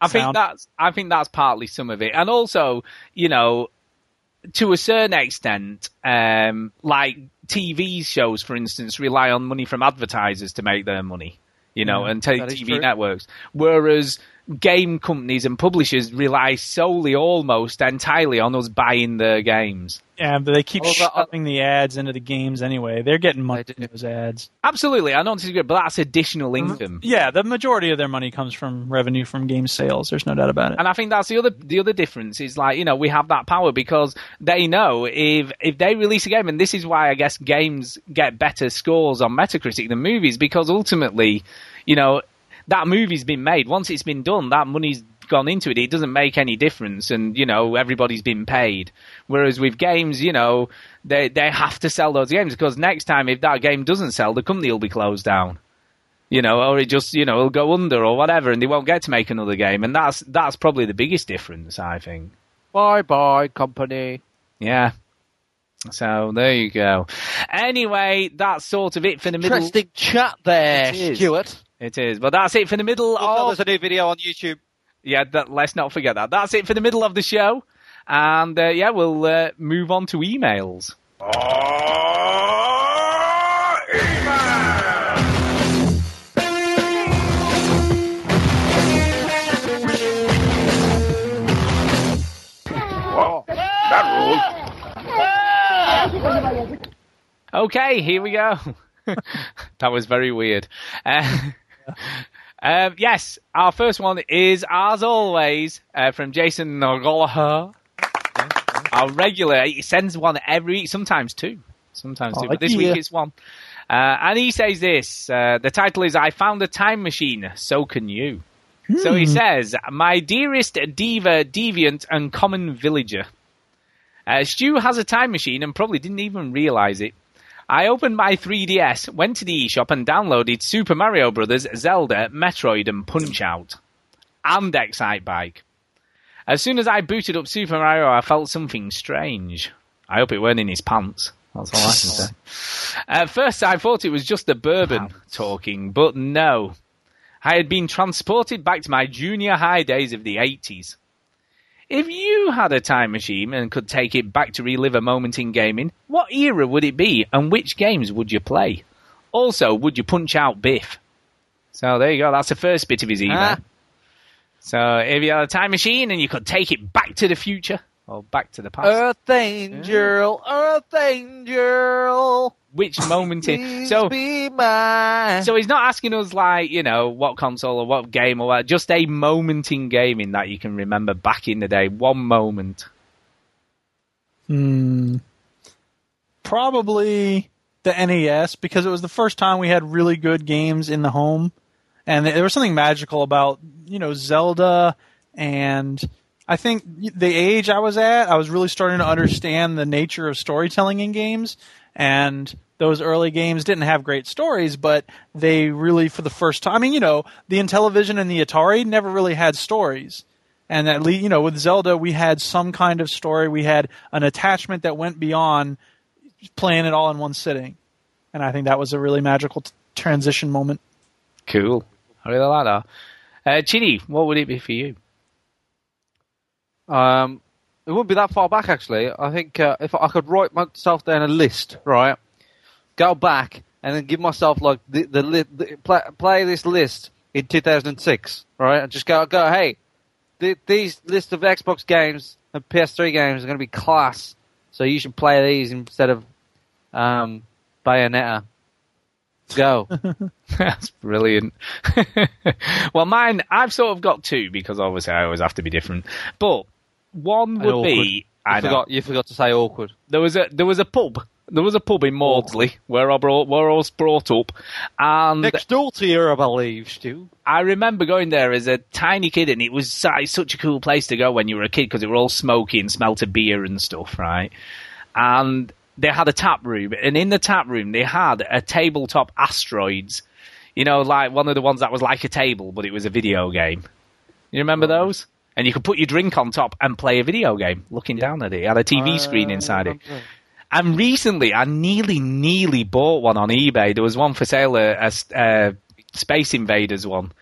I think sound. that's I think that's partly some of it, and also, you know, to a certain extent, um, like TV shows, for instance, rely on money from advertisers to make their money, you know, Yeah, and t- TV true. networks, whereas game companies and publishers rely solely, almost entirely, on us buying their games. Yeah, but they keep Well, but, uh, shoving the ads into the games anyway. They're getting money from those ads. Absolutely, I don't disagree, but that's additional income. Yeah, the majority of their money comes from revenue from game sales. There's no doubt about it. And I think that's the other the other difference is like you know we have that power because they know if if they release a game and this is why I guess games get better scores on Metacritic than movies because ultimately you know that movie's been made once it's been done that money's gone into it it doesn't make any difference and you know everybody's been paid whereas with games you know they they have to sell those games because next time if that game doesn't sell the company will be closed down you know, or it just you know it'll go under or whatever, and they won't get to make another game, and that's that's probably the biggest difference, I think. bye bye, company. Yeah. So there you go. Anyway, that's sort of it for the middle. Interesting chat there, Stuart. It is, but that's it for the middle Also, of. there's a new video on YouTube. Yeah, that, let's not forget that. That's it for the middle of the show, and uh, yeah, we'll uh, move on to emails. Well, that rules. Okay, here we go. that was very weird. Uh, um, yes, our first one is, as always, uh, from Jason Nogolaha. Our regular, he sends one every week, sometimes two. Sometimes two, Oh, but this yeah. week it's one. Uh, and he says this, uh, the title is I Found a Time Machine, So Can You. So he Hmm. says, My dearest diva, deviant, and common villager. Uh, Stu has a time machine and probably didn't even realize it. I opened my 3DS, went to the eShop and downloaded Super Mario Bros., Zelda, Metroid, and Punch Out. And Excitebike. As soon as I booted up Super Mario, I felt something strange. I hope it weren't in his pants. That's all I can say. At first, I thought it was just the bourbon talking, but no. I had been transported back to my junior high days of the 80s. If you had a time machine and could take it back to relive a moment in gaming, what era would it be and which games would you play? Also, would you punch out Biff? So there you go, that's the first bit of his email. Ah. So if you had a time machine and you could take it back to the future or back to the past, Earth Angel, Earth Angel. which moment in so be mine. so he's not asking us like you know what console or what game or what, just a moment in gaming that you can remember back in the day, one moment. Hmm. Probably the NES because it was the first time we had really good games in the home, and there was something magical about you know Zelda, and I think the age I was at, I was really starting to understand the nature of storytelling in games, and those early games didn't have great stories, but they really, for the first time, I mean, you know, the Intellivision and the Atari never really had stories. And at least, you know, with Zelda, we had some kind of story. We had an attachment that went beyond playing it all in one sitting. And I think that was a really magical t- transition moment. Cool. I really like that. Uh, Chinny, what would it be for you? Um, it wouldn't be that far back actually. I think uh, if I could write myself down a list, right, go back and then give myself like the the, li- the play, play this list in 2006, right, and just go go hey, th- these list of Xbox games and PS3 games are going to be class, so you should play these instead of um, Bayonetta. Go. That's brilliant. well, mine, I've sort of got two because obviously I always have to be different. But one would awkward. be I know. forgot, you forgot to say awkward. There was a there was a pub. There was a pub in Maudsley where I brought where I was brought up, and Next door to you, I believe, Stu. I remember going there as a tiny kid, and it was su- such a cool place to go when you were a kid because it were all smoky and smelt of beer and stuff, right? And they had a tap room, and in the tap room they had a tabletop asteroids. You know, like one of the ones that was like a table, but it was a video game. You remember those? And you could put your drink on top and play a video game, looking down at it. It had a TV screen inside it. And recently, I nearly, nearly bought one on eBay. There was one for sale, a, a, a Space Invaders one.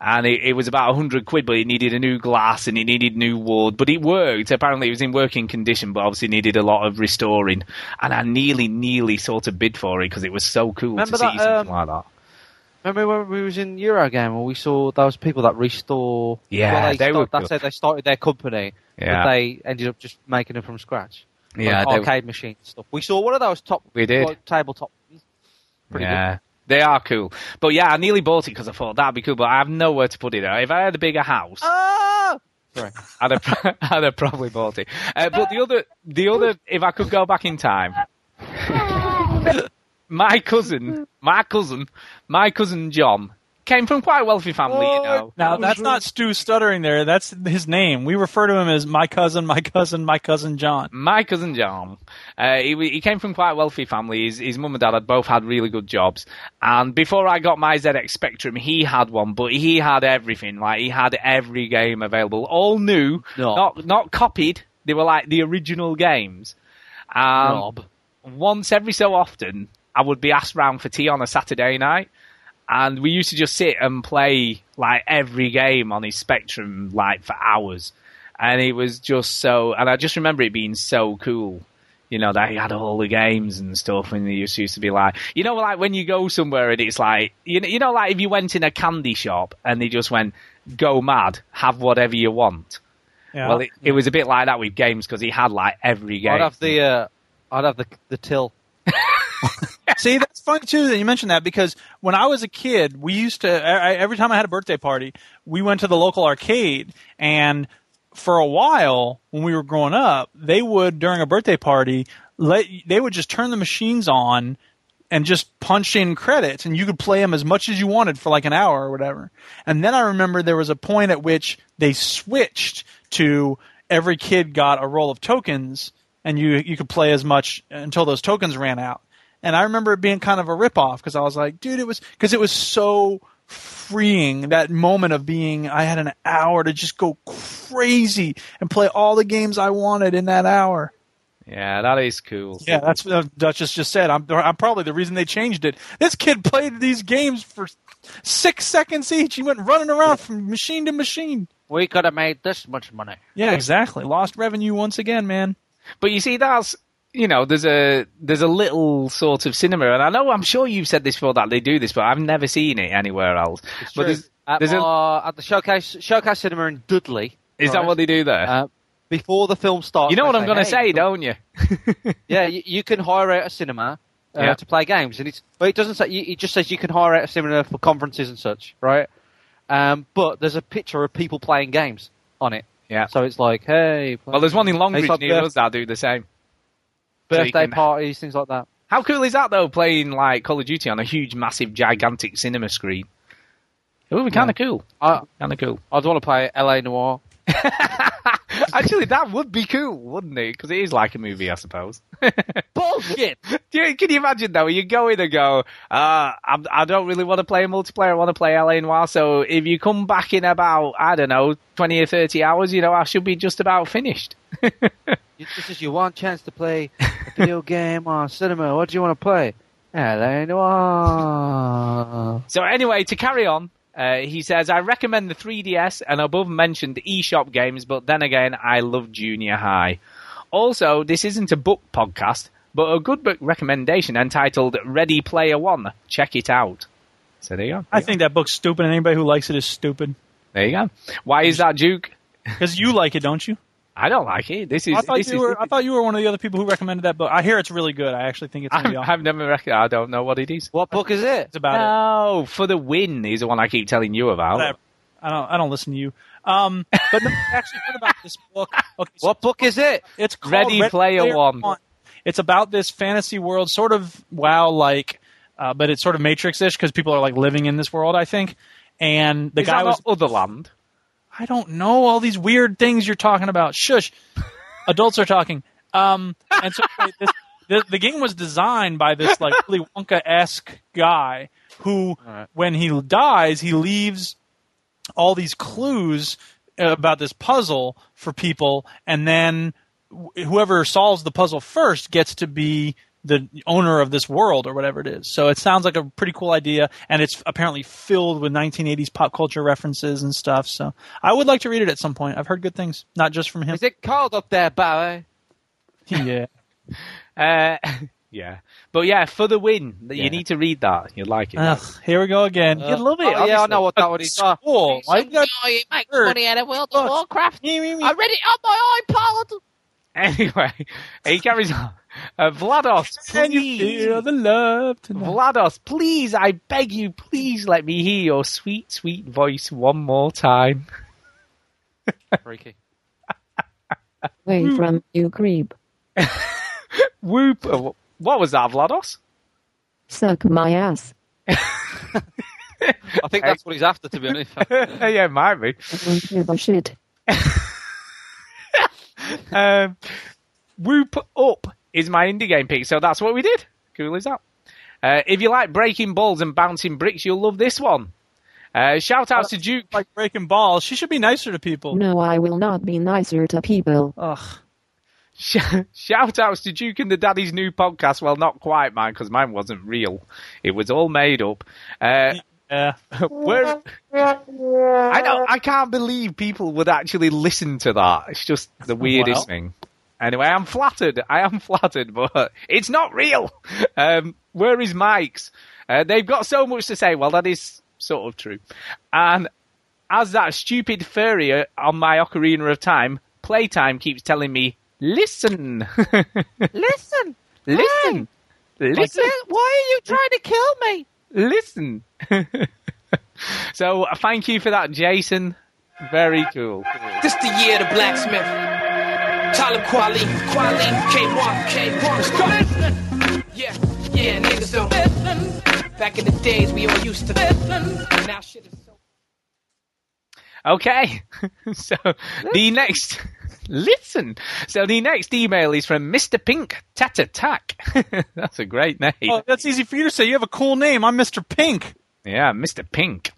And it, it was about a hundred quid, but it needed a new glass and it needed new wood. But it worked. Apparently, it was in working condition, but obviously needed a lot of restoring. And I nearly, nearly sort of bid for it because it was so cool Remember to see that, something um, like that. Remember when we was in Eurogamer and we saw those people that restore? Yeah, well, they, they start- were That's good. how they started their company. Yeah. But they ended up just making it from scratch. Yeah, like they- arcade machines and stuff. We saw one of those top. We did. Like, tabletop. Pretty yeah. They are cool. But yeah, I nearly bought it because I thought that'd be cool, but I have nowhere to put it. There. If I had a bigger house, Ah! Sorry. I'd have, I'd have probably bought it. Uh, but the other, the other, if I could go back in time, my cousin, my cousin, my cousin John came from quite a wealthy family, you know. Now that's not Stu stuttering there. That's his name. We refer to him as my cousin, my cousin, my cousin John. My cousin John, uh, he, he came from quite a wealthy family. His, his mum and dad had both had really good jobs. And before I got my ZX Spectrum, he had one, but he had everything. Like he had every game available, all new, not not copied. They were like the original games. Um, Rob. Once every so often, I would be asked round for tea on a Saturday night. And we used to just sit and play like every game on his Spectrum like for hours. And it was just so, and I just remember it being so cool. You know, that he had all the games and stuff, and it used used to be like, you know, like when you go somewhere and it's like, you know, you know, like if you went in a candy shop and they just went, go mad, have whatever you want. Yeah. Well, it, it was a bit like that with games because he had like every game. I'd have the. Uh, I'd have the the till. See, that's funny too that you mentioned that because when I was a kid, we used to I, every time I had a birthday party, we went to the local arcade, and for a while when we were growing up, they would during a birthday party let they would just turn the machines on and just punch in credits, and you could play them as much as you wanted for like an hour or whatever. And then I remember there was a point at which they switched to every kid got a roll of tokens, and you you could play as much until those tokens ran out. And I remember it being kind of a ripoff because I was like, dude, it was because it was so freeing that moment of being I had an hour to just go crazy and play all the games I wanted in that hour. Yeah, that is cool. Yeah, that's what Duchess just said. I'm, I'm probably the reason they changed it. This kid played these games for six seconds each. He went running around from machine to machine. We could have made this much money. Yeah, exactly. Lost revenue once again, man. But you see, that's you know, there's a there's a little sort of cinema, and I know I'm sure you've said this before that they do this, but I've never seen it anywhere else. It's but true. there's, at, there's a, at the showcase showcase cinema in Dudley. is that what they do there? Uh, before the film starts, you know what I'm going to "Hey, say, you don't you? yeah, you, you can hire out a cinema uh, Yeah. to play games, and it's but it doesn't say. It just says you can hire out a cinema for conferences and such, right? Um, but there's a picture of people playing games on it. Yeah. So it's like, hey, Well, there's one in Longridge It's like near us that do the same. Birthday parties, things like that. How cool is that though? Playing like Call of Duty on a huge, massive, gigantic cinema screen. It would be kind of cool. Kind of cool. I'd want to play LA Noire. Actually, that would be cool, wouldn't it? Because it is like a movie, I suppose. Bullshit. You, can you imagine though? You go in and go, uh, I, I don't really want to play a multiplayer. I want to play LA Noire. So if you come back in about, I don't know, 20 or 30 hours, you know, I should be just about finished. This is your one chance to play a video game or cinema. What do you want to play? LA Noire. So anyway, to carry on, uh, he says, I recommend the 3DS and above mentioned eShop games, but then again, I love Junior High. Also, this isn't a book podcast, but a good book recommendation entitled Ready Player One. Check it out. So there you go. I think that book's stupid, and anybody who likes it is stupid. There you go. Why is that, Duke? Because you like it, don't you? I don't like it. This is. I thought this you is were. I thought you were one of the other people who recommended that book. I hear it's really good. I actually think it's. Gonna be I've, awesome. I've never. Rec- I don't know what it is. What book is it? It's about it. No, for the win is the one I keep telling you about. Whatever. I don't. I don't listen to you. Um, but no, I actually heard about this book. Okay, so What book is it? It's called Ready Player One. It's about this fantasy world, sort of WoW like, uh, but it's sort of Matrix-ish because people are like living in this world. I think, and the Is guy that was. not Otherland? I don't know all these weird things you're talking about. Shush. Adults are talking. Um, and so this, the, the game was designed by this like Willy Wonka esque guy who, when he dies, he leaves all these clues about this puzzle for people, and then whoever solves the puzzle first gets to be the owner of this world or whatever it is. So it sounds like a pretty cool idea, and it's apparently filled with 1980s pop culture references and stuff. So I would like to read it at some point. I've heard good things, not just from him. Is it cold up there, Barry? yeah. Uh, yeah, but yeah, for the win, Yeah. you need to read that. You'd like it. Ugh, here we go again. Uh, You'd love it. oh, yeah, I know what that one is. It's cool. Why you got- It makes money out of World of Warcraft. I read it on my iPod. Anyway, he carries on. Uh, VlaDOS, Can you please. feel the love tonight? VlaDOS, please, I beg you, please let me hear your sweet, sweet voice one more time. Freaky. Away from you, creep. Whoop. Uh, What was that, VlaDOS? Suck my ass. I think that's what he's after, to be honest. yeah, it might be. I don't give a shit. Um, Whoop Up is my indie game pick, so that's what we did. Cool is that? Uh, if you like breaking balls and bouncing bricks, you'll love this one. Uh, shout outs to Duke. Like breaking balls. She should be nicer to people. No, I will not be nicer to people. Ugh. Shout outs to Duke and the Daddy's new podcast. Well, not quite mine because mine wasn't real. It was all made up. Uh, Yeah. where I don't, I can't believe people would actually listen to that. It's just the weirdest Well. thing. Anyway, I'm flattered. I am flattered, but it's not real. Um, where is Mike's? Uh, they've got so much to say. Well, that is sort of true. And as that stupid furry uh, on my Ocarina of Time, Playtime keeps telling me, listen. listen. Listen. Listen, Why are you trying to kill me? listen. so uh, thank you for that, Jason. Very cool. This the year of the blacksmith. Talib Kweli, Kweli, K1, K1. Let's go. Yeah, yeah, niggas don't listen. Back in the days, we all used to listen. Now shit is so. Okay. so the next, listen. So the next email is from Mr. Pink Tat Attack. That's a great name. Oh, that's easy for you to say. You have a cool name. I'm Mr. Pink. Yeah, Mr. Pink.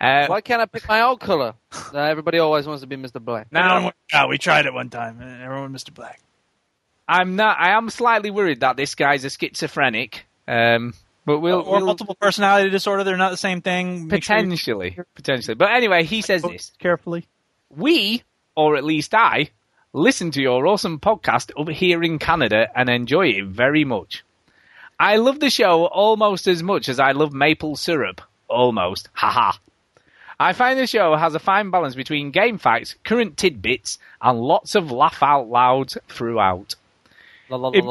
Uh, Why can't I pick my own colour? No, everybody always wants to be Mr. Black. Now, yeah, we tried it one time. and Everyone, Mr. Black. I'm not. I am slightly worried that this guy's a schizophrenic. Um, but we'll, or we'll multiple personality disorder. They're not the same thing. Make sure potentially, potentially. But anyway, he says this. carefully. We, or at least I, listen to your awesome podcast over here in Canada and enjoy it very much. I love the show almost as much as I love maple syrup. Almost. Haha. I find the show has a fine balance between game facts, current tidbits, and lots of laugh out loud throughout. It-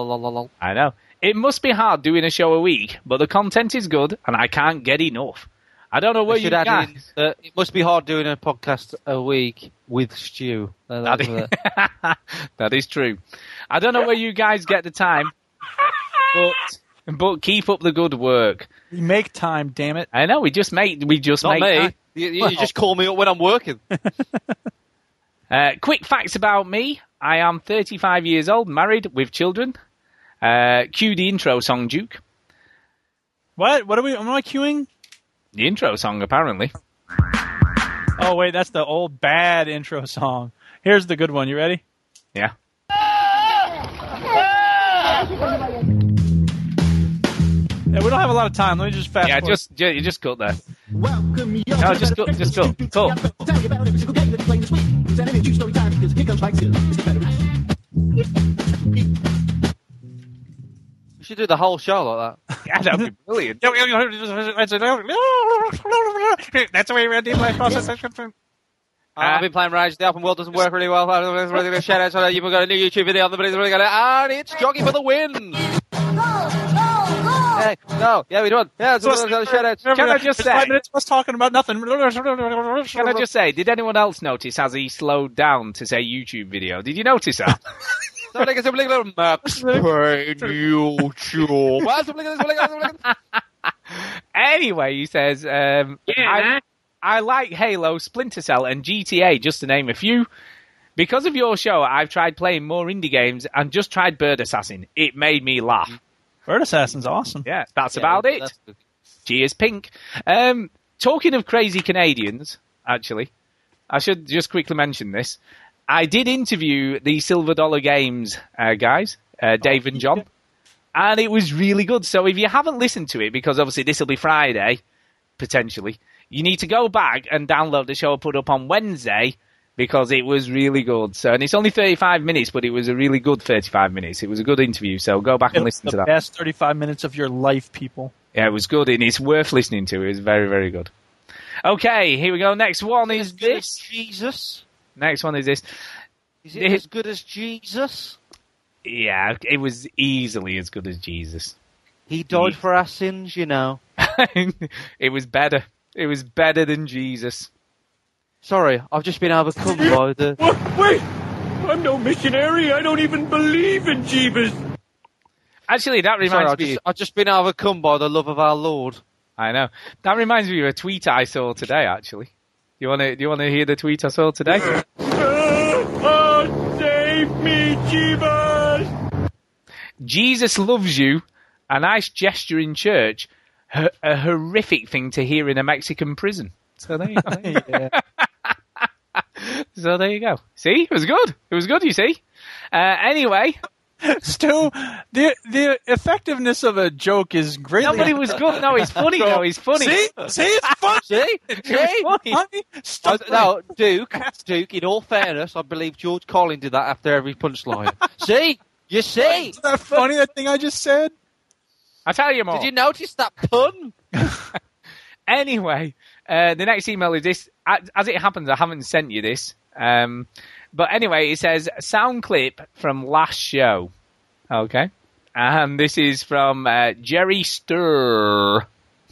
I know. It must be hard doing a show a week, but the content is good and I can't get enough. I don't know where you should add guys. in that it must be hard doing a podcast a week with Stu. Uh, That That is... that is true. I don't know where you guys get the time, but but keep up the good work. We make time, damn it. I know we just make we just Not make me. time. You, you just call me up when I'm working. Uh, quick facts about me: I am 35 years old, married with children. Uh, cue the intro song, Duke. What? What are we? Am I queuing? The intro song, apparently. Oh wait, that's the old bad intro song. Here's the good one. You ready? Yeah. Yeah, we don't have a lot of time. Let me just fast. Yeah, forward. just ju- you just cut there. Welcome you. No, just go, just go. Talk. Tell you about every single game that you play this week. It's an energy story time because here comes Mike Seal. It's the veteran. We should do the whole show like that. Yeah, that'd be brilliant. That's the way we did my process. I've been playing Rage. The open world doesn't work really well. Shout out to you've got a new YouTube video on the video. And it's jogging for the win. Hey, no, yeah, we don't. Yeah, it's a shout out. Can I just It's five say? minutes of us talking about nothing. Can I just say, did anyone else notice as he slowed down to say YouTube video? Did you notice that? Somebody get somebody get Max Payne YouTube. Anyway, he says, um, I, I like Halo, Splinter Cell, and GTA, just to name a few. Because of your show, I've tried playing more indie games and just tried Bird Assassin. It made me laugh. Bird Assassin's awesome. Yeah, that's Yeah, about it. that's good. Cheers, Pink. Um, talking of crazy Canadians, actually, I should just quickly mention this. I did interview the Silver Dollar Games uh, guys, uh, Dave and John, and it was really good. So if you haven't listened to it, because obviously this will be Friday, potentially, you need to go back and download the show I put up on Wednesday because it was really good. So, and it's only 35 minutes, but it was a really good 35 minutes. It was a good interview. So go back and It was listen the to that. best 35 minutes of your life, people. Yeah, it was good, and it's worth listening to. It was very, very good. Okay, here we go. Next one is Good as this. Jesus. Next one is this. Is it as good as Jesus? Yeah, it was easily as good as Jesus. He died for our sins, you know. it was better. It was better than Jesus. Sorry, I've just been overcome by the. Wait! I'm no missionary. I don't even believe in Jeebus. Actually, that Sorry, reminds I've me. just, I've just been overcome by the love of our Lord. I know that reminds me of a tweet I saw today. Actually, do you want to? Do you want to hear the tweet I saw today? Oh, save me, Jeebus! Jesus loves you. A nice gesture in church. h- A horrific thing to hear in a Mexican prison. So there you go. yeah. So there you go. See, it was good. It was good. You see. Uh, anyway, Stu, the the effectiveness of a joke is great. nobody was good. No, he's funny though. He's funny. See, see, it's fun. See? See? funny. Honey, I, stop. no, Duke, Duke, in all fairness, I believe George Carlin did that after every punchline. see? You see? Isn't that funny? That thing I just said. I'll tell you more. Did you notice that pun? Anyway, uh, the next email is this. As as it happens, I haven't sent you this. Um, but anyway, it says sound clip from last show. Okay. And this is from uh, Jerry Stir.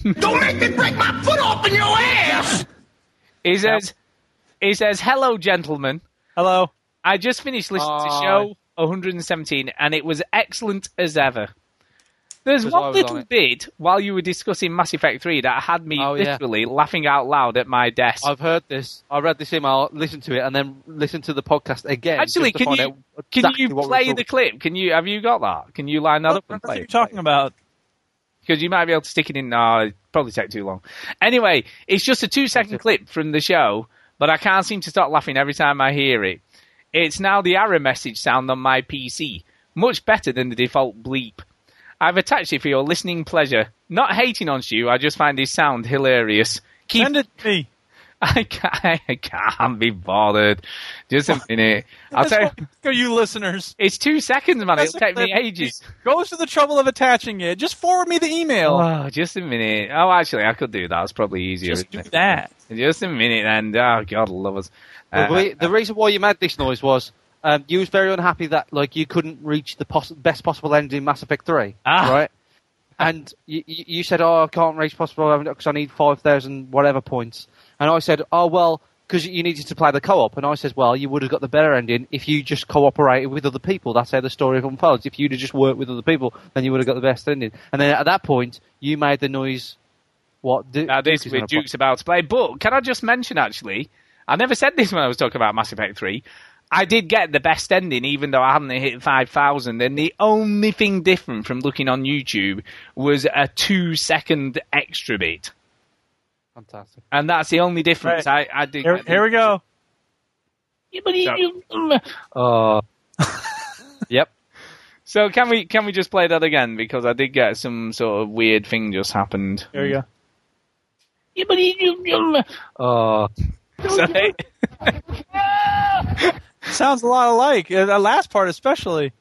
Don't make me break my foot off in your ass! He says, he says, hello, gentlemen. Hello. I just finished listening to show 117 and it was excellent as ever. There's one was on little bit while you were discussing Mass Effect 3 that had me Oh, yeah. literally laughing out loud at my desk. I've heard this. I read this email, listened to it, and then listened to the podcast again. Actually, just can you out can you play the clip? Can you have you got that? Can you line that up and What play are you it? talking about? because you might be able to stick it in. No, it'd probably take too long. Anyway, it's just a two second clip from the show, but I can't seem to stop laughing every time I hear it. It's now the error message sound on my PC, much better than the default bleep. I've attached it for your listening pleasure. Not hating on Stu, I just find his sound hilarious. Keep Send it to me. I can't, I can't be bothered. Just a minute. I'll tell you. Go, you listeners. It's two seconds, man. That's It'll take me ages. Goes to the trouble of attaching it. Just forward me the email. Oh, just a minute. Oh, actually, I could do that. It's probably easier. Just do it? that. Just a minute, and oh god, love us. Well, Uh, we- the reason why you made this noise was um, you was very unhappy that like you couldn't reach the poss- best possible end in Mass Effect Three, Ah. right? And you, you said, "Oh, I can't reach possible because I need five thousand whatever points." And I said, "Oh well, because you needed to play the co-op." And I said, "Well, you would have got the better ending if you just cooperated with other people. That's how the story unfolds. If you'd have just worked with other people, then you would have got the best ending." And then at that point, you made the noise. What? Du- now this Duke is with Duke's about to play, but can I just mention actually? I never said this when I was talking about Mass Effect Three. I did get the best ending, even though I hadn't hit five thousand. And the only thing different from looking on YouTube was a two-second extra bit, Fantastic. and that's the only difference. I, I did. Here, here we go. Oh. Yep. So can we can we just play that again because I did get some sort of weird thing just happened. Here we go. Oh. Sorry. Sounds a lot alike. Uh, The last part, especially.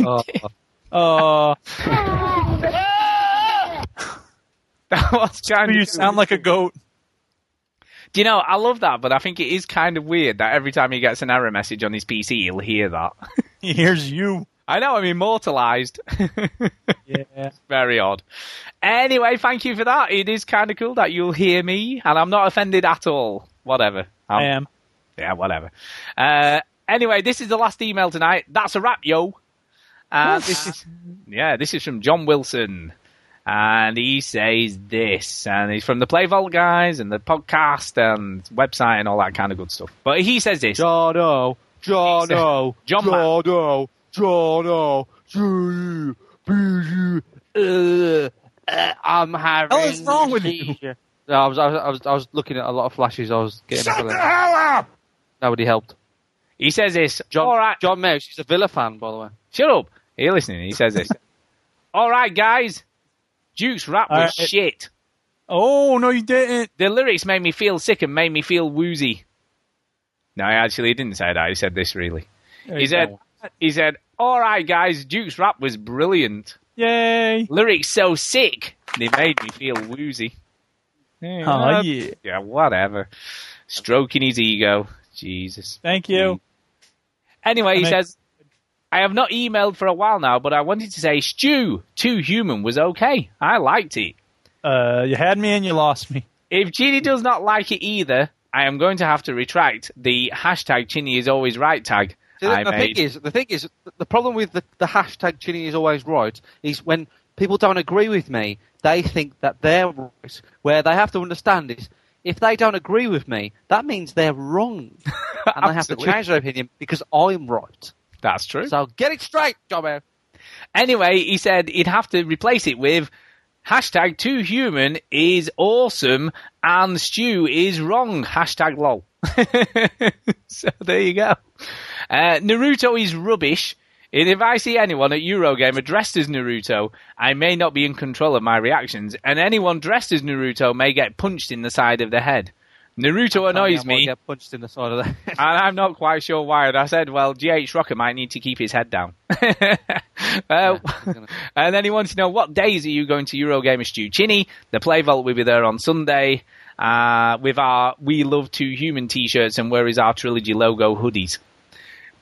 Oh. Uh, that was kind of you sound like a goat. Do you know, I love that, but I think it is kind of weird that every time he gets an error message on his PC, he'll hear that. He hears you. I know, I'm immortalized. Yeah. Very odd. Anyway, thank you for that. It is kind of cool that you'll hear me, and I'm not offended at all. Whatever. I'm- I am. Yeah, whatever. Uh, anyway, this is the last email tonight. That's a wrap, yo. Uh, this is, yeah, this is from John Wilson. And he says this, and he's from the Play Vault guys and the podcast and website and all that kind of good stuff. But he says this. Jono, Jono, John Ma- Jono, Jono, G, B, uh, uh, I'm having. Hell is wrong with you? seizure. No, I was, I was, I was, I was looking at a lot of flashes. I was getting. Shut up the hell up! Nobody helped. He says this. John, all right. John Mouse, he's a Villa fan, by the way. Shut up. Are you listening? He says this. all right, guys. Duke's rap was uh, right. shit. Oh no, you didn't. The lyrics made me feel sick and made me feel woozy. No, actually he actually didn't say that. He said this really. There He said, go. he said, all right, guys, Duke's rap was brilliant. "Yay!" Lyrics so sick, they made me feel woozy. Yeah, Oh uh, yeah. yeah, whatever. Stroking his ego. Jesus. Thank you. Mm. Anyway, he I says, I have not emailed for a while now, but I wanted to say Stu, Too Human was okay. I liked it. Uh, you had me and you lost me. If Chinny does not like it either, I am going to have to retract the hashtag Chinny is always right tag See, the, I the made. thing is, the thing is, the problem with the, the hashtag Chinny is always right is when people don't agree with me, they think that they're right. Where they have to understand is, if they don't agree with me, that means they're wrong, and they have to change their opinion because I'm right. That's true. So get it straight, Jobbo. Anyway, he said he'd have to replace it with hashtag too human is awesome and Stu is wrong. Hashtag lol. so there you go. Uh, Naruto is rubbish. And if I see anyone at Eurogamer dressed as Naruto, I may not be in control of my reactions, and anyone dressed as Naruto may get punched in the side of the head. Naruto annoys me, Get punched in the side of the head. and I'm not quite sure why. And I said, well, GH Rocker might need to keep his head down. Uh, and then he wants to know what days are you going to Eurogamer Stu Chinny? The Play Vault will be there on Sunday uh, with our We Love Too Human t-shirts and where is our Trilogy logo hoodies.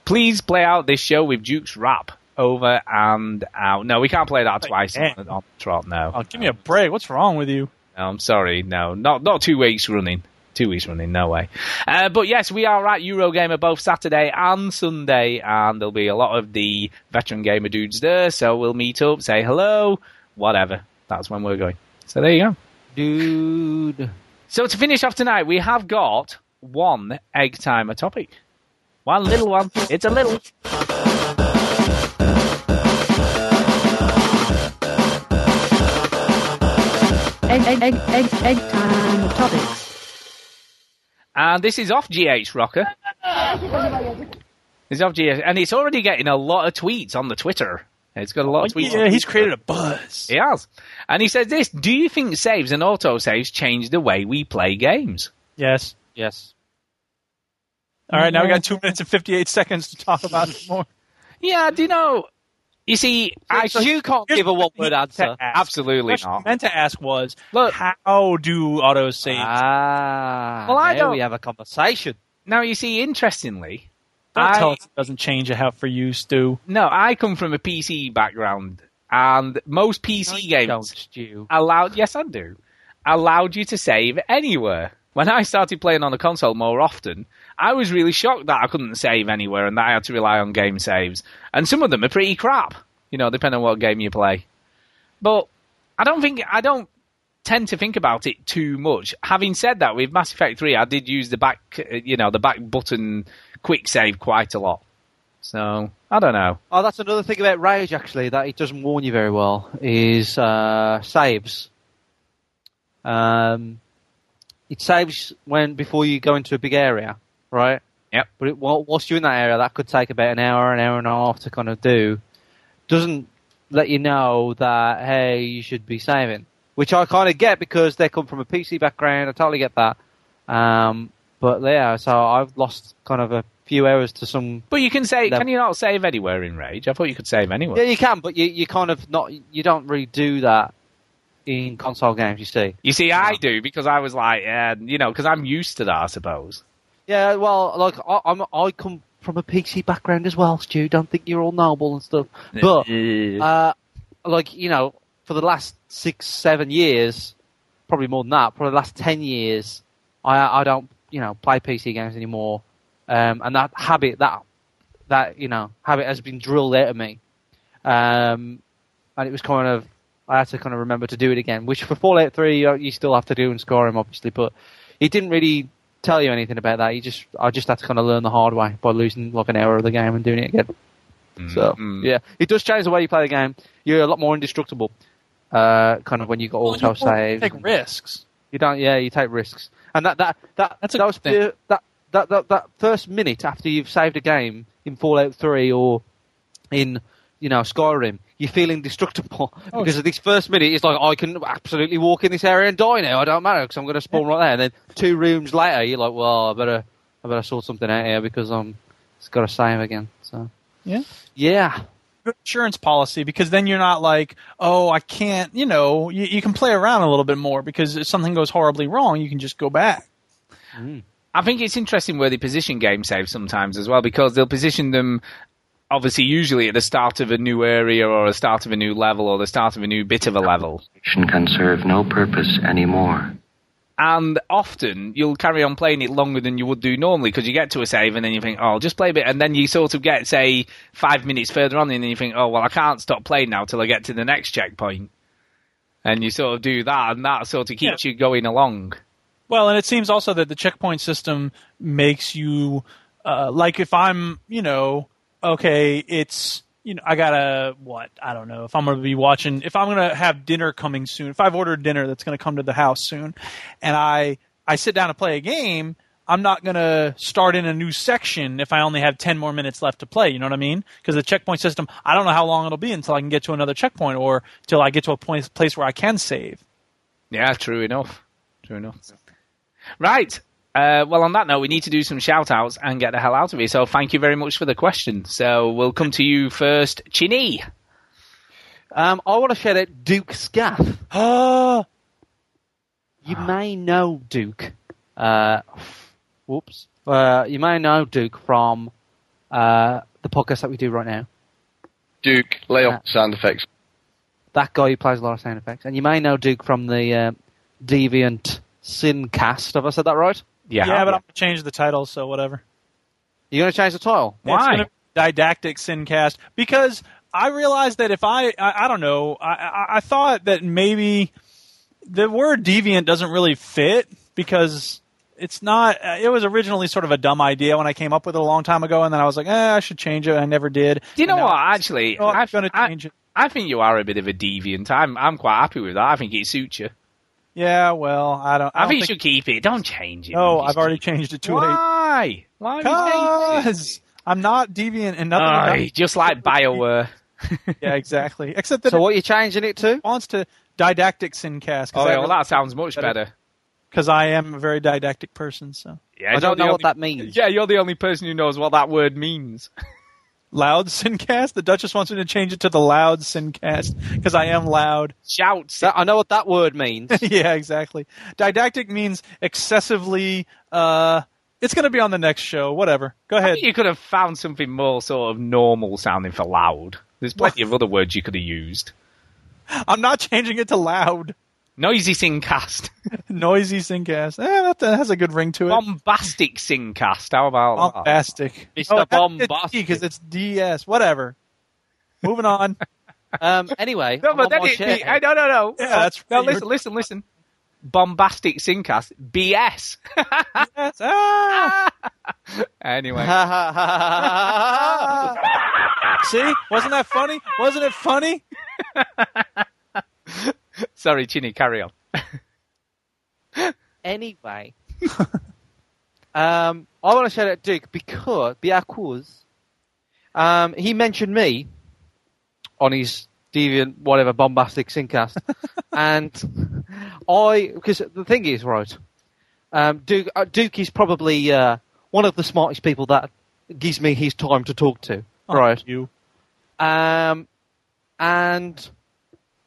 Please play out this show with Duke's rap. over and out. No, we can't play that twice on, on trot. No. Oh, give me a break. What's wrong with you? No, I'm sorry. No, not not two weeks running. Two weeks running, no way. Uh, but yes, we are at Eurogamer both Saturday and Sunday, and there'll be a lot of the veteran gamer dudes there. So we'll meet up, say hello, whatever. That's when we're going. So there you go, dude. So to finish off tonight, we have got one egg timer topic. One little one. It's a little. Egg, egg, egg, egg, egg time topics. And this is off GH Rocker. It's off GH, and it's already getting a lot of tweets on the Twitter. It's got a lot of Oh, tweets. yeah, he's created a buzz. He has. And he says this Do you think saves and autosaves change the way we play games? Yes. Yes. All right, now we got two minutes and 58 seconds to talk about it more. Yeah, do you know? You see, I So you can't give a one word answer. Absolutely The I not. meant to ask was, Look, how do autosaves? Ah, Well, I don't- we have a conversation. Now, you see, interestingly, Don't I- tell us it doesn't change a how for you, Stu. no, I come from a PC background, and most PC games Don't, Stu. allowed, yes, I do, allowed you to save anywhere. When I started playing on the console more often, I was really shocked that I couldn't save anywhere and that I had to rely on game saves. And some of them are pretty crap, you know, depending on what game you play. But I don't think, I don't tend to think about it too much. Having said that, with Mass Effect 3, I did use the back, uh, you know, the back button quick save quite a lot. So, I don't know. Oh, that's another thing about Rage, actually, that it doesn't warn you very well, is uh, saves. Um, it saves when before you go into a big area, right? Yep. But it, whilst you're in that area, that could take about an hour, an hour and a half to kind of do. Doesn't let you know that hey, you should be saving, which I kind of get because they come from a PC background. I totally get that. Um, but yeah, so I've lost kind of a few hours to some But you can say, Level. can you not save anywhere in Rage? I thought you could save anywhere. Yeah, you can, but you you kind of not you don't really do that in console games. You see. You see, I do because I was like, uh, you know, because I'm used to that, I suppose. Yeah, well, like I, I'm I come from a PC background as well, Stu. Don't think you're all noble and stuff. But uh, like you know, for the last six seven years, probably more than that, probably the last ten years, I I don't you know play PC games anymore, um, and that habit that that you know habit has been drilled out of me, um, and it was kind of I had to kind of remember to do it again. Which for Fallout Three you, you still have to do in Skyrim, obviously, but it didn't really tell you anything about that. You just I just had to kind of learn the hard way by losing like an hour of the game and doing it again. So yeah, it does change the way you play the game. You're a lot more indestructible, uh, kind of when you got Well, you auto saves. Take risks. You don't. Yeah, you take risks, and that that that That's that was good the- that, that that that first minute after you've saved a game in Fallout Three or in you know Skyrim, you feel indestructible Oh, because of this first minute. It's like I can absolutely walk in this area and die now. I don't matter because I'm going to spawn right there. And then two rooms later, you're like, well, I better I better sort something out here because I'm it's got to save again. So Yeah. yeah. Good insurance policy because then you're not like, oh, I can't, you know, you, you can play around a little bit more because if something goes horribly wrong, you can just go back. Hmm. I think it's interesting where they position game saves sometimes as well because they'll position them obviously usually at the start of a new area or the start of a new level or the start of a new bit of a level. can serve no purpose anymore. And often you'll carry on playing it longer than you would do normally because you get to a save and then you think, oh, I'll just play a bit. And then you sort of get, say, five minutes further on and then you think, oh, well, I can't stop playing now till I get to the next checkpoint. And you sort of do that and that sort of keeps you going along. Well, and it seems also that the checkpoint system makes you uh, like if I'm, you know, okay, it's you know, I gotta what I don't know if I'm gonna be watching if I'm gonna have dinner coming soon. If I've ordered dinner that's gonna come to the house soon, and I I sit down to play a game. I'm not gonna start in a new section if I only have ten more minutes left to play. You know what I mean? Because the checkpoint system, I don't know how long it'll be until I can get to another checkpoint or till I get to a point place where I can save. Yeah, true enough. True enough. Right. Uh, well, on that note, we need to do some shout outs and get the hell out of here. So thank you very much for the question. So we'll come to you first, Chinny. Um, I want to shout out Dukeskath. Oh, you may know Duke. Uh, whoops. Uh, you may know Duke from uh, the podcast that we do right now. Duke, lay off the sound effects. That guy who plays a lot of sound effects. And you may know Duke from the uh, Deviant Sincast. Have I said that right? Yeah, but I'm going to change the title, so whatever. You're going to change the title? It's gonna be didactic sincast because I realized that if I, I, I don't know, I, I, I thought that maybe the word deviant doesn't really fit because it's not. uh, It was originally sort of a dumb idea when I came up with it a long time ago, and then I was like, eh, I should change it. I never did. Do you know what? Actually, Oh, I'm I, gonna I- change it. I think you are a bit of a deviant. I'm I'm quite happy with that. I think it suits you. Yeah, well, I don't. I, I, don't think you should keep it. Don't change it. No, Just I've already changed it too Why? Why? late. would you? Because I'm not deviant and nothing. Aye, about- just like Bioware. yeah, exactly. Except that So it what are you changing it to? wants to didactic sincast. Oh, yeah, well, that sounds much better. Because I am a very didactic person. So Yeah, I don't know the what that means. Yeah, you're the only person who knows what that word means. loud sincast. The Duchess wants me to change it to the loud sincast because I am loud. Shout. I know what that word means. yeah, exactly. Didactic means excessively. uh It's going to be on the next show. Whatever. Go I ahead. think you could have found something more sort of normal sounding for loud. There's plenty of other words you could have used. I'm not changing it to loud. Noisy singcast. Noisy sincast. Eh, that, that has a good ring to it. Bombastic singcast. How about that? Bombastic. Mr. Bombastic. Bombastic. Because it's DS. Whatever. Moving on. Um, anyway, No, but on then my it, chair. it- I- no, no, no. Yeah, that's no. Listen, listen, listen. Bombastic singcast. BS. Yes. Ah! anyway. See? Wasn't that funny? Wasn't it funny? Sorry, Chinny, carry on. Anyway, um, I want to shout out Duke because because um, he mentioned me on his deviant whatever bombastic syncast, and I because the thing is right, um, Duke uh, Duke is probably uh, one of the smartest people that gives me his time to talk to. Oh, right. You. Um, and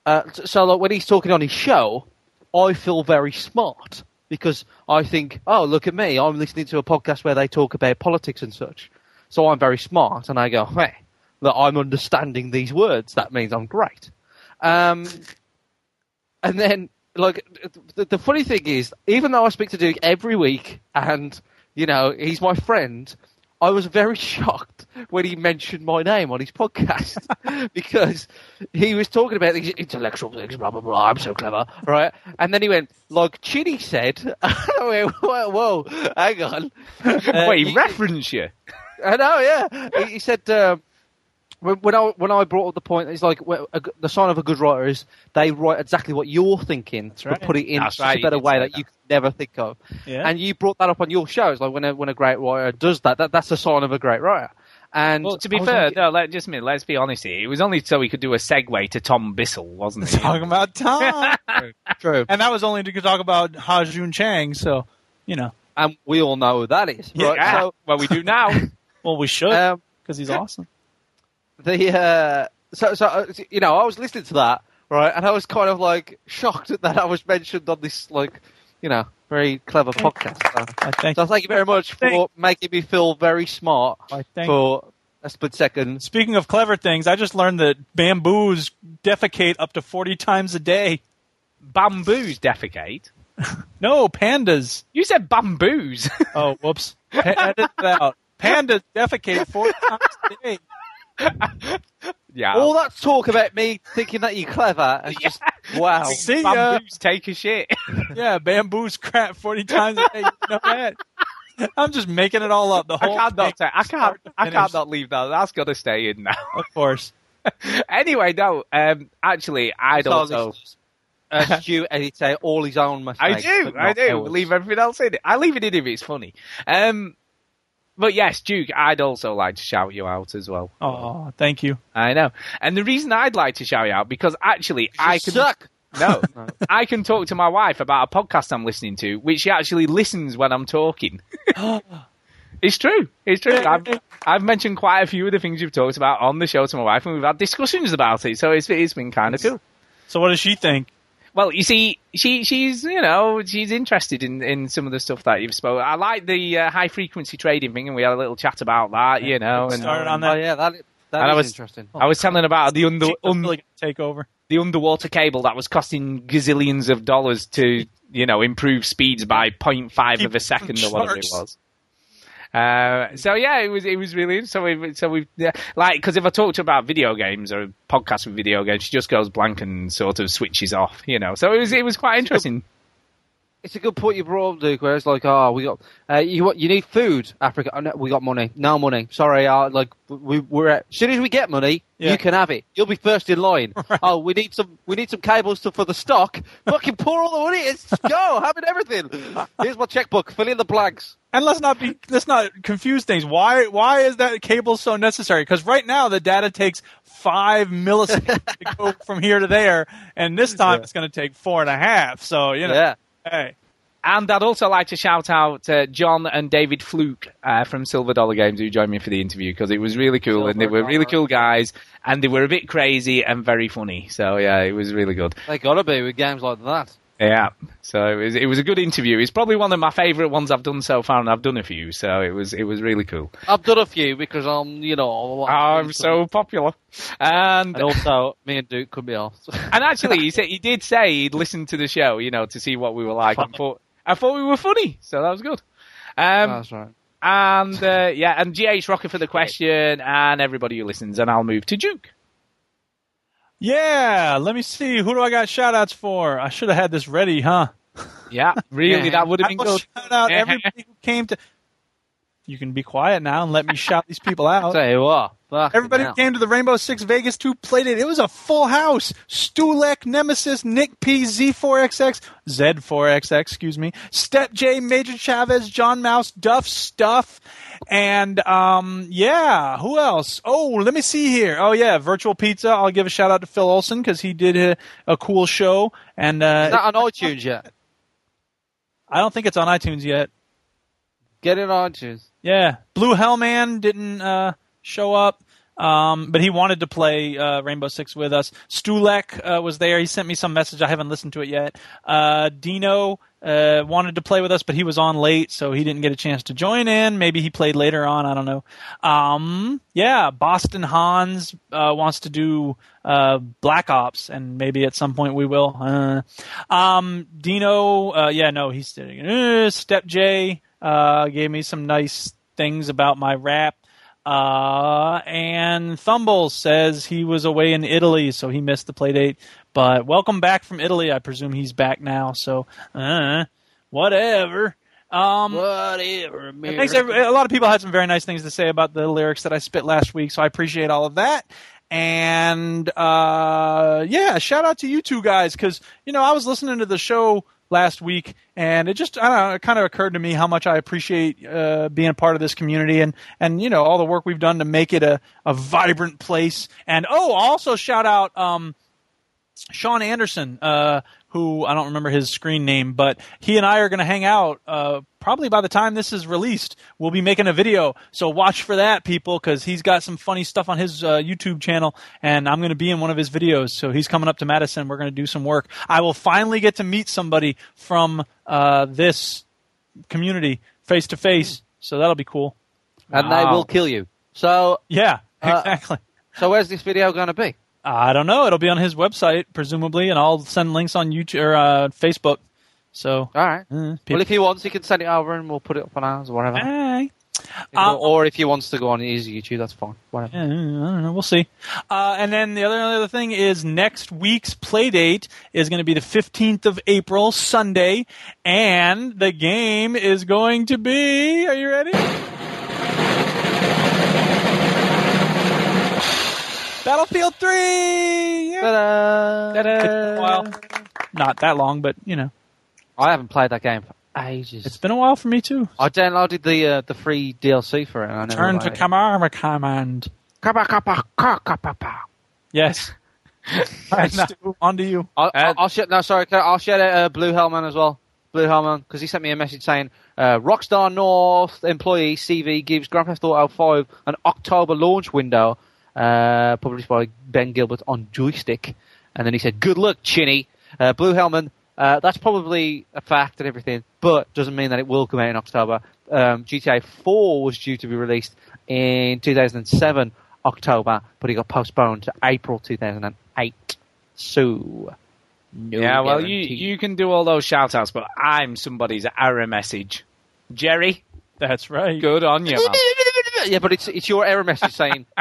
uh, so like when he's talking on his show, I feel very smart because I think, oh, look at me, I'm listening to a podcast where they talk about politics and such. So I'm very smart, and I go, hey, look, I'm understanding these words. That means I'm great. Um, and then, like, the, the funny thing is, even though I speak to Duke every week, and you know he's my friend, I was very shocked when he mentioned my name on his podcast because he was talking about these intellectual things, blah blah blah. I'm so clever, right? And then he went, like Chinny said, I went, whoa, whoa, hang on. Uh, Wait, he- reference you. I know, yeah. He, he said um, when, when I when I brought up the point, it's like well, a g the sign of a good writer is they write exactly what you're thinking, but right. put it in That's just right, a better way that, that. you could never think of. Yeah. And you brought that up on your show. It's like when a when a great writer does that, that that's a sign of a great writer. And Well, to be fair, like- no, let, just a minute, let's be honest here. It was only so we could do a segue to Tom Bissell, wasn't it? Talking about Tom. true, and that was only to talk about Ha-Joon Chang, so, you know. and we all know who that is, Yeah. right? So well, we do now. Well, we should, um, because he's awesome. The uh, so so uh, you know I was listening to that right, and I was kind of like shocked that I was mentioned on this like you know very clever podcast. So, I thank so thank you very much for Thank- making me feel very smart I thank for a split second. Speaking of clever things, I just learned that bamboos defecate up to 40 times a day. Bamboos defecate. No, pandas. You said bamboos. Oh, whoops. Pa- edit that out. Pandas defecate 40 times a day. yeah. All that talk about me thinking that you're clever and just wow. See ya. bamboos take a shit. Yeah, bamboos crap 40 times a day. You know that? I'm just making it all up. The I whole can't not. Say, I can't. I can't not leave that. That's got to stay in now. Of course. anyway, no. Um, actually, I'd So also. this- uh, Stu edits out all his own mistakes. I do. I do. ours. Leave everything else in. It. I leave it in if it's funny. Um, but yes, Duke, I'd also like to shout you out as well. Oh, thank you. I know. And the reason I'd like to shout you out because actually I can suck. no, I can talk to my wife about a podcast I'm listening to, which she actually listens when I'm talking. it's true. It's true. I've, I've mentioned quite a few of the things you've talked about on the show to my wife, and we've had discussions about it. So it's it's been kind of cool. So what does she think? Well, you see, she she's you know she's interested in, in some of the stuff that you've spoken. I like the uh, high frequency trading thing, and we had a little chat about that. You know, and Started on Oh that. yeah, that That and I was interesting. I was telling about the under, un, really take over the underwater cable that was costing gazillions of dollars to you know improve speeds by 0.5 of a second or whatever it was. Uh, so yeah, it was it was really so we so we yeah, like because if I talked about video games or a podcast with video games, she just goes blank and sort of switches off, you know. So it was it was quite interesting. It's a good point you brought up, Duke. Where it's like, oh, we got uh, you. You need food, Africa. Oh, no, we got money. No money. Sorry, uh, like we, we're at, as soon as we get money, Yeah. you can have it. You'll be first in line. Oh, we need some. We need some cables to, for the stock. Fucking pour all the money. It's go. Have it everything. Here's my checkbook. Fill in the blanks. And let's not be let's not confuse things. Why why is that cable so necessary? Because right now the data takes five milliseconds to go from here to there, and this time it's going to take four and a half. So you know, Yeah. Hey, And I'd also like to shout out uh, John and David Fluke uh, from Silver Dollar Games who joined me for the interview because it was really cool and they were really cool guys and they were a bit crazy and very funny. So yeah, it was really good. They gotta be with games like that. Yeah, so it was it was a good interview. It's probably one of my favourite ones I've done so far, and I've done a few, so it was it was really cool. I've done a few because I'm, you know, I'm so popular, and, and also me and Duke could be off. and actually, he said he did say he'd listen to the show, you know, to see what we were like. And thought, I thought we were funny, so that was good. Um, That's right. And uh, yeah, and GH Rocker for the question, and everybody who listens, and I'll move to Duke. Yeah. Let me see. Who do I got shout outs for? I should have had this ready, huh? Yeah, really, that would have been good. Shout out everybody who came to. You can be quiet now and let me shout these people out. Tell you what, Everybody who came to the Rainbow Six Vegas 2 played it. It was a full house. Stulek, Nemesis, Nick P, Z4XX, Z4XX, excuse me, Step J, Major Chavez, John Mouse, Duff Stuff, and um, yeah, who else? Oh, let me see here. Oh yeah, Virtual Pizza. I'll give a shout out to Phil Olson because he did a, a cool show. And uh, Is that on iTunes yet? I don't think it's on iTunes yet. Get it on iTunes. Yeah, Blue Hellman didn't uh, show up, um, but he wanted to play uh, Rainbow Six with us. Stulek uh, was there. He sent me some message. I haven't listened to it yet. Uh, Dino uh, wanted to play with us, but he was on late, so he didn't get a chance to join in. Maybe he played later on. I don't know. Um, yeah, Boston Hans uh, wants to do Black Ops, and maybe at some point we will. Um, Dino, yeah, no, he's. Uh, Step J uh, gave me some nice things about my rap. Uh, and Thumble says he was away in Italy, so he missed the play date. But welcome back from Italy. I presume he's back now. So, uh, whatever. Um, Whatever. Thanks, a lot of people had some very nice things to say about the lyrics that I spit last week, so I appreciate all of that. And uh, yeah, shout out to you two guys because you know I was listening to the show last week, and it just I don't know, it kind of occurred to me how much I appreciate uh, being a part of this community and and you know all the work we've done to make it a, a vibrant place. And oh, also shout out um, Sean Anderson, uh, who I don't remember his screen name, but he and I are going to hang out uh, probably by the time this is released. We'll be making a video, so watch for that, people, because he's got some funny stuff on his uh, YouTube channel, and I'm going to be in one of his videos. So he's coming up to Madison. We're going to do some work. I will finally get to meet somebody from uh, this community face to face, so that'll be cool. And they will kill you. So Yeah, Uh, exactly. So where's this video going to be? I don't know. It'll be on his website, presumably, and I'll send links on YouTube or uh, Facebook. So, all right. Uh, Well, if he wants, he can send it over and we'll put it up on ours or whatever. If- Uh, or if he wants to go on his YouTube, that's fine. Whatever. Yeah, I don't know. We'll see. Uh, and then the other other thing is next week's play date is going to be the 15th of April, Sunday, and the game is going to be. Are you ready? Battlefield 3! Yeah. It's been a while. Not that long, but you know. I haven't played that game for ages. It's been a while for me too. I downloaded the uh, the free DLC for it. And I never Turn to played it. Kamara Command. Yes. Alright, Stu, on to you. I'll, I'll, I'll share, no, sorry, I- I'll share uh, Blue Hellman as well. Blue Hellman, because he sent me a message saying, uh, Rockstar North employee CV gives Grand Theft Auto 5 an October launch window, uh, published by Ben Gilbert on Joystiq. And then he said, good luck, Chinny. Uh, Blue Hellman, uh, that's probably a fact and everything, but doesn't mean that it will come out in October. Um, GTA 4 was due to be released in 2007. October, but it got postponed to April 2008. So, no yeah, well, you, guarantee. you can do all those shout outs, but I'm somebody's error message. Jerry, That's right. good on you, man. yeah, but it's it's your error message saying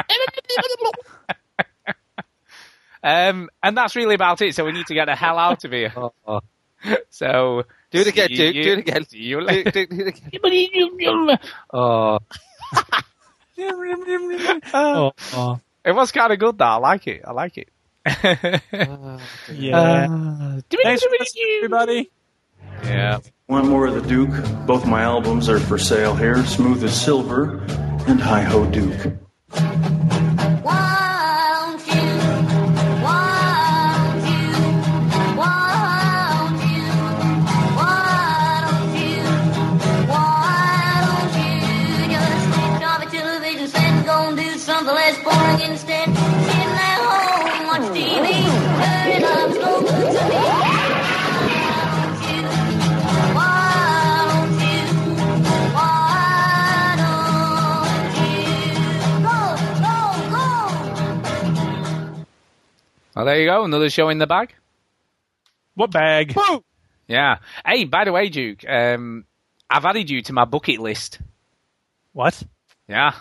Um, and that's really about it. So we need to get the hell out of here. So Do it again, Duke. you- Do it again. See you Do, later. do, do it again. Oh, oh, oh. It was kind of good, though. I like it. I like it. Yeah. Uh, Thanks for listening, everybody. yeah. Want more of the Duke? Both my albums are for sale here Smooth as Silver and Hi Ho Duke. Well, there you go. Another show in the bag. What bag? Yeah. Hey, by the way, Duke, um, I've added you to my bucket list. What? Yeah.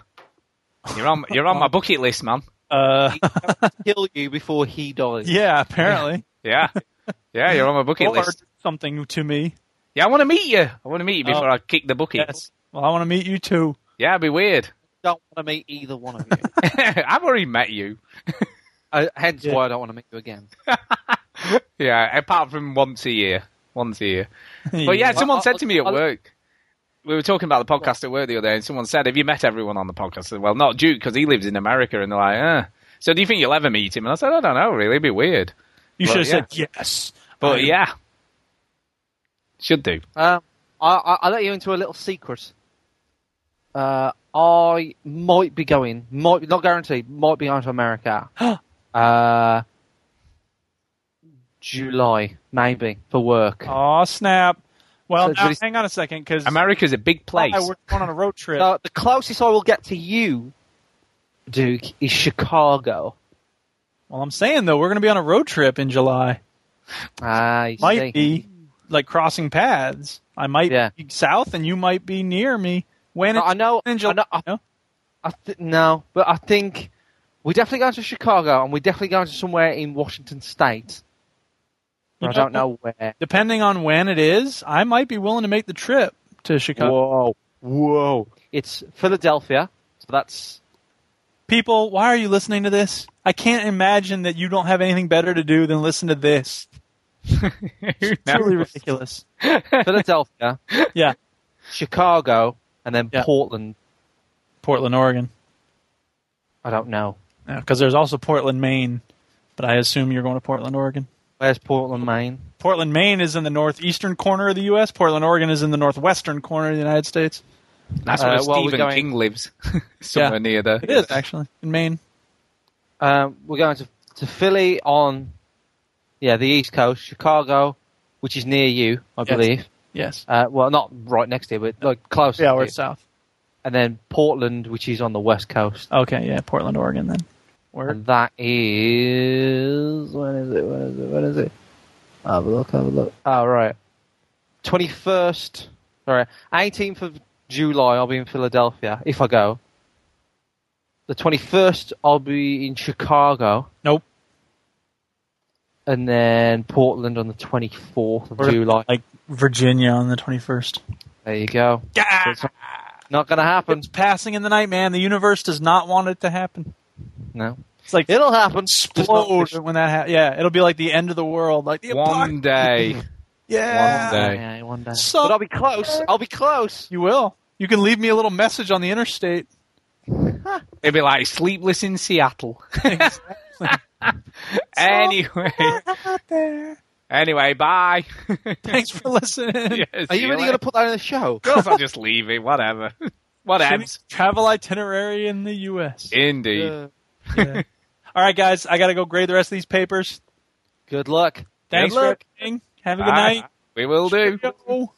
You're on. You're on my bucket list, man. Uh, kill you before he dies. yeah, apparently. Yeah. Yeah, you're on my bucket Or list. something to me. Yeah, I want to meet you. I want to meet you before Oh. I kick the bucket. Yes. Well, I want to meet you too. Yeah, it'd be weird. Don't want to meet either one of you. I've already met you. Uh, hence Yeah. why I don't want to meet you again. Yeah, apart from once a year. Once a year. But yeah, Yeah. someone I- said to me at I- work, we were talking about the podcast at work the other day, and someone said, Have you met everyone on the podcast? Said, Well, not Duke, because he lives in America. And they're like, uh. So do you think you'll ever meet him? And I said, I don't know, really. It'd be weird. You But, should have yeah. said yes. But I- yeah. Should do. Um, I, I, I'll let you into a little secret. Uh, I might be going, might not guaranteed, might be going to America. uh, July, maybe, for work. Oh snap! Well, So now, it's- hang on a second, because America's a big place. we're going on a road trip. Uh, the closest I will get to you, Duke, is Chicago. well, I'm saying though, we're going to be on a road trip in July. I Might see. be like crossing paths. I might Yeah. be south, and you might be near me. When I know, in I July? know, I, I th- no, but I think we're definitely going to Chicago, and we're definitely going to somewhere in Washington State. You I don't know where. Depending on when it is, I might be willing to make the trip to Chicago. Whoa, whoa! It's Philadelphia, so that's People, why are you listening to this? I can't imagine that you don't have anything better to do than listen to this. It's truly ridiculous. Philadelphia, Yeah, Chicago, and then Yeah. Portland. Portland, Oregon. I don't know. Because there's also Portland, Maine, but I assume you're going to Portland, Oregon. Where's Portland, Maine? Portland, Maine is in the northeastern corner of the U.S. Portland, Oregon is in the northwestern corner of the United States. That's Uh, where well, we're Stephen going- King lives. Somewhere near there. It is actually in Maine. Um, we're going to to Philly on, yeah, the East Coast, Chicago, which is near you, I Yes. believe. Yes. Uh, well, not right next to you, but like close. Yeah, we're south. And then Portland, which is on the West Coast. Okay, yeah, Portland, Oregon then. Where? And that is when is it? When is it? When is it? Have a look. Have a look. Oh right, twenty first. Sorry, eighteenth of July. I'll be in Philadelphia if I go. The twenty first, I'll be in Chicago. Nope. And then Portland on the twenty fourth of We're July. Like Virginia on the 21st. There you go. Yeah. It's not going to happen. It's passing in the night, man. The universe does not want it to happen. No. It's like It'll happen. explode when that happens. Yeah, it'll be like the end of the world. Like the One day. Yeah. One day. Yeah, one day. So- but I'll be close. I'll be close. You will. You can leave me a little message on the interstate. It'd be like sleepless in Seattle. anyway. Anyway, bye. Thanks for listening. Yes, Are you really going to put that in the show? Of course, I'll just leave it. Whatever. Whatever. Shitty Travel itinerary in the U.S. Indeed. Uh, Yeah. All right, guys, I got to go grade the rest of these papers. good luck. Thanks Good for luck. everything. Have a good Bye. night. We will do. Cheerio.